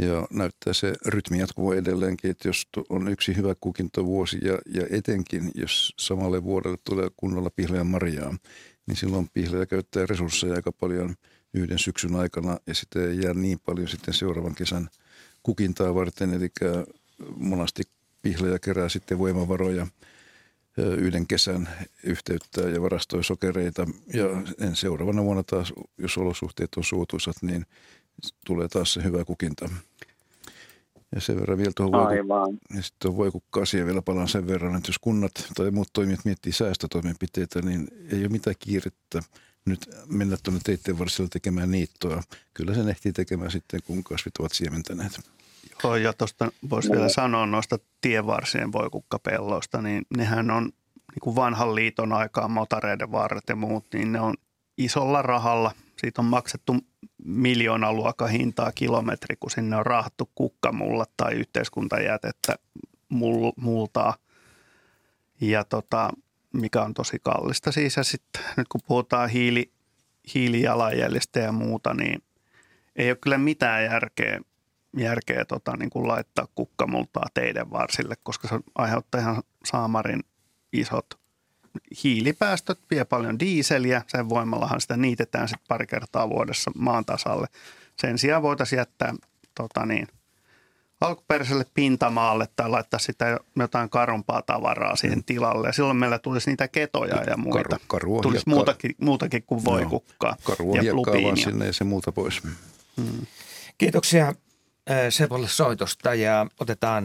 Ja näyttää se rytmi jatkuva edelleenkin, että jos on yksi hyvä kukintovuosi ja, ja etenkin jos samalle vuodelle tulee kunnolla pihlajan marjaa, niin silloin pihlaja käyttää resursseja aika paljon yhden syksyn aikana ja sitten ei jää niin paljon sitten seuraavan kesän kukintaa varten. Eli monasti pihlaja kerää sitten voimavaroja yhden kesän yhteyttää ja varastoi sokereita. Ja en seuraavana vuonna taas, jos olosuhteet on suotuisat, niin tulee taas se hyvä kukinta. Ja sen verran vielä tuohon voiku, ja sitten voikukka asia vielä palaan sen verran, että jos kunnat tai muut toimijat miettii säästötoimenpiteitä, niin ei ole mitään kiirettä nyt mennä tuonne teitteen varsilla tekemään niittoa. Kyllä sen ehtii tekemään sitten, kun kasvit ovat siementäneet. Joo, ja tuosta voisi vielä sanoa noista tienvarsien voikukkapelloista, niin nehän on niin kuin vanhan liiton aikaan motareiden varret ja muut, niin ne on isolla rahalla. Siitä on maksettu miljoonaluokan hintaa kilometri, kun sinne on rahattu kukkamulla tai yhteiskuntajätettä multaa. Ja tota, mikä on tosi kallista siis. Ja sitten nyt kun puhutaan hiili, hiilijalanjäljestä ja muuta, niin ei ole kyllä mitään järkeä, järkeä tota, niin kuin laittaa kukkamultaa teidän varsille, koska se aiheuttaa ihan saamarin isot hiilipäästöt, vie paljon diiseliä. Sen voimallahan sitä niitetään sitten pari kertaa vuodessa maan tasalle. Sen sijaan voitaisiin jättää tota niin, alkuperäiselle pintamaalle tai laittaa sitä jotain karumpaa tavaraa siihen mm. tilalle. Ja silloin meillä tulisi niitä ketoja ja muita. Karu, tulisi muutakin, muutakin kuin voikukkaa no, ja vaan sinne ja se muuta pois. Hmm. Kiitoksia Sepolle soitosta ja otetaan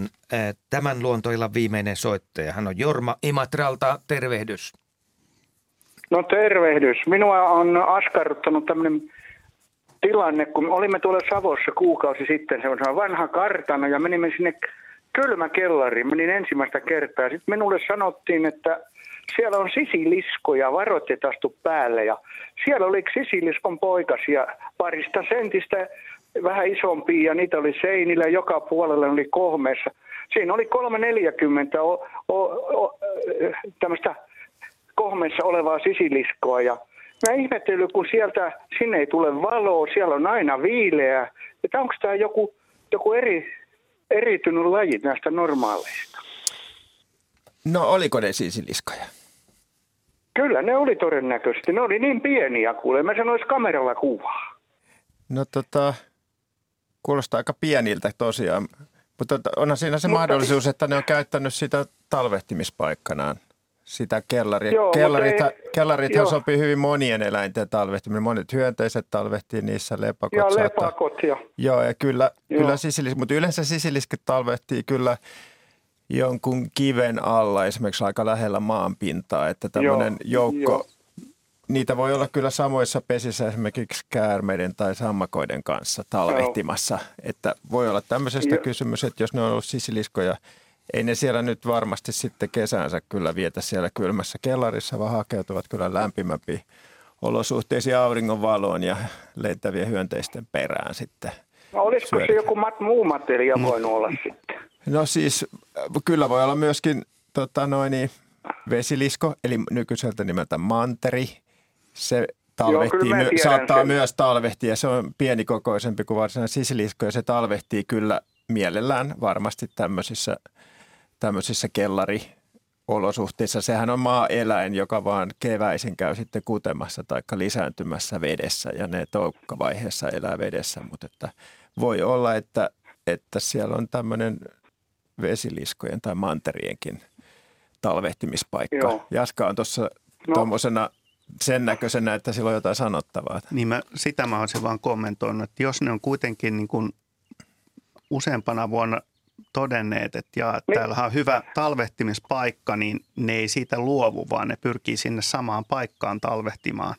tämän luontoillan viimeinen soittaja. Hän on Jorma Imatralta. Tervehdys. No tervehdys. Minua on askarruttanut tämmöinen tilanne, kun olimme tuolla Savossa kuukausi sitten, se on vanha kartano ja menimme sinne kylmäkellariin, menin ensimmäistä kertaa. Sitten minulle sanottiin, että siellä on sisiliskoja, varoitteet astu päälle ja siellä oli sisiliskon poikasia parista sentistä vähän isompia ja niitä oli seinillä, joka puolella oli kohmeessa. Siinä oli 340 o, o, o, tämmöistä kohmeessa olevaa sisiliskoa ja mä ihmettelen, kun sieltä sinne ei tule valoa, siellä on aina viileä, että onko tämä joku, joku eri, eritynyt laji näistä normaaleista? No oliko ne sisiliskoja? Kyllä ne oli todennäköisesti. Ne oli niin pieniä kuule. Mä sanoisin kameralla kuvaa. No tota, kuulostaa aika pieniltä tosiaan. Mutta onhan siinä se Mutta... mahdollisuus, että ne on käyttänyt sitä talvehtimispaikkanaan sitä kellaria. Joo, kellarit, ei, kellarithan joo. sopii hyvin monien eläinten talvehtiminen. Monet hyönteiset talvehtii niissä, lepakot. Joo, saattaa. lepakot, jo. Joo, ja kyllä, joo. kyllä sisilis, mutta yleensä sisilisket talvehtii kyllä jonkun kiven alla, esimerkiksi aika lähellä maanpintaa, että tämmöinen joukko, joo. Niitä voi olla kyllä samoissa pesissä esimerkiksi käärmeiden tai sammakoiden kanssa talvehtimassa, joo. että voi olla tämmöisestä kysymys, että jos ne on ollut sisiliskoja – ei ne siellä nyt varmasti sitten kesänsä kyllä vietä siellä kylmässä kellarissa, vaan hakeutuvat kyllä lämpimämpiin olosuhteisiin auringonvaloon ja lentävien hyönteisten perään sitten. No olisiko syödä. se joku mat, muu materia voinut olla sitten? No siis kyllä voi olla myöskin tota noin, niin, vesilisko, eli nykyiseltä nimeltä manteri. Se talvehtii, Joo, my, saattaa sen. myös talvehtia. Se on pienikokoisempi kuin varsinainen sisilisko ja se talvehtii kyllä mielellään varmasti tämmöisissä – tämmöisissä kellariolosuhteissa. Sehän on maa-eläin, joka vaan keväisin käy sitten kutemassa tai lisääntymässä vedessä ja ne toukkavaiheessa elää vedessä, mutta että voi olla, että, että siellä on tämmöinen vesiliskojen tai manterienkin talvehtimispaikka. Joo. Jaska on tuossa no. tuommoisena sen näköisenä, että sillä on jotain sanottavaa. Niin mä, sitä mä olisin vaan kommentoinut, että jos ne on kuitenkin niin kuin useampana vuonna todenneet, että jaa, että täällä on hyvä talvehtimispaikka, niin ne ei siitä luovu, vaan ne pyrkii sinne samaan paikkaan talvehtimaan.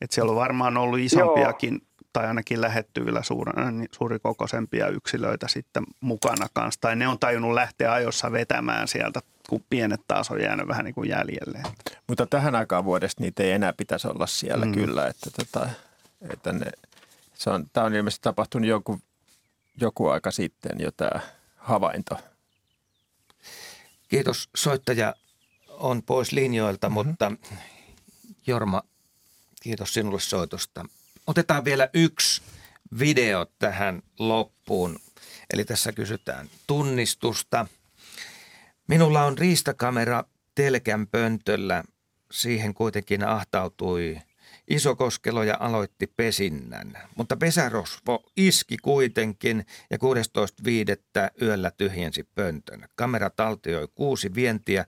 Että siellä on varmaan ollut isompiakin Joo. tai ainakin lähettyvillä suuri, suurikokoisempia yksilöitä sitten mukana kanssa. Tai ne on tajunnut lähteä ajossa vetämään sieltä, kun pienet taas on jäänyt vähän niin kuin jäljelle. Mutta tähän aikaan vuodesta niitä ei enää pitäisi olla siellä mm. kyllä, että, tota, että ne, se on, tämä on ilmeisesti tapahtunut joku, joku aika sitten jo tämä havainto. Kiitos. Soittaja on pois linjoilta, mm-hmm. mutta Jorma, kiitos sinulle soitosta. Otetaan vielä yksi video tähän loppuun. Eli tässä kysytään tunnistusta. Minulla on riistakamera telkän pöntöllä. Siihen kuitenkin ahtautui Isokoskelo ja aloitti pesinnän. Mutta pesärosvo iski kuitenkin ja 16.5. yöllä tyhjensi pöntön. Kamera taltioi kuusi vientiä,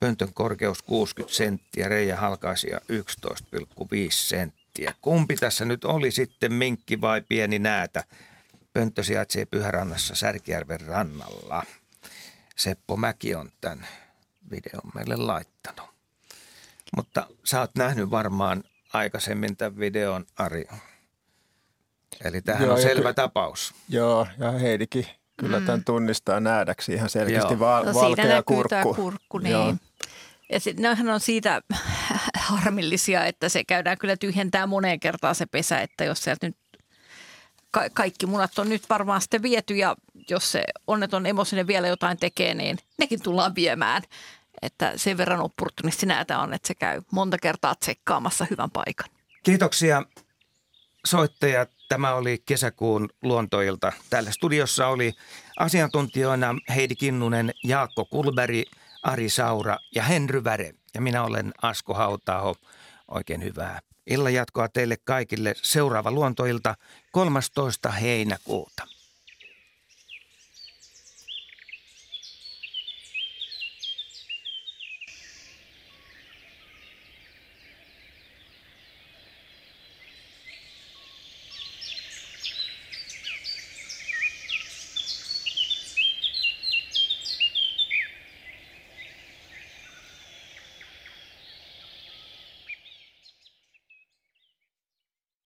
pöntön korkeus 60 senttiä, reijä halkaisia 11,5 senttiä. Kumpi tässä nyt oli sitten minkki vai pieni näätä? Pönttö sijaitsee Pyhärannassa Särkijärven rannalla. Seppo Mäki on tämän videon meille laittanut. Mutta sä oot nähnyt varmaan aikaisemmin tämän videon, Ari. Eli tähän joo, on selvä ky- tapaus. Joo, ja Heidikin kyllä mm. tämän tunnistaa nähdäksi ihan selkeästi joo. Va- no, valkea kurkku. kurkku niin. Joo. Ja sitten on siitä harmillisia, että se käydään kyllä tyhjentää moneen kertaan se pesä, että jos sieltä nyt ka- kaikki munat on nyt varmaan sitten viety ja jos se onneton emo sinne vielä jotain tekee, niin nekin tullaan viemään. Että sen verran opportunisti näitä on, että se käy monta kertaa tsekkaamassa hyvän paikan. Kiitoksia soittajat. Tämä oli kesäkuun luontoilta. Täällä studiossa oli asiantuntijoina Heidi Kinnunen, Jaakko Kulberi, Ari Saura ja Henry Väre. Ja minä olen Asko Hautaho. Oikein hyvää illan jatkoa teille kaikille. Seuraava luontoilta 13. heinäkuuta.